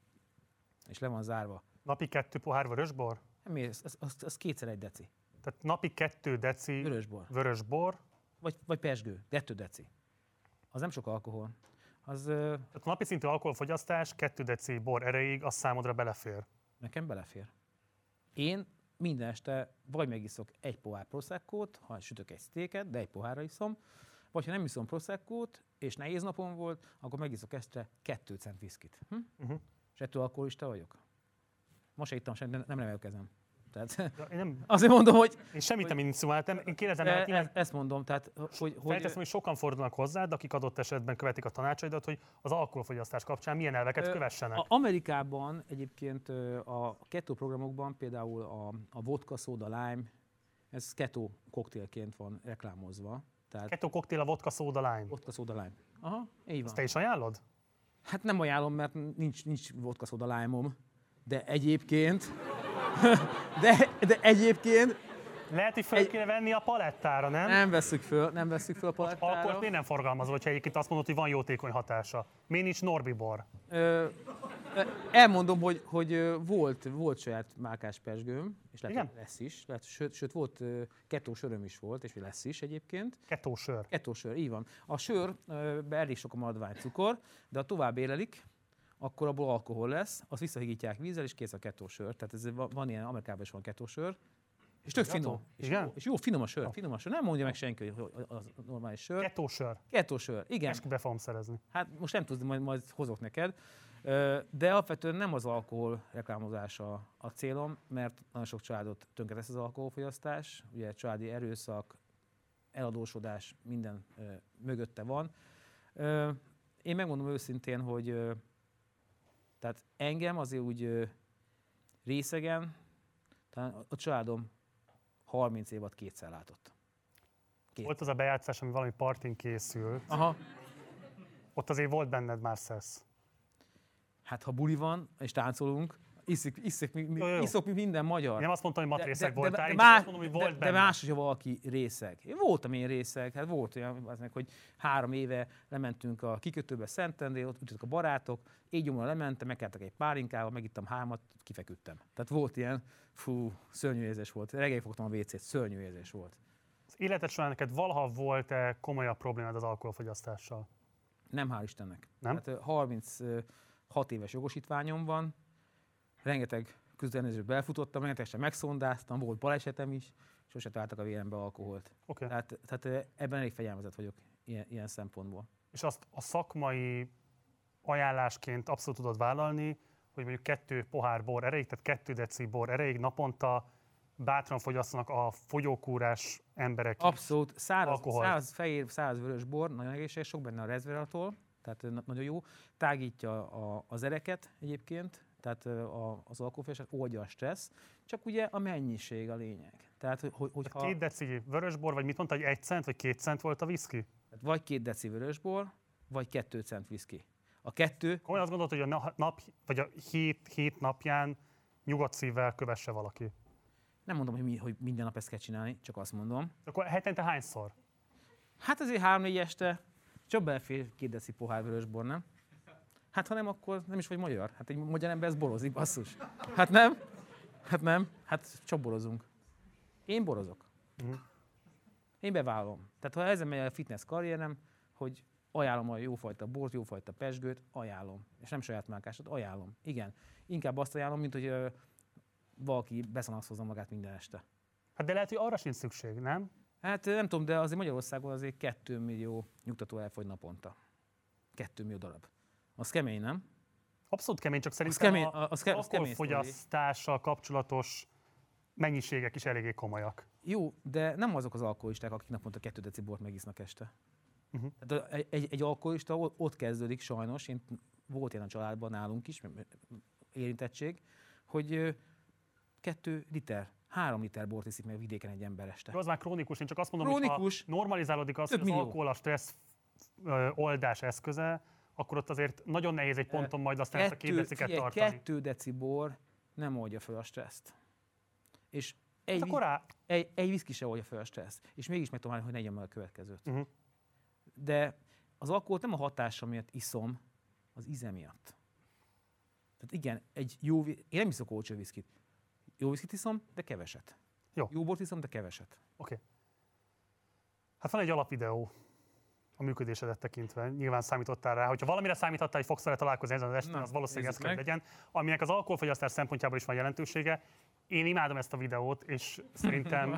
Speaker 2: és le van zárva,
Speaker 1: Napi kettő pohár vörösbor?
Speaker 2: nem ez, ez, az, az kétszer egy deci.
Speaker 1: Tehát napi kettő deci
Speaker 2: Vörösbor.
Speaker 1: vörösbor.
Speaker 2: Vagy, vagy pesgő, kettő deci. Az nem sok alkohol. Az
Speaker 1: Tehát a napi szintű alkoholfogyasztás kettő deci bor erejéig, az számodra belefér.
Speaker 2: nekem belefér. Én minden este vagy megiszok egy pohár proszekkót, ha sütök egy sztéket, de egy pohárra iszom, vagy ha nem iszom proszekkót, és nehéz napom volt, akkor megiszok este kettő cent viszkit. Hm?
Speaker 1: Uh-huh.
Speaker 2: És ettől alkoholista vagyok? Most se ittam semmit, nem, nem emelkezem. Tehát
Speaker 1: én, nem,
Speaker 2: azért mondom, hogy
Speaker 1: én semmit nem insinuáltam, én kérdezem,
Speaker 2: e,
Speaker 1: mert
Speaker 2: e, ezt mondom, tehát hogy, hogy
Speaker 1: Felteszem, hogy sokan fordulnak hozzád, akik adott esetben követik a tanácsaidat, hogy az alkoholfogyasztás kapcsán milyen elveket
Speaker 2: Ö,
Speaker 1: kövessenek.
Speaker 2: A Amerikában egyébként a kettő programokban például a, a vodka, soda, lime, ez kettő koktélként van reklámozva. Tehát
Speaker 1: Kettő koktél a vodka soda lime.
Speaker 2: vodka, soda, lime. Aha, így van.
Speaker 1: Te is ajánlod?
Speaker 2: Hát nem ajánlom, mert nincs, nincs vodka, soda, lime de egyébként, de, de egyébként
Speaker 1: Lehet, hogy
Speaker 2: Egy-
Speaker 1: kéne venni a palettára, nem?
Speaker 2: nem veszük föl, nem veszük föl a palettára.
Speaker 1: miért nem forgalmazol, hogyha egyébként azt mondod, hogy van jótékony hatása? Miért nincs Norbibor?
Speaker 2: Ö, ö, elmondom, hogy, hogy volt, volt saját márkás pesgőm, és lehet,
Speaker 1: Igen?
Speaker 2: lesz is. Lehet, sőt, sőt, volt ö, kettó söröm is volt, és lesz is egyébként.
Speaker 1: Kettó sör.
Speaker 2: Kettó sör, így van. A sörben elég sok a maradvány cukor, de ha tovább élelik, akkor abból alkohol lesz, azt visszahigítják vízzel, és kész a kettó sör. Tehát ez van, ilyen, Amerikában is van kettó sör. És tök finom. És
Speaker 1: Igen?
Speaker 2: jó, és jó, finom a sör, finom a sör. Nem mondja meg senki, hogy az normális sör.
Speaker 1: Kettó sör.
Speaker 2: Kettó sör, igen.
Speaker 1: Ezt be fogom szerezni.
Speaker 2: Hát most nem tudom, majd, majd hozok neked. De alapvetően nem az alkohol reklámozása a célom, mert nagyon sok családot tönkretesz az alkoholfogyasztás. Ugye családi erőszak, eladósodás, minden mögötte van. Én megmondom őszintén, hogy tehát engem azért úgy ö, részegen, talán a- családom 30 évad kétszer látott. Két.
Speaker 1: Volt az a bejátszás, ami valami partin készült.
Speaker 2: Aha,
Speaker 1: Ott azért volt benned már szesz.
Speaker 2: Hát ha buli van, és táncolunk, iszik, iszik, mi, mi,
Speaker 1: Jó, jó.
Speaker 2: iszok, mi minden magyar.
Speaker 1: Nem azt mondtam, hogy matrészek
Speaker 2: de,
Speaker 1: voltál,
Speaker 2: de, de,
Speaker 1: csak
Speaker 2: má-
Speaker 1: azt mondom, hogy volt
Speaker 2: de, de
Speaker 1: benne.
Speaker 2: más, hogyha valaki részeg. Én voltam én részeg, hát volt olyan, az meg, hogy három éve lementünk a kikötőbe Szentendré, ott ültek a barátok, így gyomra lementem, megkeltek egy pálinkával, megittam hármat, kifeküdtem. Tehát volt ilyen, fú, szörnyű érzés volt. Reggel fogtam a WC-t, szörnyű érzés volt.
Speaker 1: Az életed során neked valaha volt-e komolyabb problémád az alkoholfogyasztással?
Speaker 2: Nem, hál' Istennek.
Speaker 1: Nem?
Speaker 2: Hát, ö, 36 éves jogosítványom van, rengeteg közlekedésbe belfutottam, rengetegesen megszondáztam, volt balesetem is, sose találtak a vérembe alkoholt.
Speaker 1: Okay.
Speaker 2: Tehát, tehát ebben elég fegyelmezett vagyok ilyen, ilyen szempontból.
Speaker 1: És azt a szakmai ajánlásként abszolút tudod vállalni, hogy mondjuk kettő pohár bor erejéig, tehát kettő deci bor erejéig naponta bátran fogyasszanak a fogyókúrás emberek.
Speaker 2: Abszolút, száraz,
Speaker 1: Alkoholt.
Speaker 2: száraz fehér, száraz vörös bor, nagyon egészséges, sok benne a resveratrol, tehát nagyon jó. Tágítja a, az ereket egyébként, tehát a, az alkoholfogyasztás oldja a stressz, csak ugye a mennyiség a lényeg. Tehát, hogy, hogyha
Speaker 1: Két deci vörösbor, vagy mit mondta, hogy egy cent, vagy két cent volt a viszki?
Speaker 2: tehát vagy két deci vörösbor, vagy kettő cent whisky. A kettő,
Speaker 1: Komolyan azt gondolod, hogy a na- nap, vagy a hét, hét napján nyugodt szívvel kövesse valaki.
Speaker 2: nem mondom, hogy, mi, hogy minden nap ezt kell csinálni, csak azt mondom.
Speaker 1: Akkor hetente hányszor?
Speaker 2: Hát azért három-négy este csak belefér két deci pohár vörösbor, nem? Hát ha nem, akkor nem is vagy magyar. Hát egy magyar ember ez borozik, basszus. Hát nem? Hát nem? Hát csak borozunk. Én borozok. Én bevállalom. Tehát ha ezen megy a fitness karrierem, hogy ajánlom a jófajta bort, jófajta pesgőt, ajánlom. És nem saját márkásat, ajánlom. Igen. Inkább azt ajánlom, mint hogy ö, valaki beszanaszhozza magát minden este.
Speaker 1: Hát de lehet, hogy arra sincs szükség, nem?
Speaker 2: Hát nem tudom, de azért Magyarországon azért 2 millió nyugtató elfogy naponta. 2 millió darab. Az kemény, nem?
Speaker 1: Abszolút kemény, csak szerintem
Speaker 2: kemény-
Speaker 1: a,
Speaker 2: az ke- az kemény
Speaker 1: alkoholfogyasztással kapcsolatos mennyiségek is eléggé komolyak.
Speaker 2: Jó, de nem azok az alkoholisták, akik naponta 2 deci bort megisznak este.
Speaker 1: Uh-huh.
Speaker 2: Tehát egy, egy, egy alkoholista ott kezdődik sajnos, én volt ilyen a családban nálunk is, érintettség, hogy ö, kettő liter, három liter bort iszik meg vidéken egy ember este.
Speaker 1: Jó, az már krónikus, én csak azt mondom,
Speaker 2: Krónikus.
Speaker 1: hogy ha normalizálódik az, hogy az
Speaker 2: millió.
Speaker 1: alkohol a stressz oldás eszköze, akkor ott azért nagyon nehéz egy ponton majd aztán ezt a két deciket
Speaker 2: figyelj,
Speaker 1: tartani.
Speaker 2: kettő deci bor nem oldja fel a stresszt. És egy,
Speaker 1: Hát
Speaker 2: vi-
Speaker 1: akkor rá,
Speaker 2: egy, egy viszki se oldja fel a stresszt. És mégis meg tudom hogy ne igyam meg a következőt.
Speaker 1: Mhm.
Speaker 2: De az alkoholt nem a hatása miatt iszom, az íze miatt. Tehát igen, egy jó, én nem iszok olcsó viszkit. Jó viszkit iszom, de keveset.
Speaker 1: Jó.
Speaker 2: Jó bort iszom, de keveset.
Speaker 1: Oké. Hát van egy alapvideó a működésedet tekintve. Nyilván számítottál rá. Hogyha valamire számítottál, hogy fogsz vele találkozni ezen az estén,
Speaker 2: Na,
Speaker 1: az valószínűleg ez kell legyen, aminek az alkoholfogyasztás szempontjából is van jelentősége. Én imádom ezt a videót, és szerintem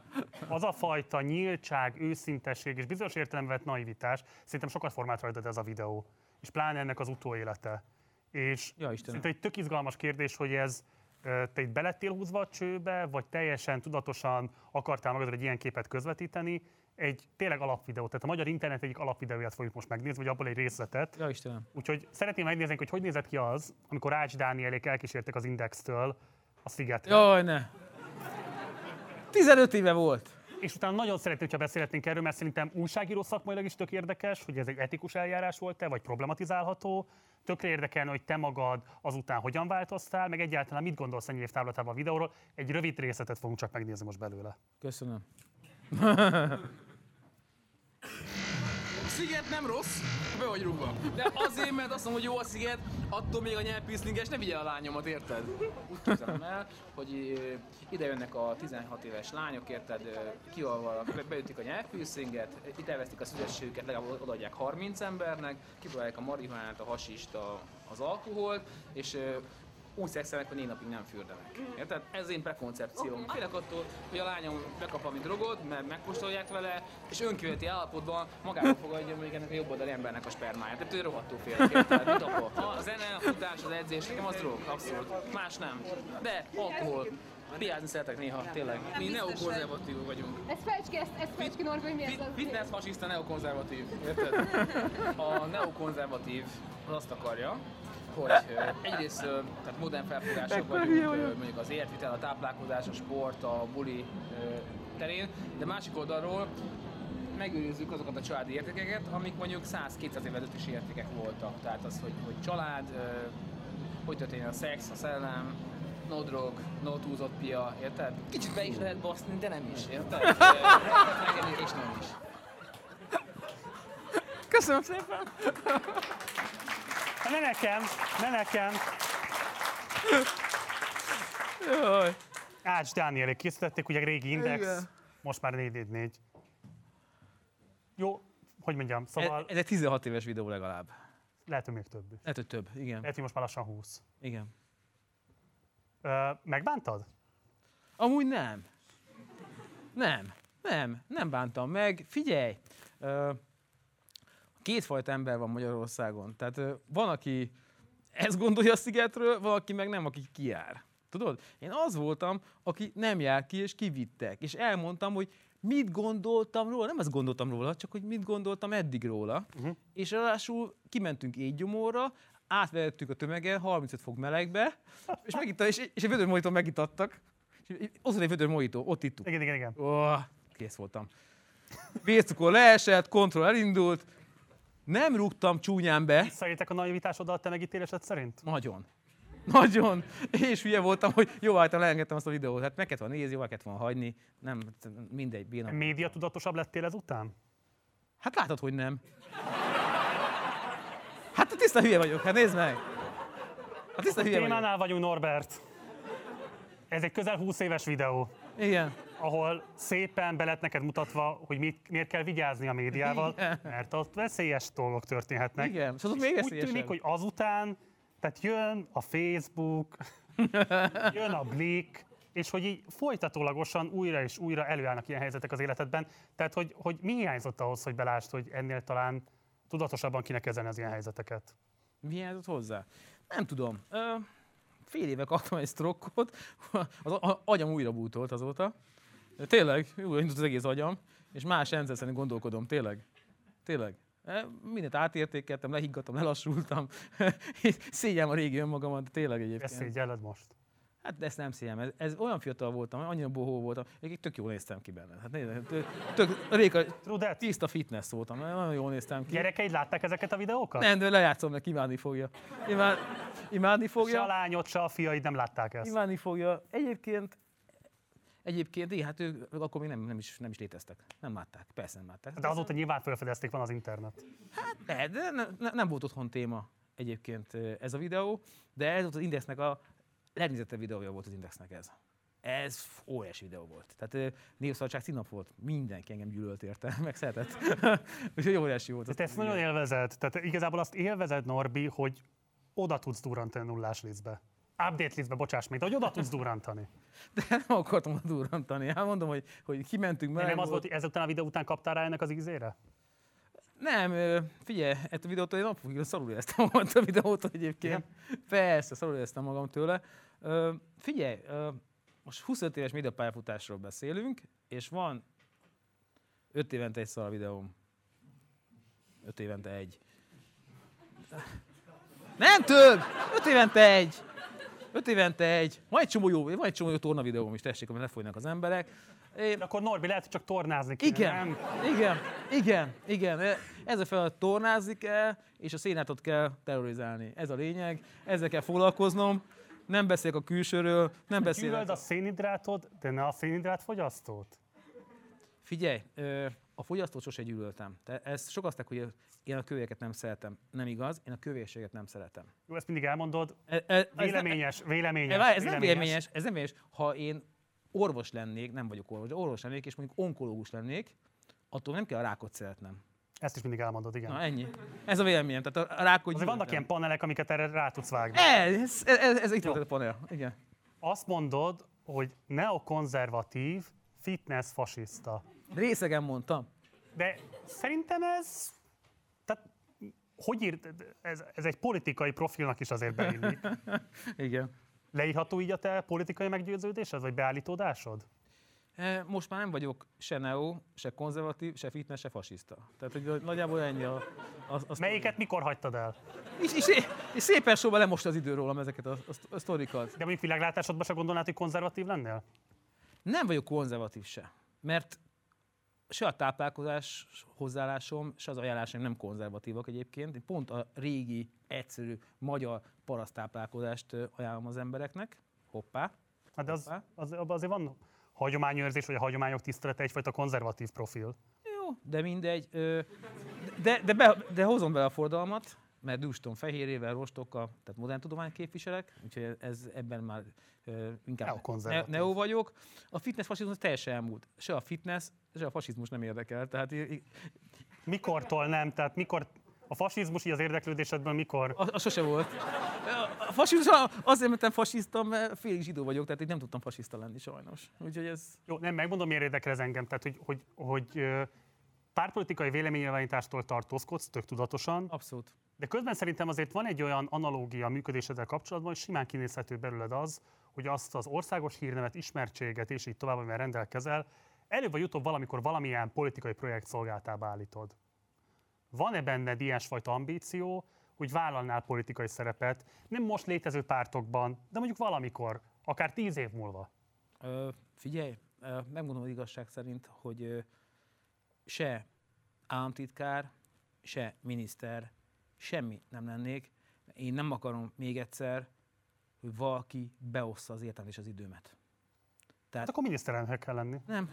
Speaker 1: az a fajta nyíltság, őszintesség és bizonyos értelemben vett naivitás, szerintem sokat formált rajtad ez a videó. És pláne ennek az utóélete. És
Speaker 2: Ja, Istenem.
Speaker 1: szerintem egy tök izgalmas kérdés, hogy ez te itt belettél húzva a csőbe, vagy teljesen tudatosan akartál magadra egy ilyen képet közvetíteni, egy tényleg alapvideó, tehát a magyar internet egyik alapvideóját fogjuk most megnézni, vagy abból egy részletet.
Speaker 2: Ja, Istenem.
Speaker 1: Úgyhogy szeretném megnézni, hogy hogy nézett ki az, amikor Ács Dánielék elkísértek az Indextől a szigetre.
Speaker 2: Jaj, ne. 15 éve volt.
Speaker 1: És utána nagyon szeretném, hogyha beszélhetnénk erről, mert szerintem újságíró szakmailag is tök érdekes, hogy ez egy etikus eljárás volt-e, vagy problematizálható. Tökre érdekelne, hogy te magad azután hogyan változtál, meg egyáltalán mit gondolsz ennyi év a videóról. Egy rövid részletet fogunk csak megnézni most belőle.
Speaker 2: Köszönöm.
Speaker 3: Sziget nem rossz, be vagy rúgva. De azért, mert azt mondom, hogy jó a sziget, attól még a nyelvpiszlinges ne vigye a lányomat, érted?
Speaker 10: Úgy képzelem el, hogy ide jönnek a 16 éves lányok, érted, kialval, beütik a nyelvfűszinget, itt elvesztik a szüzességüket, legalább odaadják 30 embernek, kipróbálják a marihuánát, a hasist, a, az alkoholt, és úgy szexelnek, hogy négy napig nem fürdenek. Érted? Ez én prekoncepcióm. Félek attól, hogy a lányom bekap valami drogot, mert megkóstolják vele, és önkívületi állapotban magába fogadja még ennek a jobb oldali embernek a spermáját. Tehát ő rohadtul félek, érted? Apa. A zene, a futás, az edzés, nekem az drog, abszolút. Más nem. De alkohol. Piázni szeretek néha, tényleg.
Speaker 3: Mi neokonzervatívok vagyunk.
Speaker 12: Ez fejtsd ki, ezt, ezt fejtsd ki, Norbi, hogy mi ez az?
Speaker 3: Fitness fasiszta neokonzervatív.
Speaker 10: Érted? A neokonzervatív az azt akarja, hogy egyrészt tehát modern felfogások vagyunk, mondjuk az életvitel, a táplálkozás, a sport, a buli terén, de másik oldalról megőrizzük azokat a családi értékeket, amik mondjuk 100-200 évvel is értékek voltak. Tehát az, hogy, hogy család, hogy történjen a szex, a szellem, no drog, no túlzott pia, érted? Kicsit be is lehet baszni, de nem is, érted? Megengedni, és nem is.
Speaker 2: Köszönöm szépen.
Speaker 1: Ne nekem, ne nekem.
Speaker 2: Jaj.
Speaker 1: Ács Dánielék készítették, ugye régi Index,
Speaker 2: Igen.
Speaker 1: most már 444. Jó, hogy mondjam,
Speaker 2: Ez,
Speaker 1: szóval
Speaker 2: ez egy 16 éves videó legalább.
Speaker 1: lehet, hogy még több is.
Speaker 2: Lehet, hogy több. Igen.
Speaker 1: Lehet, hogy most már lassan 20.
Speaker 2: Igen.
Speaker 1: Ö, megbántad?
Speaker 2: Amúgy nem. Nem. Nem. Nem bántam meg. Figyelj! ö, Kétfajta ember van Magyarországon. Tehát van, aki ezt gondolja a szigetről, van, aki meg nem, aki kijár. Tudod? Én az voltam, aki nem jár ki, és kivittek. És elmondtam, hogy mit gondoltam róla, nem ezt gondoltam róla, csak hogy mit gondoltam eddig róla. Uh-huh. És ráadásul kimentünk éjgyomorra, átvettük a tömegen, 35 fok melegbe, és, megitta, és, és egy vödör mojitó megitattak. Ott egy vödör mojitó, ott ittuk.
Speaker 1: Igen, igen, igen.
Speaker 2: Oh, kész voltam. Vércukor leesett, kontroll elindult, nem rúgtam csúnyán be.
Speaker 1: Visszaéltek a naivitásoddal a te megítélésed szerint?
Speaker 2: Nagyon. Nagyon. És hülye voltam, hogy jó, hát leengedtem azt a videót. Hát meg kellett volna nézni, jó, kellett volna hagyni. Nem, mindegy, bírnak.
Speaker 1: Média tudatosabb lettél ezután?
Speaker 2: Hát látod, hogy nem. Hát tiszta hülye vagyok, hát nézd meg. Hát tiszta
Speaker 1: A
Speaker 2: hülye vagyok.
Speaker 1: témánál vagyunk, Norbert. Ez egy közel 20 éves videó,
Speaker 2: Igen.
Speaker 1: Ahol szépen be lett neked mutatva, hogy mit, miért kell vigyázni a médiával,
Speaker 2: Igen.
Speaker 1: mert ott veszélyes dolgok történhetnek.
Speaker 2: Igen. Ott még
Speaker 1: Úgy tűnik, hogy azután, tehát jön a Facebook, jön a Blik, és hogy így folytatólagosan újra és újra előállnak ilyen helyzetek az életedben. Tehát, hogy, hogy mi hiányzott ahhoz, hogy belásd, hogy ennél talán tudatosabban kéne kezelni az ilyen helyzeteket?
Speaker 2: Mi hiányzott hozzá? Nem tudom. Ö, fél éve kaptam egy strokkot, az agyam újra bútolt azóta. Tényleg, újra indult az egész agyam, és más rendszer szerint gondolkodom, tényleg. Tényleg. E, Mindent átértékeltem, lehiggadtam, lelassultam. Szégyem a régi önmagamat, tényleg egyébként.
Speaker 1: Ezt szégyelled most.
Speaker 2: Hát de ezt nem szégyem, ez, ez olyan fiatal voltam, annyira bohó voltam, egyébként tök jól néztem ki benne. Hát nézd, tök, tök réka,
Speaker 1: True that.
Speaker 2: tiszta fitness voltam, nagyon jól néztem ki.
Speaker 1: Gyerekeid látták ezeket a videókat?
Speaker 2: Nem, de lejátszom, mert imádni fogja. Imád, imádni
Speaker 1: Se
Speaker 2: fogja.
Speaker 1: a lányod, se a fiaid nem látták ezt.
Speaker 2: Imádni fogja. Egyébként, egyébként, igen, hát ők, akkor még nem, nem, is, nem is léteztek. Nem látták, persze nem látták.
Speaker 1: De azóta nyilván felfedezték, van az internet.
Speaker 2: De, de ne, ne, nem volt otthon téma egyébként ez a videó, de ez volt az Indexnek a legnézettebb videója volt az Indexnek ez. Ez óriási videó volt. Tehát Népszabadság színap volt. Mindenki engem gyűlölt érte, meg szeretett. Úgyhogy óriási volt.
Speaker 1: Te ezt
Speaker 2: a
Speaker 1: nagyon élvezed. Tehát igazából azt élvezed, Norbi, hogy oda tudsz durrantani nullás lisztbe. Update lisztbe, bocsáss meg, de hogy oda tudsz durrantani.
Speaker 2: De nem akartam oda durrantani. Hát mondom, hogy, hogy kimentünk meleg
Speaker 1: nem az volt, hogy ezután a videó után kaptál rá ennek az ízére?
Speaker 2: Nem, figyelj, ezt a videót én napokig szarul éreztem magam a videót egyébként. Persze, szarul éreztem magam tőle. Figyelj, most 25 éves médiapályafutásról beszélünk, és van 5 évente egy szar videóm. 5 évente egy. Nem több! 5 évente egy! 5 évente egy. Van egy csomó jó, van egy csomó jó torna videóm is, tessék, amit lefolynak az emberek. Én,
Speaker 1: De akkor Norbi, lehet, hogy csak tornázni kéne,
Speaker 2: igen,
Speaker 1: nem?
Speaker 2: igen, igen, igen. Ez a feladat tornázni kell, és a szénátot kell terrorizálni. Ez a lényeg. Ezzel kell foglalkoznom. Nem beszélek a külsőről, nem beszélek.
Speaker 1: Gyűlöld a szénhidrátot, de ne a szénhidrát fogyasztót.
Speaker 2: Figyelj, ö, a fogyasztót sose gyűlöltem. Te ezt sok azták, hogy én a kövéreket nem szeretem. Nem igaz, én a kövérséget nem szeretem.
Speaker 1: Jó, ezt mindig elmondod.
Speaker 2: E- e- ez nem-
Speaker 1: Véleményes, véleményes.
Speaker 2: Ez, ez nem véleményes, ez nem véleményes. Ha én orvos lennék, nem vagyok orvos, de orvos lennék, és mondjuk onkológus lennék, attól nem kell a rákot szeretnem.
Speaker 1: Ezt is mindig elmondod, igen.
Speaker 2: Na ennyi. Ez a véleményem. Tehát a rákot
Speaker 1: Azért vannak ilyen panelek, amiket erre rá tudsz vágni.
Speaker 2: Ez, ez, ez, ez itt volt a panel. Igen.
Speaker 1: Azt mondod, hogy neokonzervatív, fitness fasiszta.
Speaker 2: Részegen mondtam.
Speaker 1: De szerintem ez... Tehát, hogy írt, ez, ez egy politikai profilnak is azért beillik.
Speaker 2: Igen.
Speaker 1: Leírható így a te politikai meggyőződésed, vagy beállítódásod?
Speaker 2: E, Most már nem vagyok se neo, se konzervatív, se fitness, se fasiszta. Tehát, hogy nagyjából ennyi a... a, a
Speaker 1: Melyiket mikor hagytad el?
Speaker 2: És, és, és szépen sorban lemosta az idő rólam ezeket a, a, a sztorikat.
Speaker 1: De mondjuk világlátásodban se gondolnád, hogy konzervatív lennél?
Speaker 2: Nem vagyok konzervatív se, mert se a táplálkozás hozzáállásom, se az ajánlásaim nem konzervatívak egyébként. Én pont a régi, egyszerű magyar parasztáplálkozást ajánlom az embereknek. Hoppá.
Speaker 1: Hát de az, az, azért van hagyományőrzés, vagy a hagyományok tisztelete egyfajta konzervatív profil.
Speaker 2: Jó, de mindegy. De, de, be, de hozom be a fordalmat, mert dúsítom fehérjével, rostokkal, tehát modern tudományt képviselek, úgyhogy ez ebben már inkább
Speaker 1: Neokonzervatív.
Speaker 2: ne, neo vagyok. A fitness fasizmus teljesen elmúlt. Se a fitness, se a fasizmus nem érdekel. Tehát
Speaker 1: Mikortól nem? Tehát mikor a fasizmus így az érdeklődésedből mikor?
Speaker 2: az, az sose volt. A fasizmus azért mentem fasiszta, mert félig zsidó vagyok, tehát így nem tudtam fasiszta lenni sajnos. Úgyhogy ez...
Speaker 1: Jó, nem, megmondom, miért érdekel ez engem. Tehát, hogy, hogy, hogy pártpolitikai véleménynyilvánítástól tartózkodsz, tök tudatosan,
Speaker 2: Abszolút.
Speaker 1: de közben szerintem azért van egy olyan analógia a működéseddel kapcsolatban, hogy simán kinézhető belőled az, hogy azt az országos hírnevet, ismertséget és így tovább, amivel rendelkezel, előbb vagy utóbb valamikor valamilyen politikai projekt szolgáltába állítod. Van-e benned ilyesfajta ambíció, hogy vállalnál politikai szerepet, nem most létező pártokban, de mondjuk valamikor, akár tíz év múlva?
Speaker 2: Ö, figyelj, ö, megmondom az igazság szerint, hogy se államtitkár, se miniszter, semmi nem lennék. Én nem akarom még egyszer, hogy valaki beossza az életemet és az időmet.
Speaker 1: Hát akkor miniszterelnök kell lenni.
Speaker 2: Nem.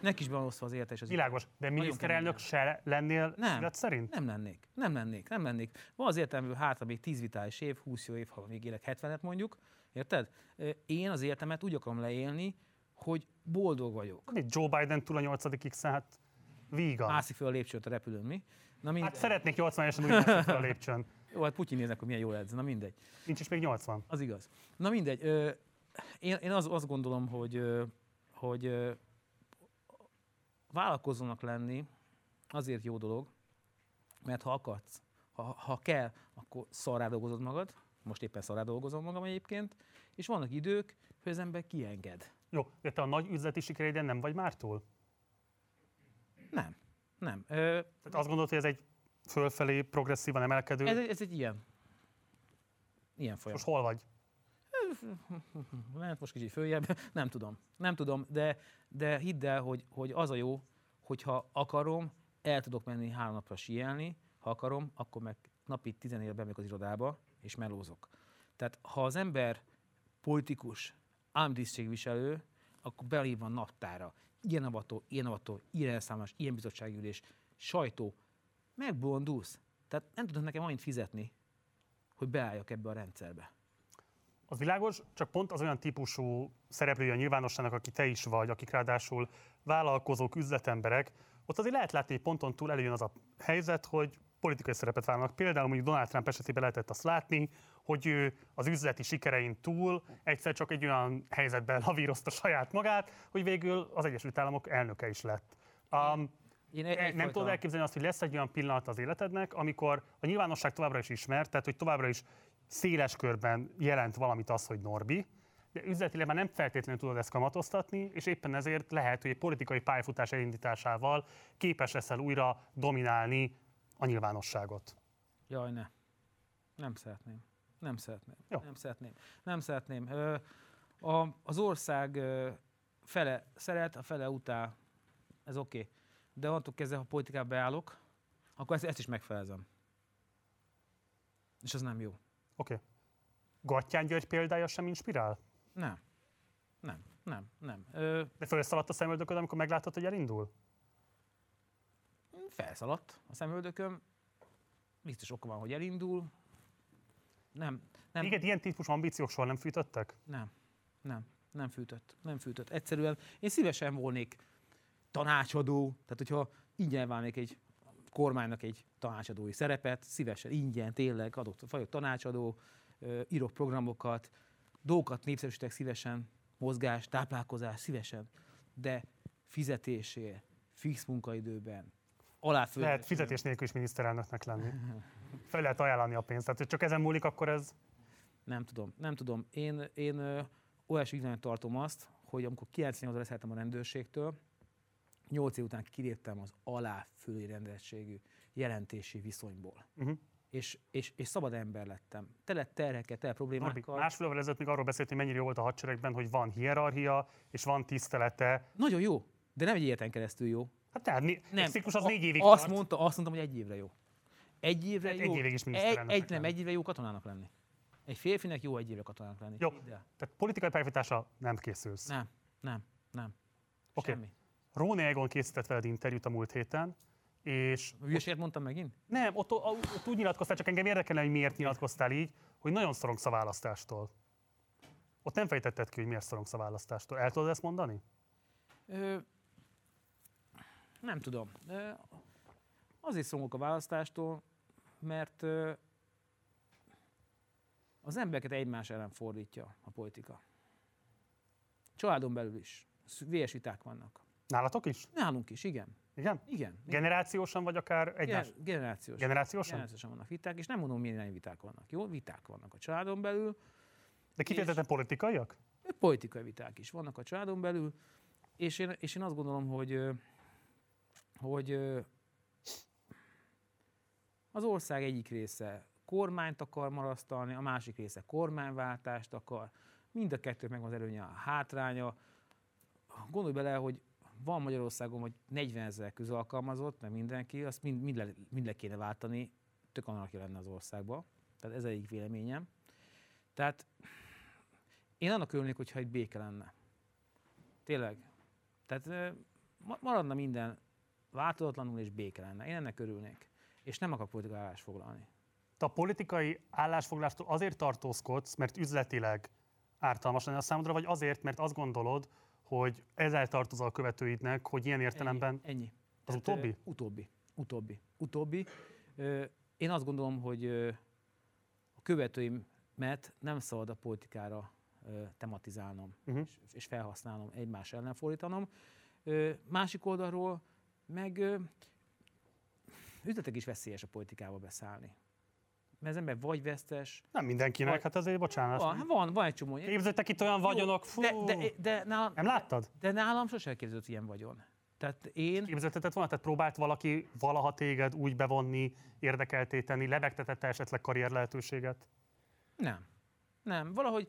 Speaker 2: Neki is beosztva az életet és az
Speaker 1: Világos, de miniszterelnök se lennél
Speaker 2: Nem.
Speaker 1: szerint?
Speaker 2: Nem lennék, nem lennék, nem lennék. Van az értelmű hátra még 10 vitális év, 20 jó év, ha még élek 70-et mondjuk, érted? Én az életemet úgy akarom leélni, hogy boldog vagyok.
Speaker 1: Mit Joe Biden túl a 8. x hát vígan.
Speaker 2: Mászik fel a lépcsőt a repülőn, mi? Na mindegy.
Speaker 1: Hát szeretnék 80 évesen úgy fel a lépcsőn.
Speaker 2: Jó, hát Putyin néznek, hogy milyen jól edz, na mindegy.
Speaker 1: Nincs is még 80.
Speaker 2: Az igaz. Na mindegy. Ö, én, én az, azt gondolom, hogy, hogy vállalkozónak lenni azért jó dolog, mert ha akarsz, ha, ha kell, akkor szarrá dolgozod magad, most éppen szarrá dolgozom magam egyébként, és vannak idők, hogy az ember kienged.
Speaker 1: Jó, de te a nagy üzleti sikereiden nem vagy már túl?
Speaker 2: Nem, nem. Ö,
Speaker 1: Tehát azt gondolod, hogy ez egy fölfelé progresszívan emelkedő?
Speaker 2: ez, egy- ez egy ilyen, ilyen folyamat.
Speaker 1: Most hol vagy?
Speaker 2: Lehet most kicsit följebb, nem tudom. Nem tudom, de, de hidd el, hogy, hogy az a jó, hogyha akarom, el tudok menni három napra síelni, ha akarom, akkor meg napi 14 bemegyek az irodába, és melózok. Tehát ha az ember politikus, államtisztségviselő, akkor belé van naptára. Ilyen avató, ilyen avató, ilyen elszámolás, ilyen bizottsági ülés, sajtó. Megbondulsz. Tehát nem tudod nekem annyit fizetni, hogy beálljak ebbe a rendszerbe.
Speaker 1: Az világos, csak pont az olyan típusú szereplője a nyilvánosságnak, aki te is vagy, akik ráadásul vállalkozók, üzletemberek, ott azért lehet látni, hogy ponton túl előjön az a helyzet, hogy politikai szerepet vállalnak. Például mondjuk Donald Trump esetében lehetett azt látni, hogy ő az üzleti sikerein túl egyszer csak egy olyan helyzetben lavírozta saját magát, hogy végül az Egyesült Államok elnöke is lett. Um,
Speaker 2: Én egy,
Speaker 1: nem
Speaker 2: egyfajta-
Speaker 1: tudod elképzelni azt, hogy lesz egy olyan pillanat az életednek, amikor a nyilvánosság továbbra is ismer, tehát hogy továbbra is széles körben jelent valamit az, hogy Norbi, de üzletileg már nem feltétlenül tudod ezt kamatoztatni, és éppen ezért lehet, hogy egy politikai pályafutás elindításával képes leszel újra dominálni a nyilvánosságot.
Speaker 2: Jaj, ne. Nem szeretném. Nem szeretném.
Speaker 1: Jó.
Speaker 2: Nem szeretném. Nem szeretném. Ö, a, az ország ö, fele szeret, a fele utál. Ez oké. Okay. De onnantól kezdve, ha politikába beállok, akkor ezt, ezt is megfelezem. És az nem jó.
Speaker 1: Oké. Okay. Gattyán György példája sem inspirál?
Speaker 2: Nem. Nem. Nem. Nem. Ö,
Speaker 1: De felszaladt a szemöldököd, amikor meglátod, hogy elindul?
Speaker 2: felszaladt a szemöldököm. Biztos oka van, hogy elindul. Nem. Nem.
Speaker 1: Téged ilyen típusú ambíciók soha nem fűtöttek?
Speaker 2: Nem, nem, nem fűtött, nem fűtött. Egyszerűen én szívesen volnék tanácsadó, tehát hogyha ingyen válnék egy kormánynak egy tanácsadói szerepet, szívesen, ingyen, tényleg adok, vagyok tanácsadó, írok programokat, dolgokat népszerűsítek szívesen, mozgás, táplálkozás, szívesen, de fizetésért, fix munkaidőben, aláföldet.
Speaker 1: Lehet fizetés nélkül is miniszterelnöknek lenni. Fel lehet ajánlani a pénzt. Tehát, hogy csak ezen múlik, akkor ez...
Speaker 2: Nem tudom, nem tudom. Én, én olyas tartom azt, hogy amikor 98-ra leszálltam a rendőrségtől, 8 év után kiléptem az alá fölé rendeltségű jelentési viszonyból.
Speaker 1: Uh-huh.
Speaker 2: És, és, és szabad ember lettem. Tele terhekkel, tele
Speaker 1: Norbi,
Speaker 2: problémákkal.
Speaker 1: másfél évvel ezelőtt még arról beszélt, hogy mennyire jó volt a hadseregben, hogy van hierarchia, és van tisztelete.
Speaker 2: Nagyon jó, de nem egy életen keresztül jó.
Speaker 1: Hát tehát né-
Speaker 2: Nem.
Speaker 1: egy ciklus az
Speaker 2: A-
Speaker 1: négy évig
Speaker 2: azt
Speaker 1: tart.
Speaker 2: mondta, azt mondtam, hogy egy évre jó. Egy évre
Speaker 1: Hát
Speaker 2: jó.
Speaker 1: egy évig is
Speaker 2: egy,
Speaker 1: miniszterelnöknek
Speaker 2: egy, nem, egy évre jó katonának lenni. Egy férfinek jó egy évre katonának lenni.
Speaker 1: Jó,
Speaker 2: el.
Speaker 1: tehát politikai pályafutásra nem készülsz.
Speaker 2: Nem, nem, nem.
Speaker 1: Oké.
Speaker 2: Semmi.
Speaker 1: Róni Egon készített veled interjút a múlt héten, és
Speaker 2: Hülyeséget mondtam megint?
Speaker 1: nem, ott, ott, ott úgy nyilatkoztál, csak engem érdekelne, hogy miért nyilatkoztál így, hogy nagyon szorongsz a választástól. Ott nem fejtetted ki, hogy miért szorongsz a választástól. El tudod ezt mondani?
Speaker 2: Ö, nem tudom. Ö, azért szomorúk a választástól, mert ö, az embereket egymás ellen fordítja a politika. Családon belül is. Véres viták vannak.
Speaker 1: Nálatok is?
Speaker 2: Nálunk is, igen.
Speaker 1: Igen?
Speaker 2: Igen.
Speaker 1: Generációsan vagy akár egymás?
Speaker 2: Gen- generációs.
Speaker 1: Generációsan?
Speaker 2: Generációsan vannak viták, és nem mondom, milyen viták vannak. Jó, viták vannak a családon belül,
Speaker 1: De kifejezetten politikaiak?
Speaker 2: politikai viták is vannak a családon belül, és, én, és én azt gondolom, hogy, hogy az ország egyik része kormányt akar marasztalni, a másik része kormányváltást akar, mind a kettők meg az előnye, a hátránya. Gondolj bele, hogy van Magyarországon vagy 40 ezer közalkalmazott, meg mindenki, azt mind, mind, le, mind le kéne váltani, tök anarchia lenne az országban. Tehát ez egyik véleményem. Tehát én annak örülnék, hogyha egy béke lenne. Tényleg. Tehát maradna minden változatlanul és béke lenne. Én ennek örülnék. És nem akarok politikai foglalni.
Speaker 1: Te a politikai állásfoglástól azért tartózkodsz, mert üzletileg ártalmas lenne a számodra, vagy azért, mert azt gondolod, hogy ezzel tartozol a követőidnek, hogy ilyen értelemben...
Speaker 2: Ennyi. ennyi.
Speaker 1: Az
Speaker 2: ö,
Speaker 1: utóbbi?
Speaker 2: Utóbbi. Utóbbi. Utóbbi. Én azt gondolom, hogy a követőimet nem szabad a politikára tematizálnom,
Speaker 1: Uh-huh.
Speaker 2: és, felhasználnom, egymás ellen fordítanom. Másik oldalról meg üzletek is veszélyes a politikába beszállni. Mert az ember vagy vesztes,
Speaker 1: Nem mindenkinek,
Speaker 2: Vagy-
Speaker 1: hát azért bocsánat.
Speaker 2: van, van, van egy csomó.
Speaker 1: Képzeltek itt olyan vagyonok, fú,
Speaker 2: de, de, de, nálam,
Speaker 1: nem láttad?
Speaker 2: de nálam sose képződött ilyen vagyon. Tehát én...
Speaker 1: Képzeltetett volna, tehát próbált valaki valaha téged úgy bevonni, érdekelté tenni, lebegtetette esetleg karrier lehetőséget?
Speaker 2: Nem. Nem. Valahogy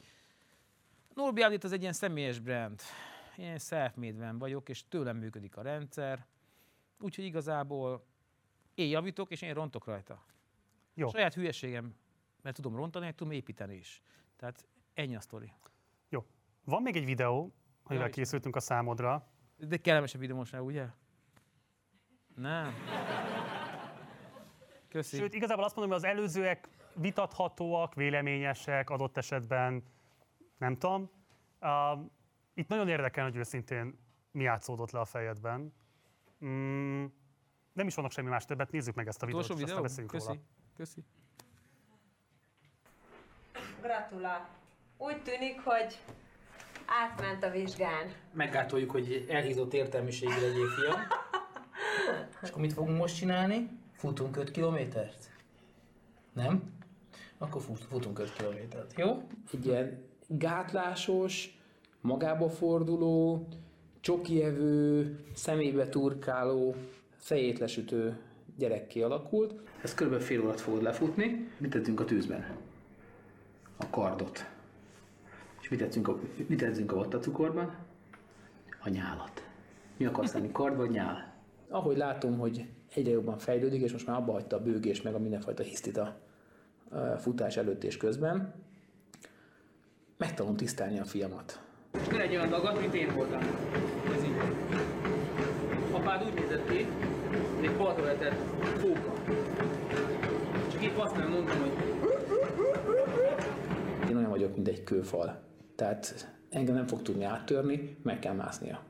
Speaker 2: Norbi Audit az egy ilyen személyes brand. Én self vagyok, és tőlem működik a rendszer. Úgyhogy igazából én javítok, és én rontok rajta.
Speaker 1: Jó.
Speaker 2: Saját hülyeségem, mert tudom rontani, meg tudom építeni is. Tehát ennyi a sztori.
Speaker 1: Jó. Van még egy videó, amivel
Speaker 2: Istenem.
Speaker 1: készültünk a számodra.
Speaker 2: De kellemesebb videó most már, ugye? Nem. Köszi.
Speaker 1: Sőt, igazából azt mondom, hogy az előzőek vitathatóak, véleményesek, adott esetben nem tudom. Uh, itt nagyon érdekel, hogy őszintén mi játszódott le a fejedben. Mm, nem is vannak semmi más többet, nézzük meg ezt a videót, és aztán
Speaker 2: videó?
Speaker 1: beszéljünk
Speaker 2: Köszi.
Speaker 1: róla.
Speaker 2: Köszi.
Speaker 13: Gratulál. Úgy tűnik, hogy átment a vizsgán.
Speaker 9: Meggátoljuk, hogy elhízott értelmiségi legyél, fiam. És akkor mit fogunk most csinálni? Futunk 5 kilométert? Nem? Akkor fut, futunk 5 kilométert, jó? Egy ilyen gátlásos, magába forduló, csokievő, szemébe turkáló, fejét lesütő gyerek kialakult. Ez kb. fél órát fogod lefutni. Mit tettünk a tűzben? A kardot. És mit tettünk a, mit tettünk a vattacukorban? A nyálat. Mi akarsz lenni, kard vagy nyál? Ahogy látom, hogy egyre jobban fejlődik, és most már abba hagyta a bőgés meg a mindenfajta hisztit a futás előtt és közben, megtanulom tisztelni a fiamat. És ne egy olyan dagat, mint én voltam. Ez így. Apád úgy nézett ki, egy partra vetett fóka. Csak épp azt nem mondtam, hogy én olyan vagyok, mint egy kőfal. Tehát engem nem fog tudni áttörni, meg kell másznia.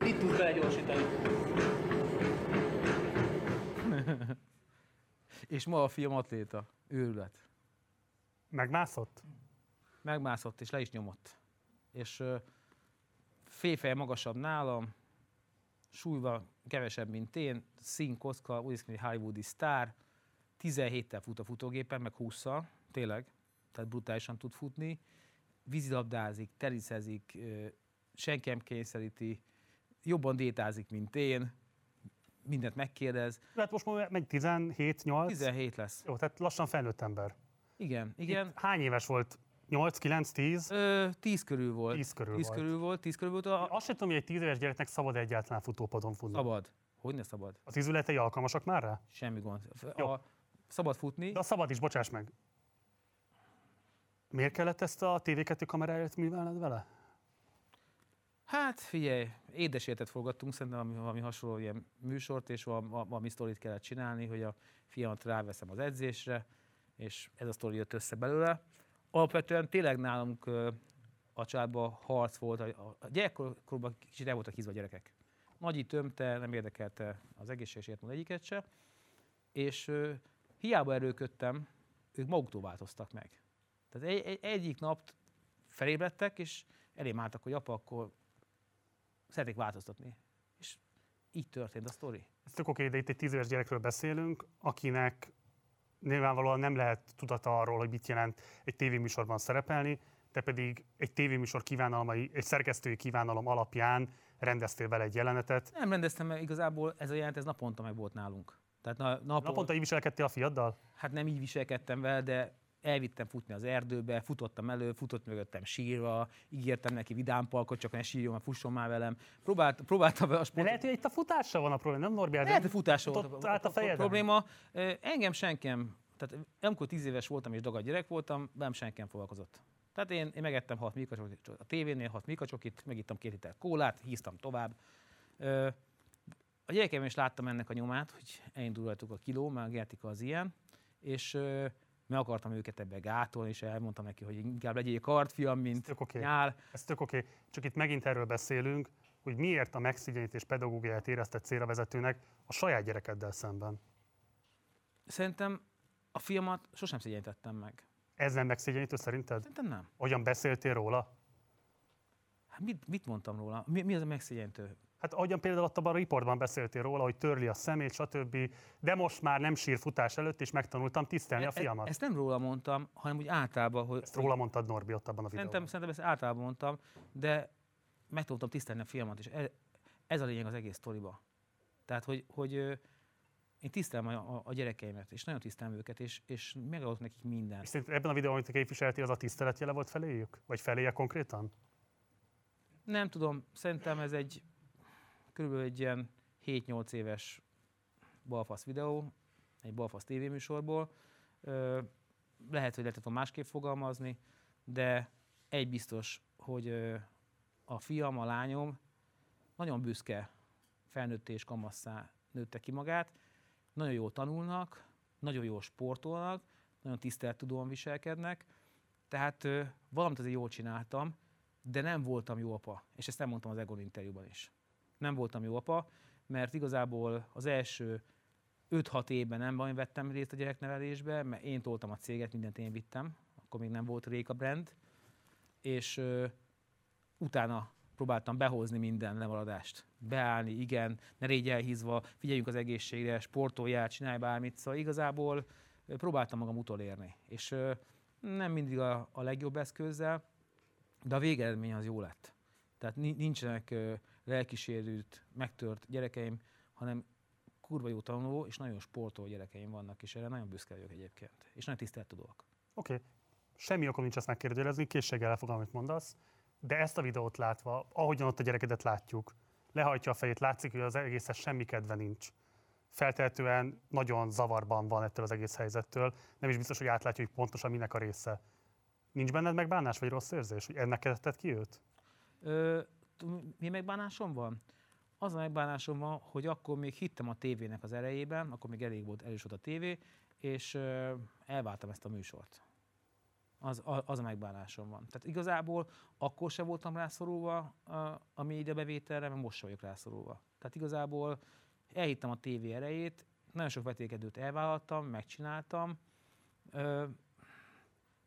Speaker 9: Itt tudsz belegyorsítani.
Speaker 2: És ma a fiam atléta. Őrület.
Speaker 1: Megmászott?
Speaker 2: Megmászott és le is nyomott. És félfej magasabb nálam, súlyban kevesebb, mint én, szín, kocka, úgy néz ki, hollywoodi sztár, 17-tel fut a futógépen, meg 20-szal, tényleg, tehát brutálisan tud futni, vízilabdázik, teniszezik, ö, senki nem kényszeríti, jobban diétázik, mint én, mindent megkérdez.
Speaker 1: Hát most már megy 17-8?
Speaker 2: 17 lesz.
Speaker 1: Jó, tehát lassan felnőtt ember.
Speaker 2: Igen, igen.
Speaker 1: Itt hány éves volt? 8, 9, 10?
Speaker 2: Ö, 10 körül volt.
Speaker 1: 10 körül
Speaker 2: 10
Speaker 1: volt.
Speaker 2: körül volt, 10 körül volt. A,
Speaker 1: Azt sem tudom, hogy egy 10 éves gyereknek szabad egyáltalán futópadon futni.
Speaker 2: Szabad. Hogy ne szabad?
Speaker 1: Az izületei alkalmasak már rá?
Speaker 2: Semmi gond.
Speaker 1: Jó.
Speaker 2: A, szabad futni.
Speaker 1: De a szabad is, bocsáss meg. Miért kellett ezt a TV2 kameráját művelned vele?
Speaker 2: Hát figyelj, édesértet forgattunk, szerintem valami, valami hasonló ilyen műsort, és valami, valami sztorit kellett csinálni, hogy a fiamat ráveszem az edzésre, és ez a sztori jött össze belőle. Alapvetően tényleg nálunk a családban harc volt, a, gyerekkorban kicsit el voltak hízva a gyerekek. Nagyi tömte, nem érdekelte az egészséges életmód egyiket se, és hiába erőködtem, ők maguktól változtak meg. Tehát egy, egy, egyik nap felébredtek, és elém álltak, hogy apa, akkor szeretnék változtatni. És így történt a sztori.
Speaker 1: Ez tök oké, de itt egy 10 éves gyerekről beszélünk, akinek nyilvánvalóan nem lehet tudata arról, hogy mit jelent egy tévéműsorban szerepelni. te pedig egy tévéműsor kívánalmai, egy szerkesztői kívánalom alapján rendeztél vele egy jelenetet.
Speaker 2: Nem rendeztem, mert igazából ez a jelent, ez naponta meg volt nálunk. Tehát na, napon,
Speaker 1: Naponta így viselkedtél a fiaddal?
Speaker 2: Hát nem így viselkedtem vele, de elvittem futni az erdőbe, futottam elő, futott mögöttem sírva, ígértem neki vidámpalkot, csak ne sírjon, fusson már velem. Próbált, próbáltam a
Speaker 1: De
Speaker 2: sport...
Speaker 1: lehet, hogy itt a futással van a probléma, nem Norbi?
Speaker 2: Lehet, hogy futása volt a,
Speaker 1: át a fejeden?
Speaker 2: probléma. Engem senkem, tehát amikor tíz éves voltam és dagad gyerek voltam, nem senkem foglalkozott. Tehát én, én megettem hat mikacsokit a tévénél, hat mikacsokit, megittam két liter kólát, híztam tovább. A gyerekeim is láttam ennek a nyomát, hogy elindul rajtuk a kiló, mert a genetika az ilyen, és meg akartam őket ebbe gátolni, és elmondtam neki, hogy inkább legyél kartfiam, mint
Speaker 1: tök oké.
Speaker 2: nyál.
Speaker 1: Ez tök oké. Csak itt megint erről beszélünk, hogy miért a megszigyenítés pedagógiáját érezted célra vezetőnek a saját gyerekeddel szemben.
Speaker 2: Szerintem a fiamat sosem szégyenítettem meg.
Speaker 1: Ez nem megszigyenítő szerinted?
Speaker 2: Szerintem nem.
Speaker 1: Hogyan beszéltél róla?
Speaker 2: Hát mit, mit mondtam róla? Mi, mi az a megszégyentő?
Speaker 1: Hát ahogyan például ott a riportban beszéltél róla, hogy törli a szemét, stb. De most már nem sír futás előtt, és megtanultam tisztelni a fiamat.
Speaker 2: E- Ezt nem róla mondtam, hanem úgy általában, hogy...
Speaker 1: Ezt róla mondtad Norbi ott abban a videóban.
Speaker 2: Szerintem, szerintem ezt általában mondtam, de megtanultam tisztelni a fiamat, és ez, ez a lényeg az egész sztoriba. Tehát, hogy, hogy én tisztelem a, a, a gyerekeimet, és nagyon tisztelem őket, és, és megadok nekik mindent.
Speaker 1: És szerinted ebben a videóban, amit képviseltél, az a tiszteletjele volt feléjük? Vagy feléje konkrétan?
Speaker 2: Nem tudom, szerintem ez egy körülbelül egy ilyen 7-8 éves balfasz videó, egy balfasz tévéműsorból. Lehet, hogy lehetett másképp fogalmazni, de egy biztos, hogy a fiam, a lányom nagyon büszke felnőtté és kamasszá nőtte ki magát, nagyon jól tanulnak, nagyon jól sportolnak, nagyon tisztelettudóan viselkednek, tehát valamit azért jól csináltam, de nem voltam jó apa. És ezt nem mondtam az Egon interjúban is. Nem voltam jó apa, mert igazából az első 5-6 évben nem nagyon vettem részt a gyereknevelésbe, mert én toltam a céget, mindent én vittem, akkor még nem volt Réka brand, és ö, utána próbáltam behozni minden lemaradást. Beállni, igen, ne légy elhízva, figyeljünk az egészségre, sportoljál, csinálj bármit. Szóval igazából ö, próbáltam magam utolérni. És ö, nem mindig a, a legjobb eszközzel, de a végeredmény az jó lett. Tehát ni- nincsenek lelkisérült, megtört gyerekeim, hanem kurva jó tanuló és nagyon sportoló gyerekeim vannak, és erre nagyon büszke vagyok egyébként. És nagyon tisztelt tudok.
Speaker 1: Oké. Okay. Semmi okom nincs ezt megkérdőjelezni, készséggel elfogadom, amit mondasz. De ezt a videót látva, ahogyan ott a gyerekedet látjuk, lehajtja a fejét, látszik, hogy az egészhez semmi kedve nincs. Feltehetően nagyon zavarban van ettől az egész helyzettől. Nem is biztos, hogy átlátja, hogy pontosan minek a része. Nincs benned megbánás vagy rossz érzés, hogy ennek kezdett ki őt?
Speaker 2: Ö, mi megbánásom van? Az a megbánásom van, hogy akkor még hittem a tévének az erejében, akkor még elég volt erős volt a tévé, és elváltam ezt a műsort. Az, az a megbánásom van. Tehát igazából akkor se voltam rászorulva a, média bevételre, mert most sem vagyok rászorulva. Tehát igazából elhittem a tévé erejét, nagyon sok vetékedőt elvállaltam, megcsináltam,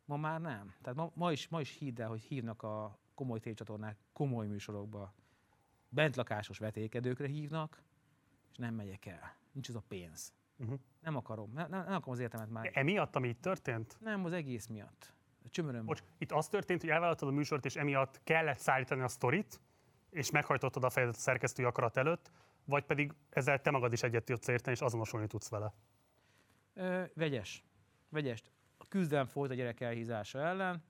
Speaker 2: ma már nem. Tehát ma, ma, is, ma is hidd el, hogy hívnak a komoly tévécsatornák komoly műsorokba. Bentlakásos vetékedőkre hívnak, és nem megyek el. Nincs az a pénz.
Speaker 1: Uh-huh.
Speaker 2: Nem akarom. Nem, nem, akarom az értelmet már.
Speaker 1: Emiatt, ami itt történt?
Speaker 2: Nem, az egész miatt. Csömöröm.
Speaker 1: Bocs, itt az történt, hogy elvállaltad a műsort, és emiatt kellett szállítani a sztorit, és meghajtottad a fejedet a szerkesztői akarat előtt, vagy pedig ezzel te magad is egyet tudsz érteni, és azonosulni tudsz vele.
Speaker 2: Ö, vegyes. Vegyes. A küzdelem folyt a gyerek elhízása ellen,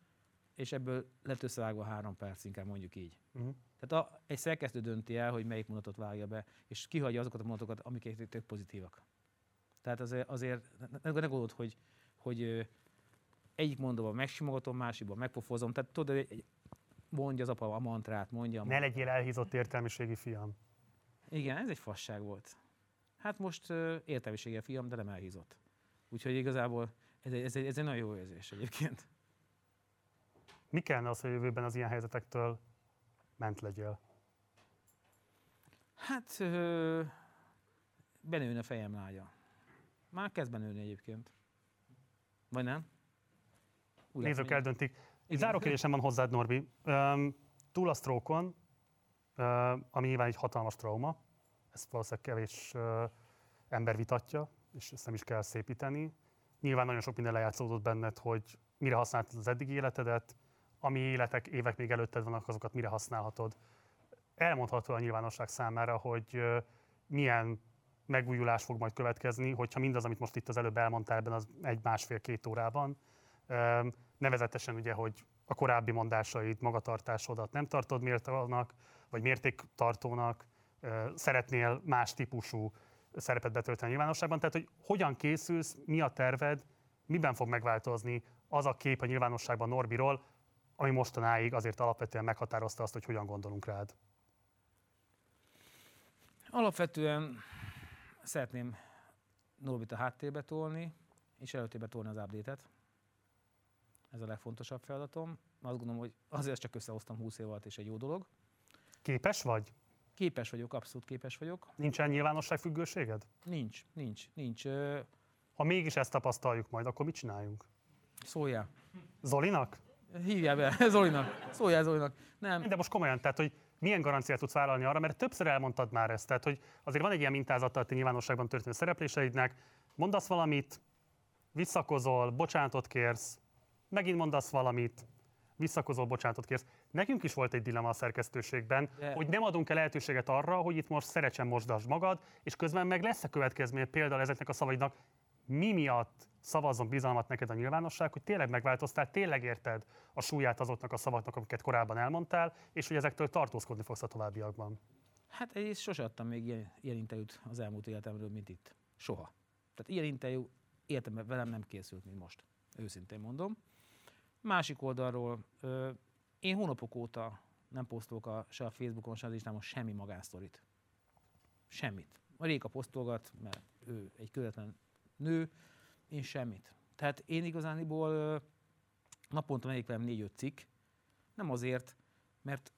Speaker 2: és ebből lett összevágva három perc, inkább mondjuk így.
Speaker 1: Uh-huh.
Speaker 2: Tehát a, egy szerkesztő dönti el, hogy melyik mondatot vágja be, és kihagyja azokat a mondatokat, amik tök pozitívak. Tehát azért, azért ne, ne, gondolod, hogy, hogy egyik mondóban megsimogatom, másikban megpofozom. Tehát tudod, egy- mondja az apa a mantrát, mondja. a
Speaker 1: Ne legyél elhízott értelmiségi fiam.
Speaker 2: Igen, ez egy fasság volt. Hát most ö, értelmisége fiam, de nem elhízott. Úgyhogy igazából ez egy, ez, egy, ez egy nagyon jó érzés egyébként.
Speaker 1: Mi kellene az, hogy a jövőben az ilyen helyzetektől ment legyél?
Speaker 2: Hát ö, benőne a fejem lágya. Már kezd benőni egyébként. Vagy nem? Úgy
Speaker 1: Nézők eldöntik.
Speaker 2: Igen.
Speaker 1: záró kérdésem van hozzád, Norbi. Um, túl a sztrókon, ami nyilván egy hatalmas trauma, ezt valószínűleg kevés ember vitatja, és ezt nem is kell szépíteni. Nyilván nagyon sok minden lejátszódott benned, hogy mire használtad az eddigi életedet, ami életek, évek még előtted vannak, azokat mire használhatod. Elmondható a nyilvánosság számára, hogy milyen megújulás fog majd következni, hogyha mindaz, amit most itt az előbb elmondtál ebben az egy másfél-két órában, nevezetesen ugye, hogy a korábbi mondásaid, magatartásodat nem tartod méltónak, vagy mértéktartónak, szeretnél más típusú szerepet betölteni a nyilvánosságban. Tehát, hogy hogyan készülsz, mi a terved, miben fog megváltozni az a kép a nyilvánosságban Norbiról, ami mostanáig azért alapvetően meghatározta azt, hogy hogyan gondolunk rád.
Speaker 2: Alapvetően szeretném Norbit a háttérbe tolni, és előtérbe tolni az update-et. Ez a legfontosabb feladatom. Azt gondolom, hogy azért csak összehoztam 20 év alatt, és egy jó dolog.
Speaker 1: Képes vagy?
Speaker 2: Képes vagyok, abszolút képes vagyok.
Speaker 1: Nincsen nyilvánosságfüggőséged?
Speaker 2: Nincs, nincs, nincs. Ö,
Speaker 1: Ha mégis ezt tapasztaljuk majd, akkor mit csináljunk?
Speaker 2: Szóljál.
Speaker 1: Zolinak?
Speaker 2: Hívjál be, Zolinak. Szóljál Zolinak. Nem,
Speaker 1: De most komolyan, tehát, hogy milyen garanciát tudsz vállalni arra, mert többször elmondtad már ezt, tehát, hogy azért van egy ilyen mintázata a te nyilvánosságban történő szerepléseidnek, mondasz valamit, visszakozol, bocsánatot kérsz, megint mondasz valamit, visszakozol, bocsánatot kérsz. Nekünk is volt egy dilemma a szerkesztőségben,
Speaker 2: De-
Speaker 1: hogy nem adunk-e lehetőséget arra, hogy itt most szerecsen mosdasd magad, és közben meg lesz a következménye például ezeknek a szavaidnak, mi miatt szavazzon bizalmat neked a nyilvánosság, hogy tényleg megváltoztál, tényleg érted a súlyát azoknak a szavaknak, amiket korábban elmondtál, és hogy ezektől tartózkodni fogsz a továbbiakban.
Speaker 2: Hát egyrészt sose adtam még ilyen, ilyen interjút az elmúlt életemről, mint itt. Soha. Tehát ilyen interjú értem, velem nem készült, mint most. Őszintén mondom. Másik oldalról, ö, én hónapok óta nem posztolok a, se a Facebookon, se az Instagramon semmi magánsztorit. Semmit. A Réka posztolgat, mert ő egy közvetlen nő, én semmit. Tehát én igazániból naponta megyek velem négy-öt cikk, nem azért, mert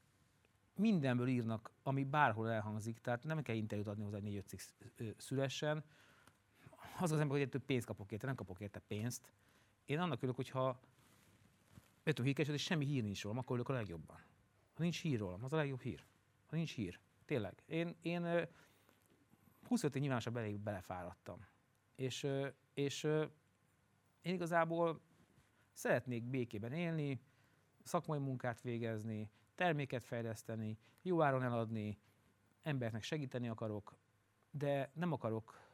Speaker 2: mindenből írnak, ami bárhol elhangzik, tehát nem kell interjút adni hozzá, hogy négy-öt cikk szülessen. Az az ember, hogy több pénzt kapok érte, nem kapok érte pénzt. Én annak örülök, hogyha be tudom hírkeresni, és semmi hír nincs rólam, akkor örülök a legjobban. Ha nincs hír rólam, az a legjobb hír. Ha nincs hír. Tényleg. Én, én ö, 25 év nyilvánosabb elég belefáradtam. És, és én igazából szeretnék békében élni, szakmai munkát végezni, terméket fejleszteni, jó áron eladni, embereknek segíteni akarok, de nem akarok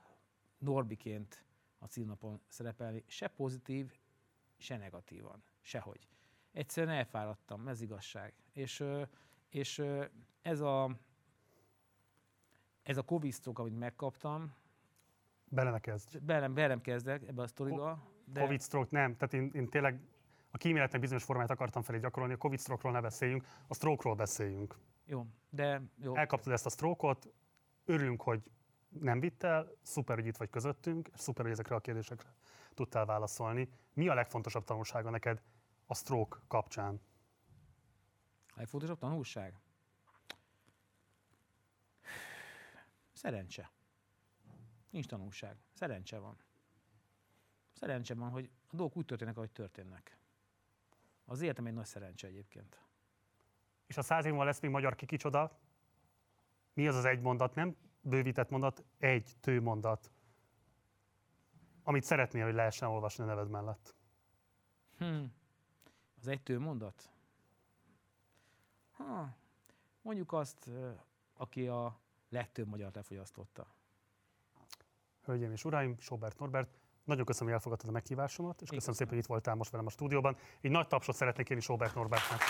Speaker 2: Norbiként a címnapon szerepelni, se pozitív, se negatívan, sehogy. Egyszerűen elfáradtam, ez igazság. És, és ez a, ez a Covid amit megkaptam,
Speaker 1: Bele ne kezdj.
Speaker 2: belem, belem kezdek ebbe a sztoriba, de
Speaker 1: Covid stroke nem, tehát én, én tényleg a kíméletnek bizonyos formáját akartam felé gyakorolni, a Covid stroke-ról ne beszéljünk, a stroke-ról beszéljünk.
Speaker 2: jó, de jó.
Speaker 1: Elkaptad ezt a stroke-ot, örülünk, hogy nem vittel, szuper, hogy itt vagy közöttünk, és szuper, hogy ezekre a kérdésekre tudtál válaszolni. Mi a legfontosabb tanulsága neked a stroke kapcsán?
Speaker 2: A legfontosabb tanulság? Szerencse. Nincs tanulság. Szerencse van. Szerencse van, hogy a dolgok úgy történnek, ahogy történnek. Az életem egy nagy szerencse egyébként.
Speaker 1: És a száz év múlva lesz még magyar kikicsoda, mi az az egy mondat, nem bővített mondat, egy tőmondat, amit szeretnél, hogy lehessen olvasni a neved mellett.
Speaker 2: Hm. Az egy tő mondat? Ha. Mondjuk azt, aki a legtöbb magyar lefogyasztotta.
Speaker 1: Hölgyeim és uraim, Sobert Norbert, nagyon köszönöm, hogy elfogadtad a meghívásomat, és köszönöm
Speaker 2: köszönöm.
Speaker 1: szépen, hogy itt voltál most velem a stúdióban. Egy nagy tapsot szeretnék kérni Sobert Norbertnek.